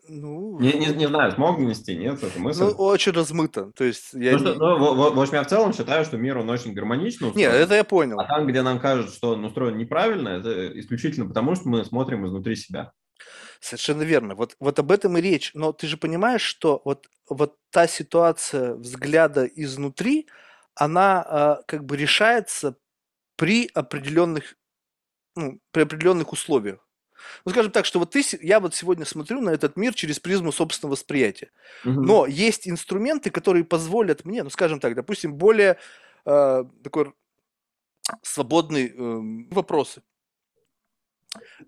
Ну, не, не, не знаю, смог донести, нет, это мысль. Ну, очень размыто. То есть я ну, что, ну, в, в, общем, я в целом считаю, что мир, он очень гармонично устроен. Нет, это я понял. А там, где нам кажется, что он устроен неправильно, это исключительно потому, что мы смотрим изнутри себя. Совершенно верно. Вот, вот об этом и речь. Но ты же понимаешь, что вот, вот та ситуация взгляда изнутри, она э, как бы решается при определенных, ну, при определенных условиях. Ну, скажем так, что вот ты, я вот сегодня смотрю на этот мир через призму собственного восприятия. Угу. Но есть инструменты, которые позволят мне, ну, скажем так, допустим, более э, такой свободные э, вопросы.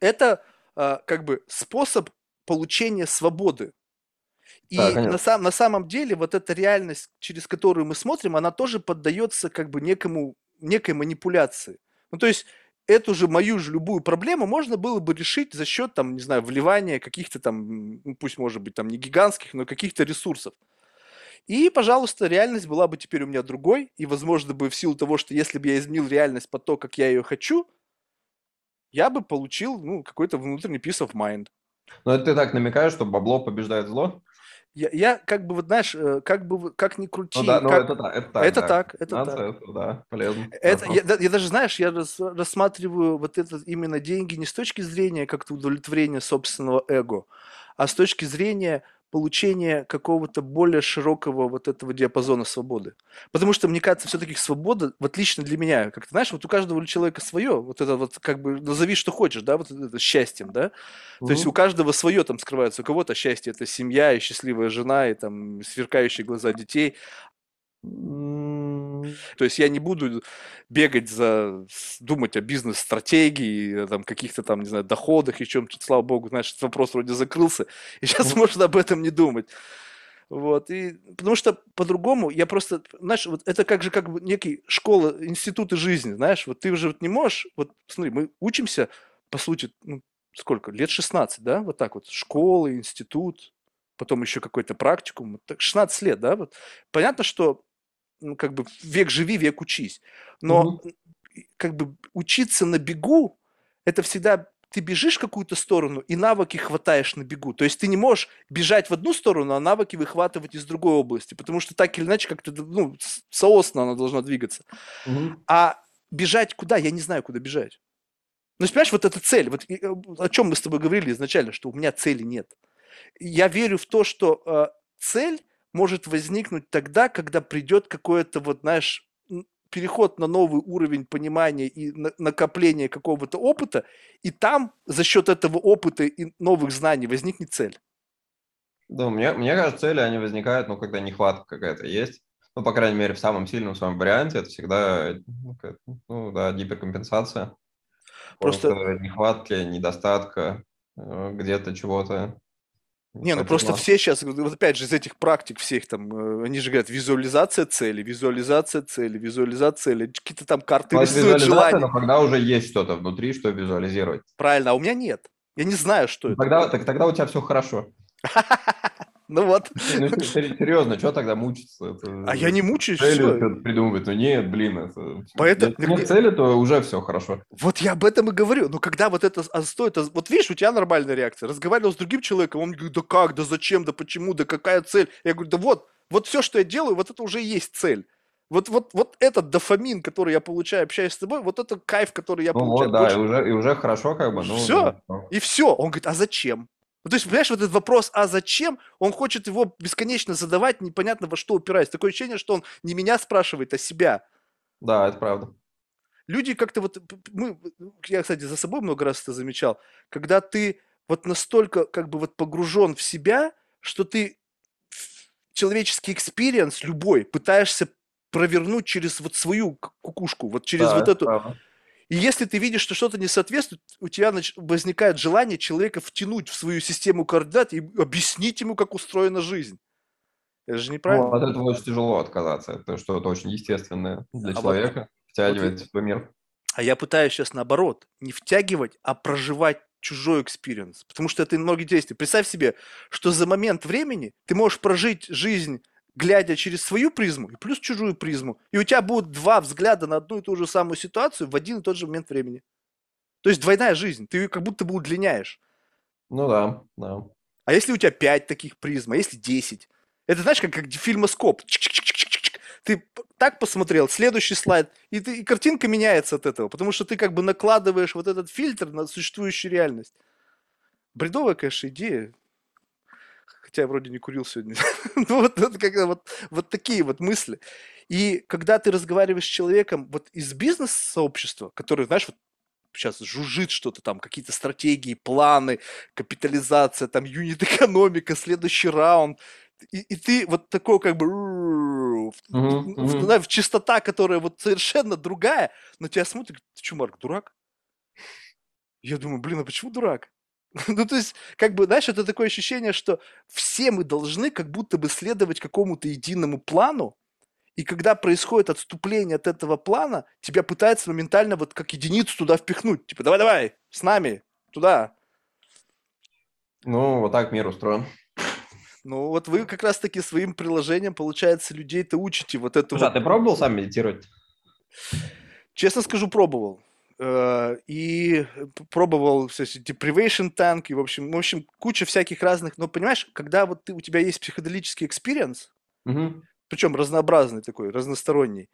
Это а, как бы способ получения свободы. И да, на, сам, на самом деле вот эта реальность, через которую мы смотрим, она тоже поддается как бы некому, некой манипуляции. Ну, то есть эту же мою же любую проблему можно было бы решить за счет, там, не знаю, вливания каких-то там, ну, пусть может быть там не гигантских, но каких-то ресурсов. И, пожалуйста, реальность была бы теперь у меня другой, и, возможно, бы в силу того, что если бы я изменил реальность под то, как я ее хочу, я бы получил ну, какой-то внутренний peace of mind. Но это ты так намекаешь, что бабло побеждает зло? Я, я как бы, вот знаешь, э, как бы, как ни крути. Ну да, ну как... это, да, это так. Это да. так, это так. Это, да, полезно. Это, я, я даже, знаешь, я рас, рассматриваю вот это именно деньги не с точки зрения как-то удовлетворения собственного эго, а с точки зрения получения какого-то более широкого вот этого диапазона свободы. Потому что, мне кажется, все-таки свобода, вот лично для меня, как ты знаешь, вот у каждого человека свое, вот это вот как бы назови, что хочешь, да, вот это счастьем, да. Mm-hmm. То есть у каждого свое там скрывается, у кого-то счастье это семья и счастливая жена и там сверкающие глаза детей, то есть я не буду бегать за, думать о бизнес-стратегии, там, каких-то там, не знаю, доходах и чем-то, слава богу, значит, вопрос вроде закрылся, и сейчас можно об этом не думать. Вот, и потому что по-другому я просто, знаешь, вот это как же как бы некий школа, институты жизни, знаешь, вот ты уже вот не можешь, вот смотри, мы учимся, по сути, ну, сколько, лет 16, да, вот так вот, школа, институт, потом еще какой-то практикум, 16 лет, да, вот. Понятно, что ну, как бы век живи, век учись. Но угу. как бы учиться на бегу, это всегда ты бежишь в какую-то сторону и навыки хватаешь на бегу. То есть ты не можешь бежать в одну сторону, а навыки выхватывать из другой области, потому что так или иначе как-то ну, соосно она должна двигаться. Угу. А бежать куда? Я не знаю, куда бежать. Ну, понимаешь, вот эта цель, вот э, о чем мы с тобой говорили изначально, что у меня цели нет. Я верю в то, что э, цель может возникнуть тогда, когда придет какое-то вот, знаешь, переход на новый уровень понимания и накопления какого-то опыта, и там за счет этого опыта и новых знаний возникнет цель. Да, мне, мне кажется, цели, они возникают, ну, когда нехватка какая-то есть. Ну, по крайней мере, в самом сильном своем варианте это всегда, ну, ну да, гиперкомпенсация. Просто... Просто нехватки, недостатка, э, где-то чего-то. Не, ну просто класс. все сейчас, вот опять же, из этих практик всех там, э, они же говорят, визуализация цели, визуализация цели, визуализация цели, какие-то там карты ну, рисуют желания. Но когда уже есть что-то внутри, что визуализировать. Правильно, а у меня нет. Я не знаю, что ну, это. Тогда, так, тогда у тебя все хорошо. Ну вот. Ну, серьезно, что тогда мучиться? Это... А я не мучаюсь, цели все. придумывать. Ну нет, блин, это... Поэтому- Если нет цели, то уже все хорошо. Вот я об этом и говорю. Но когда вот это а, стоит... а, Вот видишь, у тебя нормальная реакция. Разговаривал с другим человеком, он говорит, да как, да зачем, да почему, да какая цель? Я говорю, да вот, вот все, что я делаю, вот это уже и есть цель. Вот, вот, вот этот дофамин, который я получаю, общаясь с тобой, вот это кайф, который я Ну получаю. вот, да, и уже, и уже хорошо как бы. Ну, Всё. ну, И все. Он говорит, а зачем? Ну, то есть, понимаешь, вот этот вопрос, а зачем, он хочет его бесконечно задавать, непонятно во что упираясь. Такое ощущение, что он не меня спрашивает, а себя. Да, это правда. Люди как-то вот, мы, я, кстати, за собой много раз это замечал, когда ты вот настолько как бы вот погружен в себя, что ты человеческий experience любой пытаешься провернуть через вот свою кукушку, вот через Да, вот эту. правда. И если ты видишь, что что-то не соответствует, у тебя возникает желание человека втянуть в свою систему координат и объяснить ему, как устроена жизнь. Это же неправильно. Ну, от этого очень тяжело отказаться. Это что-то очень естественное для А вот- человека. Втягивает в свой мир. А я пытаюсь сейчас наоборот, не втягивать, а проживать чужой experience. Потому что это многие действия. Представь себе, что за момент времени ты можешь прожить жизнь, глядя через свою призму и плюс чужую призму. И у тебя будут два взгляда на одну и ту же самую ситуацию в один и тот же момент времени. То есть двойная жизнь. Ты ее как будто бы удлиняешь. Ну да, да. А если у тебя 5 таких призм, а если 10? Это знаешь, как, как фильмоскоп. Чик-чик-чик-чик-чик. Ты так посмотрел, следующий слайд, и, ты, и картинка меняется от этого, потому что ты как бы накладываешь вот этот фильтр на существующую реальность. Бредовая, конечно, идея. Хотя я вроде не курил сегодня. ну вот, вот, как, вот, вот такие вот мысли. И когда ты разговариваешь с человеком вот из бизнес-сообщества, который, знаешь, вот сейчас жужжит что-то там, какие-то стратегии, планы, капитализация, там, юнит-экономика, следующий раунд. И, и ты вот такой как бы в, Мгм, в- в чистота, которая вот совершенно другая, но тебя смотрят, ты что, Марк, дурак? Я думаю, блин, а почему дурак? Ну, то есть, как бы, знаешь, это такое ощущение, что все мы должны как будто бы следовать какому-то единому плану, и когда происходит отступление от этого плана, тебя пытаются моментально вот как единицу туда впихнуть. Типа, давай-давай, с нами, туда. Ну, вот так мир устроен. Ну, вот вы как раз-таки своим приложением, получается, людей-то учите вот эту Слушай, а вот- ты пробовал сам медитировать? Честно скажу, пробовал. Э, И пробовал кстати, deprivation tank, и, в общем, в общем, куча всяких разных. Но, понимаешь, когда вот ты, у тебя есть психоделический experience, Мгм. причем разнообразный такой, разносторонний,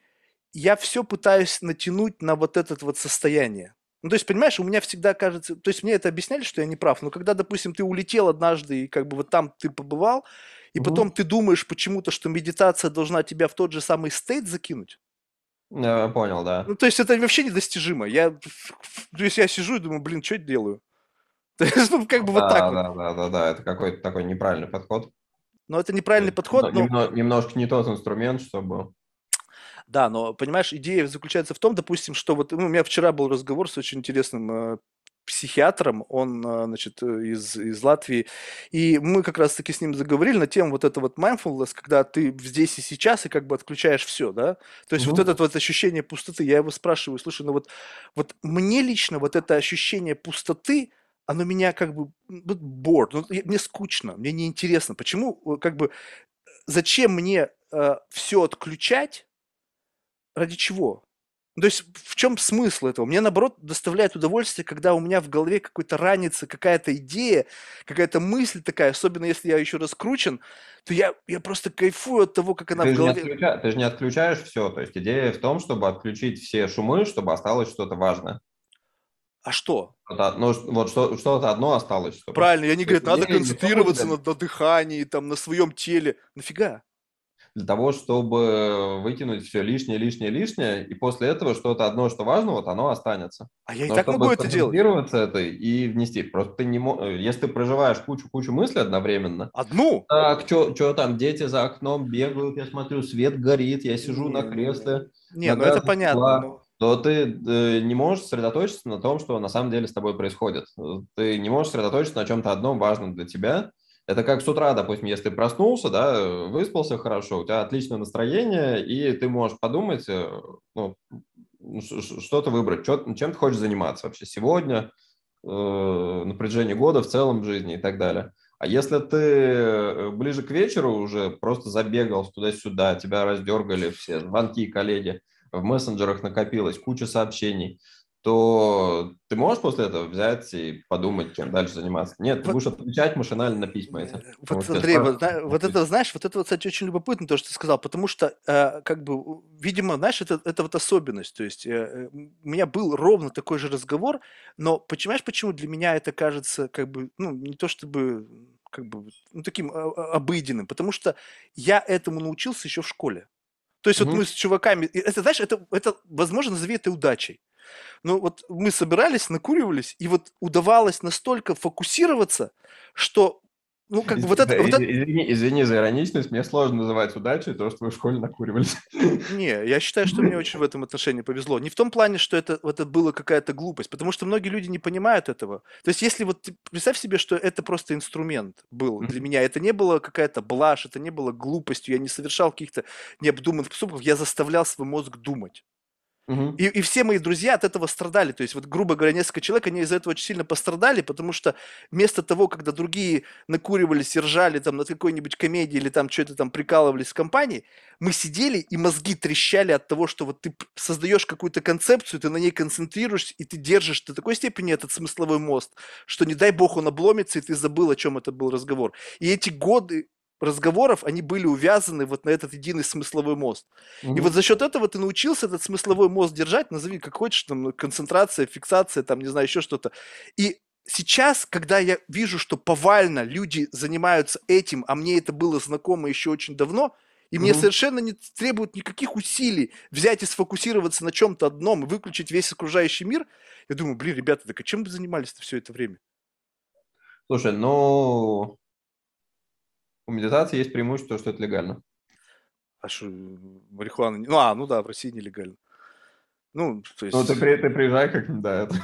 я все пытаюсь натянуть на вот это вот состояние. Ну, то есть, понимаешь, у меня всегда кажется, то есть мне это объясняли, что я не прав, но когда, допустим, ты улетел однажды, и как бы вот там ты побывал, и Мгм. потом ты думаешь почему-то, что медитация должна тебя в тот же самый стейт закинуть, Я понял, да. ну, то есть это вообще недостижимо. Я, то есть я сижу и думаю, блин, что я делаю? То есть, ну, как бы вот да, так вот. да, да, да, да, это какой-то такой неправильный подход. Но это неправильный подход, но... немно- немножко не тот инструмент, чтобы... Да, но, понимаешь, идея заключается в том, допустим, что вот ну, у меня вчера был разговор с очень интересным э, психиатром, он, э, значит, э, из, из Латвии, и мы как раз-таки с ним заговорили на тему вот это вот mindfulness, когда ты здесь и сейчас и как бы отключаешь все, да, то есть вот Мгм. это вот ощущение пустоты, я его спрашиваю, слушай, ну вот, вот мне лично вот это ощущение пустоты, оно меня как бы, вот bored, ну, мне скучно, мне неинтересно, почему, э, как бы, зачем мне все отключать, ради чего? Ну, То есть в чем смысл этого? Мне, наоборот, доставляет удовольствие, когда у меня в голове какой-то ранится какая-то идея, какая-то мысль такая, особенно если я еще раскручен, то я, я просто кайфую от того, как она Ты в голове... отключа- ты же не отключаешь все. То есть идея в том, чтобы отключить все шумы, чтобы осталось что-то важное. А что? Что-то одно- вот что, что-то одно осталось. чтобы- Правильно, надо идея не в том, концентрироваться что- на, на дыхании, там, на своем теле. Нафига? Для того, чтобы выкинуть все лишнее, лишнее, лишнее, и после этого что-то одно, что важно, вот оно останется. А я и Но так могу это делать. это и внести. Просто ты не мо- э, Если ты проживаешь кучу-кучу мыслей одновременно, Одну? так, что там, дети за окном бегают, я смотрю, свет горит, я сижу на Не-не-не. кресле, Не, ну Нога это понятно. ну. то ты э, не можешь сосредоточиться на том, что на самом деле с тобой происходит. Ты не можешь сосредоточиться на чем-то одном важном для тебя. Это как с утра, допустим, если ты проснулся, да, выспался хорошо, у тебя отличное настроение, и ты можешь подумать, э, ну, что-то выбрать, чё- чем ты хочешь заниматься вообще сегодня, э, на протяжении года, в целом жизни и так далее. А если ты э, ближе к вечеру уже просто забегал туда-сюда, тебя раздергали все, звонки, коллеги, в мессенджерах накопилось куча сообщений, то ты можешь после этого взять и подумать, чем дальше заниматься. Нет, ты будешь отвечать машинально на письма эти. Вот, Андрей, вот, вот это, знаешь, вот это, вот, кстати, очень любопытно, то, что ты сказал, потому что, э, как бы, видимо, знаешь, это, это вот особенность, то есть э, у меня был ровно такой же разговор, но понимаешь, почему для меня это кажется, как бы, ну, не то чтобы, как бы, ну, таким а, а, обыденным, потому что я этому научился еще в школе. То есть mm-hmm. вот мы с чуваками, это, знаешь, это, это, возможно, назови это удачей. Ну вот мы собирались, накуривались, и вот удавалось настолько фокусироваться, что ну, как бы вот это... Вот извини, извини за ироничность, мне сложно называть удачей то, что вы в школе накуривались. Не, я считаю, что мне очень в этом отношении повезло. Не в том плане, что это, это была какая-то глупость, потому что многие люди не понимают этого. То есть если вот... Представь себе, что это просто инструмент был для меня. Это не было какая-то блажь, это не было глупостью, я не совершал каких-то необдуманных поступков, я заставлял свой мозг думать. Угу. И, и все мои друзья от этого страдали. То есть, вот, грубо говоря, несколько человек, они из-за этого очень сильно пострадали, потому что вместо того, когда другие накуривались и ржали там над какой-нибудь комедией или там что-то там прикалывались в компании, мы сидели и мозги трещали от того, что вот ты создаешь какую-то концепцию, ты на ней концентрируешься, и ты держишь до такой степени этот смысловой мост, что не дай бог он обломится, и ты забыл, о чем это был разговор. И эти годы разговоров, они были увязаны вот на этот единый смысловой мост. Mm-hmm. И вот за счет этого ты научился этот смысловой мост держать, назови как хочешь, там, ну, концентрация, фиксация, там, не знаю, еще что-то. И сейчас, когда я вижу, что повально люди занимаются этим, а мне это было знакомо еще очень давно, и мне mm-hmm. совершенно не требует никаких усилий взять и сфокусироваться на чем-то одном и выключить весь окружающий мир, я думаю, блин, ребята, так а чем вы занимались все это время? Слушай, ну, у медитации есть преимущество, что это легально. А что, марихуана... Ну, а, ну да, в России нелегально. Ну, то есть... Ну, ты, ты приезжай как да, это...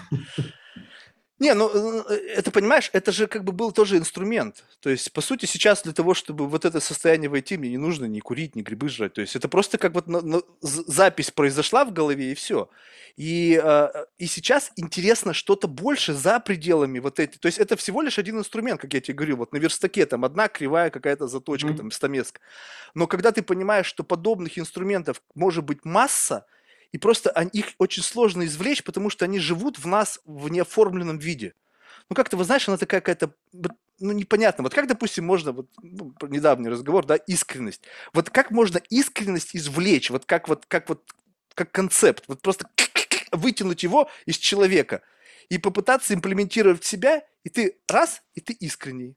Не, ну, э, это, понимаешь, это же как бы был тоже инструмент. То есть, по сути, сейчас для того, чтобы вот это состояние войти, мне не нужно ни курить, ни грибы жрать. То есть, это просто как вот на, на, запись произошла в голове, и все. И, э, и сейчас интересно что-то больше за пределами вот эти. То есть, это всего лишь один инструмент, как я тебе говорил. Вот на верстаке там одна кривая какая-то заточка, mm-hmm. там, стамеска. Но когда ты понимаешь, что подобных инструментов может быть масса, и просто их очень сложно извлечь, потому что они живут в нас в неоформленном виде. Ну, как-то, вы знаешь, она такая какая-то, ну, непонятно. Вот как, допустим, можно, вот, ну, недавний разговор, да, искренность. Вот как можно искренность извлечь, вот как вот, как вот, как концепт, вот просто вытянуть его из человека и попытаться имплементировать в себя, и ты раз, и ты искренний.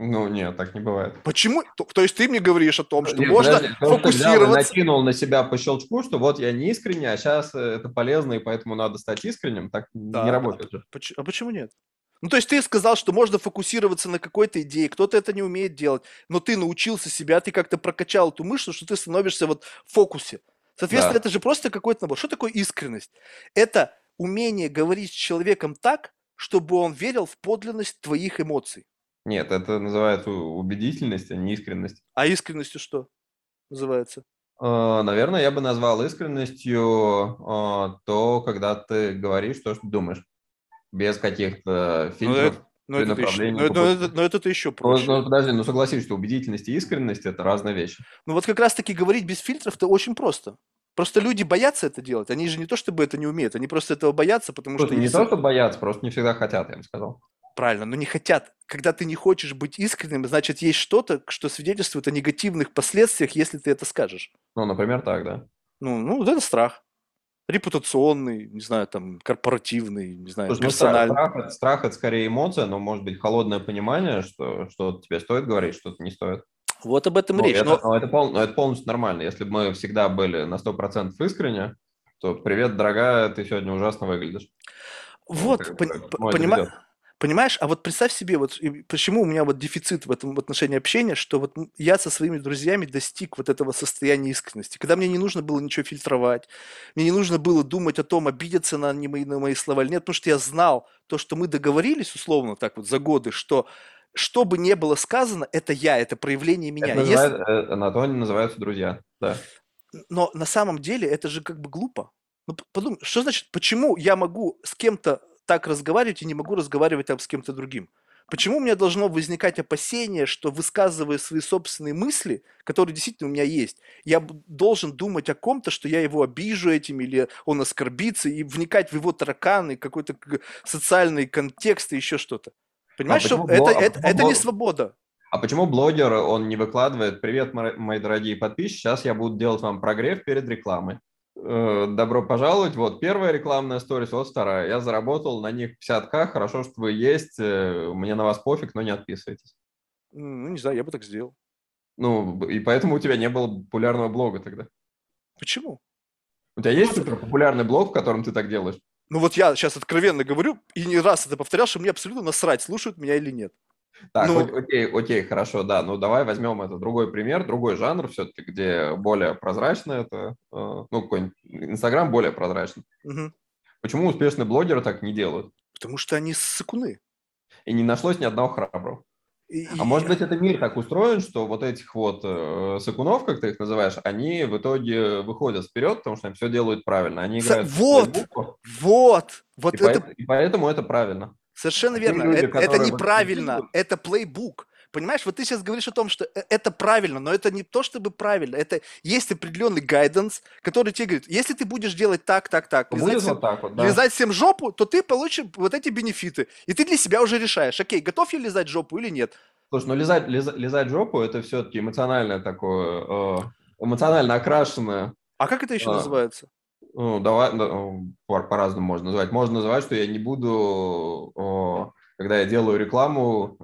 Ну, нет, так не бывает. Почему? То, то есть ты мне говоришь о том, что нет, можно подожди, фокусироваться... Ты накинул на себя по щелчку, что вот я не искренний, а сейчас э, это полезно, и поэтому надо стать искренним. Так да. не работает же. А почему нет? Ну, то есть ты сказал, что можно фокусироваться на какой-то идее, кто-то это не умеет делать, но ты научился себя, ты как-то прокачал эту мышцу, что ты становишься вот в фокусе. Соответственно, да. это же просто какой-то набор. Что такое искренность? Это умение говорить с человеком так, чтобы он верил в подлинность твоих эмоций. Нет, это называется убедительность, а не искренность. А искренностью что называется? А, наверное, я бы назвал искренностью а, то, когда ты говоришь то, что думаешь, без каких-то ну, фильтров. Но это, но, это еще, но, но, это, но это еще проще. Ну, подожди, ну согласись, что убедительность и искренность – это разные вещи. Ну вот как раз-таки говорить без фильтров – это очень просто. Просто люди боятся это делать. Они же не то, чтобы это не умеют, они просто этого боятся, потому Слушай, что... Не то, что боятся, просто не всегда хотят, я им сказал правильно, но не хотят. Когда ты не хочешь быть искренним, значит, есть что-то, что свидетельствует о негативных последствиях, если ты это скажешь. Ну, например, так, да. Ну, ну вот это страх. Репутационный, не знаю, там, корпоративный, не знаю, Слушай, персональный. Ну, страх, страх – это скорее эмоция, но может быть холодное понимание, что что тебе стоит говорить, что-то не стоит. Вот об этом ну, речь. Это, но... Это, пол, это полностью нормально. Если бы мы всегда были на 100% искренне, то привет, дорогая, ты сегодня ужасно выглядишь. Вот, ну, пон- понимаешь? Понимаешь, а вот представь себе, вот почему у меня вот дефицит в этом отношении общения, что вот я со своими друзьями достиг вот этого состояния искренности, когда мне не нужно было ничего фильтровать, мне не нужно было думать о том, обидеться на, не мои, на мои слова или нет, потому что я знал то, что мы договорились, условно так вот за годы, что что бы ни было сказано, это я, это проявление меня. Это называет, Если... Э, на то они называются друзья, да. Но на самом деле это же как бы глупо. Ну, подумай, что значит, почему я могу с кем-то так разговаривать и не могу разговаривать там с кем-то другим. Почему у меня должно возникать опасение, что высказывая свои собственные мысли, которые действительно у меня есть, я должен думать о ком-то, что я его обижу этим или он оскорбится, и вникать в его тараканы, какой-то социальный контекст и еще что-то. Понимаешь, а что это, это, это не свобода. А почему блогер, он не выкладывает «Привет, мои дорогие подписчики, сейчас я буду делать вам прогрев перед рекламой». Э, добро пожаловать. Вот первая рекламная сторис, вот вторая. Я заработал на них 50к. Хорошо, что вы есть. Э, мне на вас пофиг, но не отписывайтесь. Ну, не знаю, я бы так сделал. Ну, и поэтому у тебя не было популярного блога тогда. Почему? У тебя есть супер популярный блог, в котором ты так делаешь? Ну вот я сейчас откровенно говорю, и не раз это повторял, что мне абсолютно насрать, слушают меня или нет. Так, ну, окей, окей, хорошо, да. Ну, давай возьмем это другой пример, другой жанр все-таки, где более прозрачно это, э, ну, какой-нибудь Инстаграм более прозрачный. Угу. Почему успешные блогеры так не делают? Потому что они сыкуны. И не нашлось ни одного храброго. И, а может быть, это мир так устроен, что вот этих вот э, сыкунов, как ты их называешь, они в итоге выходят вперед, потому что они все делают правильно. Они играют вот, вот, вот и это... Поэтому, и поэтому это правильно. Совершенно верно. Люди, это, это неправильно. Это плейбук. Понимаешь, вот ты сейчас говоришь о том, что э, это правильно, но это не то чтобы правильно. Это есть определенный гайденс, который тебе говорит, если ты будешь делать так, так, так, лизать, всем, вот так вот, да. лизать всем жопу, то ты получишь вот эти бенефиты. И ты для себя уже решаешь, окей, готов я лизать жопу или нет. Слушай, ну лизать, лизать, лизать жопу это все-таки эмоциональное такое, э, эмоционально окрашенное. А как это еще э, называется? Ну, давай, по-разному можно называть. Можно называть, что я не буду, когда я делаю рекламу,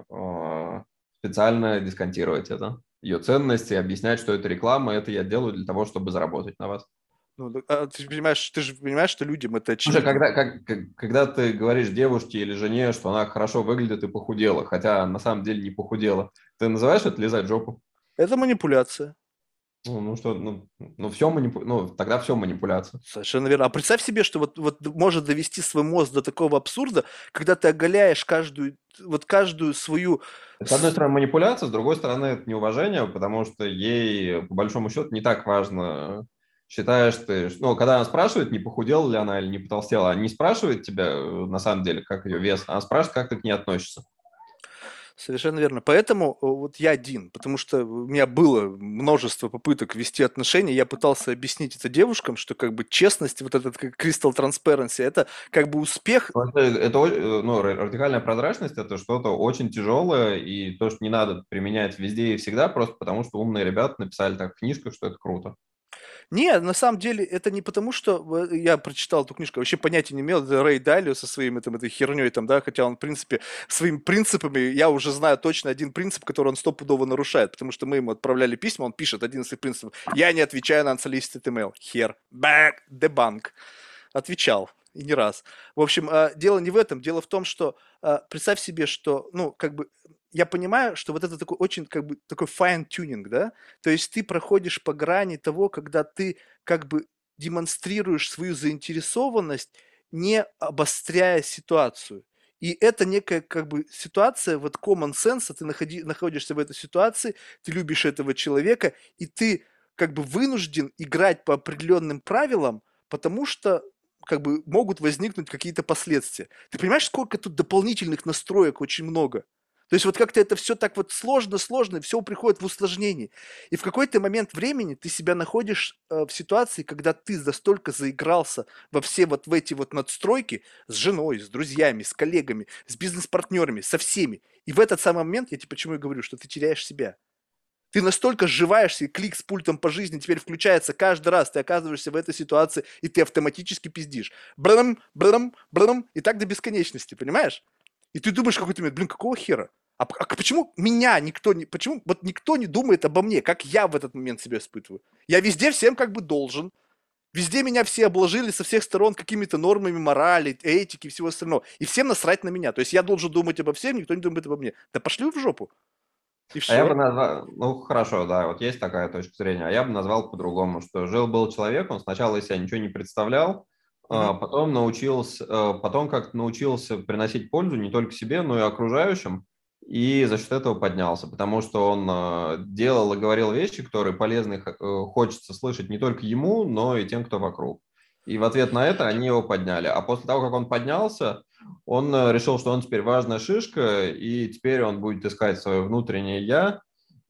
специально дисконтировать это. Ее ценности, объяснять, что это реклама, это я делаю для того, чтобы заработать на вас. Ну, а ты понимаешь, ты же понимаешь, что людям это очевидно. Слушай, когда, как, когда ты говоришь девушке или жене, что она хорошо выглядит и похудела, хотя на самом деле не похудела, ты называешь это лизать жопу? Это манипуляция. Ну, ну что, ну, ну все манипу... ну тогда все манипуляция. Совершенно верно. А представь себе, что вот, вот может довести свой мозг до такого абсурда, когда ты оголяешь каждую, вот каждую свою... С одной стороны манипуляция, с другой стороны это неуважение, потому что ей по большому счету не так важно, считаешь ты, ну, когда она спрашивает, не похудела ли она или не потолстела, она не спрашивает тебя э, на самом деле, как ее вес, она спрашивает, как ты к ней относишься. Совершенно верно. Поэтому э, вот я один, потому что у меня было множество попыток вести отношения, я пытался объяснить это девушкам, что как бы честность, вот этот как crystal transparency, это как бы успех. Это, это э, ну, радикальная прозрачность, это что-то очень тяжелое, и то, что не надо применять везде и всегда, просто потому что умные ребята написали так в книжках, что это круто. Не, на самом деле это не потому, что я прочитал эту книжку, вообще понятия не имел, это Рэй Далио со своим там, этой херней там, да, хотя он, в принципе, своими принципами, я уже знаю точно один принцип, который он стопудово нарушает, потому что мы ему отправляли письма, он пишет один из своих принципов, я не отвечаю на unsolicited email, хер, back, debunk, отвечал, и не раз. В общем, а, дело не в этом, дело в том, что а, представь себе, что, ну, как бы я понимаю, что вот это такой очень как бы такой fine-tuning, да, то есть ты проходишь по грани того, когда ты как бы демонстрируешь свою заинтересованность, не обостряя ситуацию. И это некая как бы ситуация, вот common sense, ты находи, находишься в этой ситуации, ты любишь этого человека, и ты как бы вынужден играть по определенным правилам, потому что как бы могут возникнуть какие-то последствия. Ты понимаешь, сколько тут дополнительных настроек очень много? То есть вот как-то это все так вот сложно-сложно, все приходит в усложнение. И в какой-то момент времени ты себя находишь э, в ситуации, когда ты настолько заигрался во все вот в эти вот надстройки с женой, с друзьями, с коллегами, с бизнес-партнерами, со всеми. И в этот самый момент, я тебе почему и говорю, что ты теряешь себя. Ты настолько сживаешься, и клик с пультом по жизни теперь включается каждый раз, ты оказываешься в этой ситуации, и ты автоматически пиздишь. Брам, брам, брам, и так до бесконечности, понимаешь? И ты думаешь какой-то момент, блин, какого хера? А, а почему меня никто не... Почему вот никто не думает обо мне, как я в этот момент себя испытываю? Я везде всем как бы должен. Везде меня все обложили со всех сторон какими-то нормами морали, этики и всего остального. И всем насрать на меня. То есть я должен думать обо всем, никто не думает обо мне. Да пошли в жопу. И все. А я бы назвал, ну хорошо, да, вот есть такая точка зрения, а я бы назвал по-другому, что жил-был человек, он сначала из себя ничего не представлял, а потом научился, э, потом как научился приносить пользу не только себе, но и окружающим, и за счет этого поднялся, потому что он э, делал и говорил вещи, которые полезны э, хочется слышать не только ему, но и тем, кто вокруг. И в ответ на это они его подняли. А после того, как он поднялся, он э, решил, что он теперь важная шишка, и теперь он будет искать свое внутреннее «я»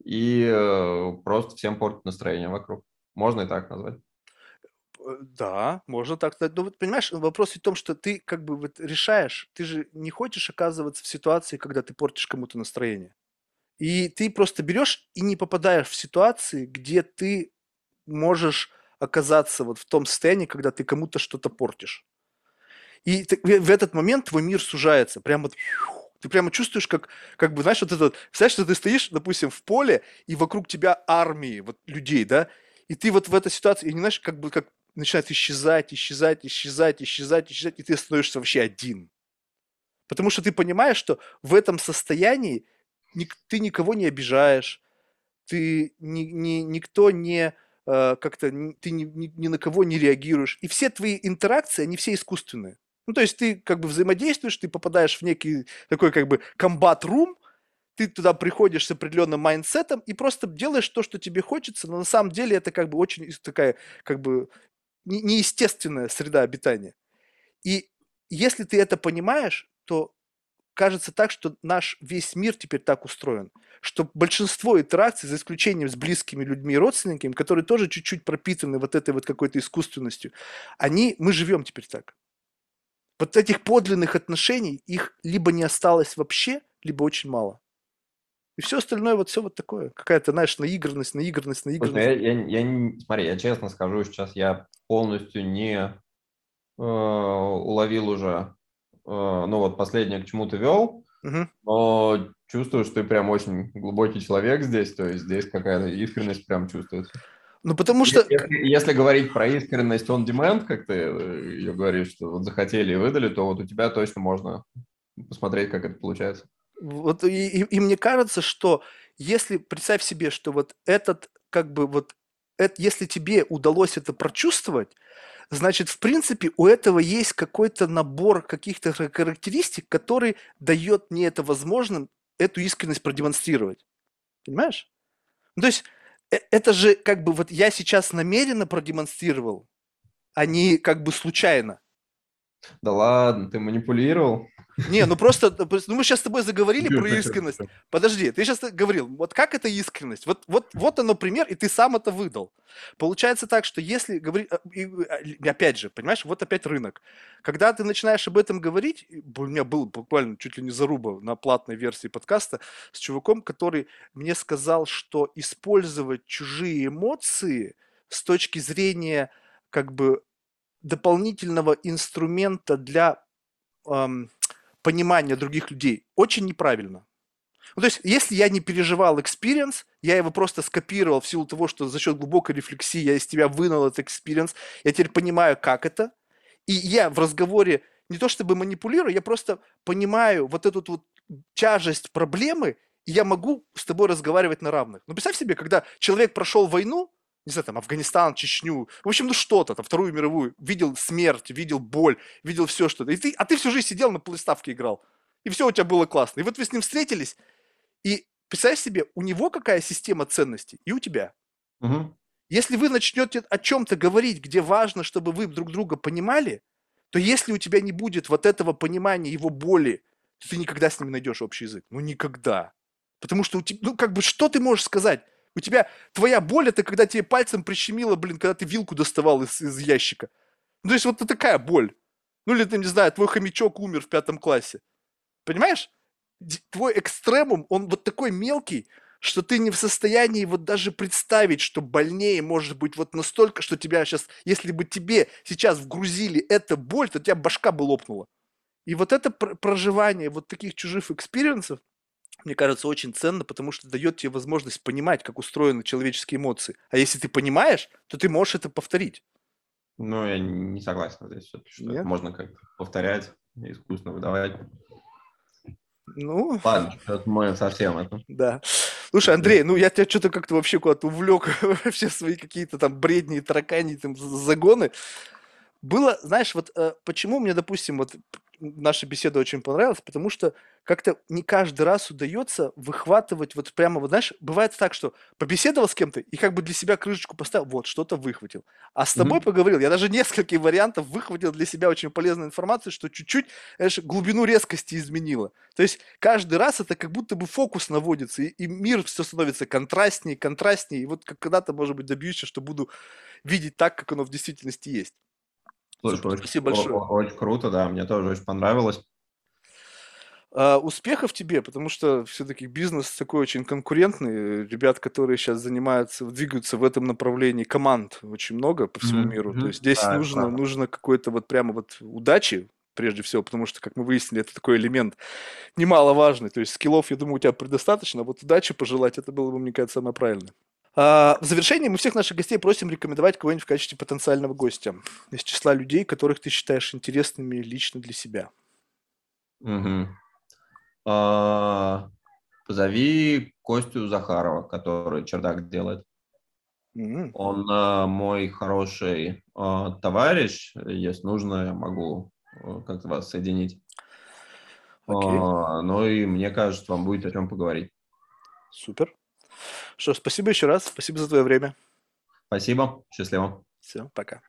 и э, просто всем портит настроение вокруг. Можно и так назвать. Э, да, можно так сказать. Но вот понимаешь, вопрос в том, что ты как бы вот решаешь, ты же не хочешь оказываться в ситуации, когда ты портишь кому-то настроение. И ты просто берешь и не попадаешь в ситуации, где ты можешь оказаться вот в том состоянии, когда ты кому-то что-то портишь. И ты, в этот момент твой мир сужается. Прямо ты прямо чувствуешь, как, как бы, знаешь, вот это вот, представляешь, что ты стоишь, допустим, в поле, и вокруг тебя армии вот людей, да, и ты вот в этой ситуации, и не знаешь, как бы, как начинает исчезать, исчезать, исчезать, исчезать, исчезать, и ты становишься вообще один. Потому что ты понимаешь, что в этом состоянии ты никого не обижаешь, ты ни, ни, никто не э, как-то ты ни, ни, ни на кого не реагируешь. И все твои интеракции, они все искусственные. Ну, то есть ты как бы взаимодействуешь, ты попадаешь в некий такой как бы combat room, ты туда приходишь с определенным mindset ом и просто делаешь то, что тебе хочется, но на самом деле это как бы очень такая как бы неестественная среда обитания. И если ты это понимаешь, то кажется так, что наш весь мир теперь так устроен, что большинство интеракций, за исключением с близкими людьми и родственниками, которые тоже чуть-чуть пропитаны вот этой вот какой-то искусственностью, они, мы живем теперь так. Вот этих подлинных отношений, их либо не осталось вообще, либо очень мало. И все остальное вот все вот такое. Какая-то, знаешь, наигранность, наигранность, наигранность. Слушай, я, я, я, смотри, я честно скажу, сейчас я полностью не э, уловил уже Э, ну вот последнее, к чему ты вел, угу. но чувствую, что ты прям очень глубокий человек здесь, то есть здесь какая-то искренность прям чувствуется. Ну, потому что... Если, если говорить про искренность on demand, как ты э, ее говоришь, что вот захотели и выдали, то вот у тебя точно можно посмотреть, как это получается. Вот и, и, и мне кажется, что если представь себе, что вот этот как бы вот это, если тебе удалось это прочувствовать, значит, в принципе, у этого есть какой-то набор каких-то характеристик, который дает мне это возможным, эту искренность продемонстрировать. Понимаешь? Ну, то есть, э, это же как бы вот я сейчас намеренно продемонстрировал, а не как бы случайно. Да ладно, ты манипулировал. Не, ну просто, ну мы сейчас с тобой заговорили про искренность. Подожди, ты сейчас говорил, вот как это искренность? Вот, вот, вот оно пример, и ты сам это выдал. Получается так, что если говорить, а, а, опять же, понимаешь, вот опять рынок. Когда ты начинаешь об этом говорить, у меня был буквально чуть ли не заруба на платной версии подкаста с чуваком, который мне сказал, что использовать чужие эмоции с точки зрения как бы дополнительного инструмента для эм, понимания других людей очень неправильно. Ну, то есть, если я не переживал experience, я его просто скопировал в силу того, что за счет глубокой рефлексии я из тебя вынул этот experience, я теперь понимаю, как это, и я в разговоре не то чтобы манипулирую, я просто понимаю вот эту вот тяжесть проблемы, и я могу с тобой разговаривать на равных. Ну, представь себе, когда человек прошел войну, не знаю, там, Афганистан, Чечню, в общем, ну что-то, там, Вторую мировую, видел смерть, видел боль, видел все что-то. И ты, а ты всю жизнь сидел на приставке играл. И все у тебя было классно. И вот вы с ним встретились, и представь себе, у него какая система ценностей, и у тебя. Угу. Если вы начнете о чем-то говорить, где важно, чтобы вы друг друга понимали, то если у тебя не будет вот этого понимания его боли, то ты никогда с ним найдешь общий язык. Ну, никогда. Потому что у тебя, ну, как бы, что ты можешь сказать? У тебя твоя боль это когда тебе пальцем прищемило, блин, когда ты вилку доставал из, из ящика. Ну, то есть вот такая боль. Ну, или ты, не знаю, твой хомячок умер в пятом классе. Понимаешь? Твой экстремум, он вот такой мелкий, что ты не в состоянии вот даже представить, что больнее может быть вот настолько, что тебя сейчас, если бы тебе сейчас вгрузили эту боль, то у тебя башка бы лопнула. И вот это проживание вот таких чужих experience ов, мне кажется, очень ценно, потому что дает тебе возможность понимать, как устроены человеческие эмоции. А если ты понимаешь, то ты можешь это повторить. Ну, я не согласен здесь, что Нет? можно как-то повторять, искусственно выдавать. Ну... Ладно, это мы совсем это. Да. Слушай, Андрей, ну я тебя что-то как-то вообще куда-то увлек, все свои какие-то там бредни, таракани, там загоны. Было, знаешь, вот э, почему мне, допустим, вот наша беседа очень понравилась, потому что как-то не каждый раз удается выхватывать вот прямо, вот знаешь, бывает так, что побеседовал с кем-то и как бы для себя крышечку поставил, вот, что-то выхватил. А с тобой mm-hmm. поговорил, я даже несколько вариантов выхватил для себя очень полезную информацию, что чуть-чуть, знаешь, глубину резкости изменило. То есть каждый раз это как будто бы фокус наводится, и, и мир все становится контрастнее, контрастнее, и вот когда-то, может быть, добьюсь, что буду видеть так, как оно в действительности есть. Слушай, Супер, очень, спасибо большое. Очень круто, да, мне тоже очень понравилось. Uh, успехов тебе, потому что все-таки бизнес такой очень конкурентный. Ребят, которые сейчас занимаются, двигаются в этом направлении, команд очень много по всему mm-hmm. миру. То есть здесь да, нужно, нужно какой-то вот прямо вот удачи, прежде всего, потому что, как мы выяснили, это такой элемент немаловажный. То есть скиллов, я думаю, у тебя предостаточно, а вот удачи пожелать, это было бы, мне кажется, самое правильное. А, в завершении мы всех наших гостей просим рекомендовать кого-нибудь в качестве потенциального гостя из числа людей, которых ты считаешь интересными лично для себя. Угу. А, позови Костю Захарова, который чердак делает. Mm-hmm. Он а, мой хороший а, товарищ. Если нужно, я могу а, как-то вас соединить. Okay. А, ну и мне кажется, вам будет о чем поговорить. Супер. Что, спасибо еще раз. Спасибо за твое время. Спасибо. Счастливо. Все, пока.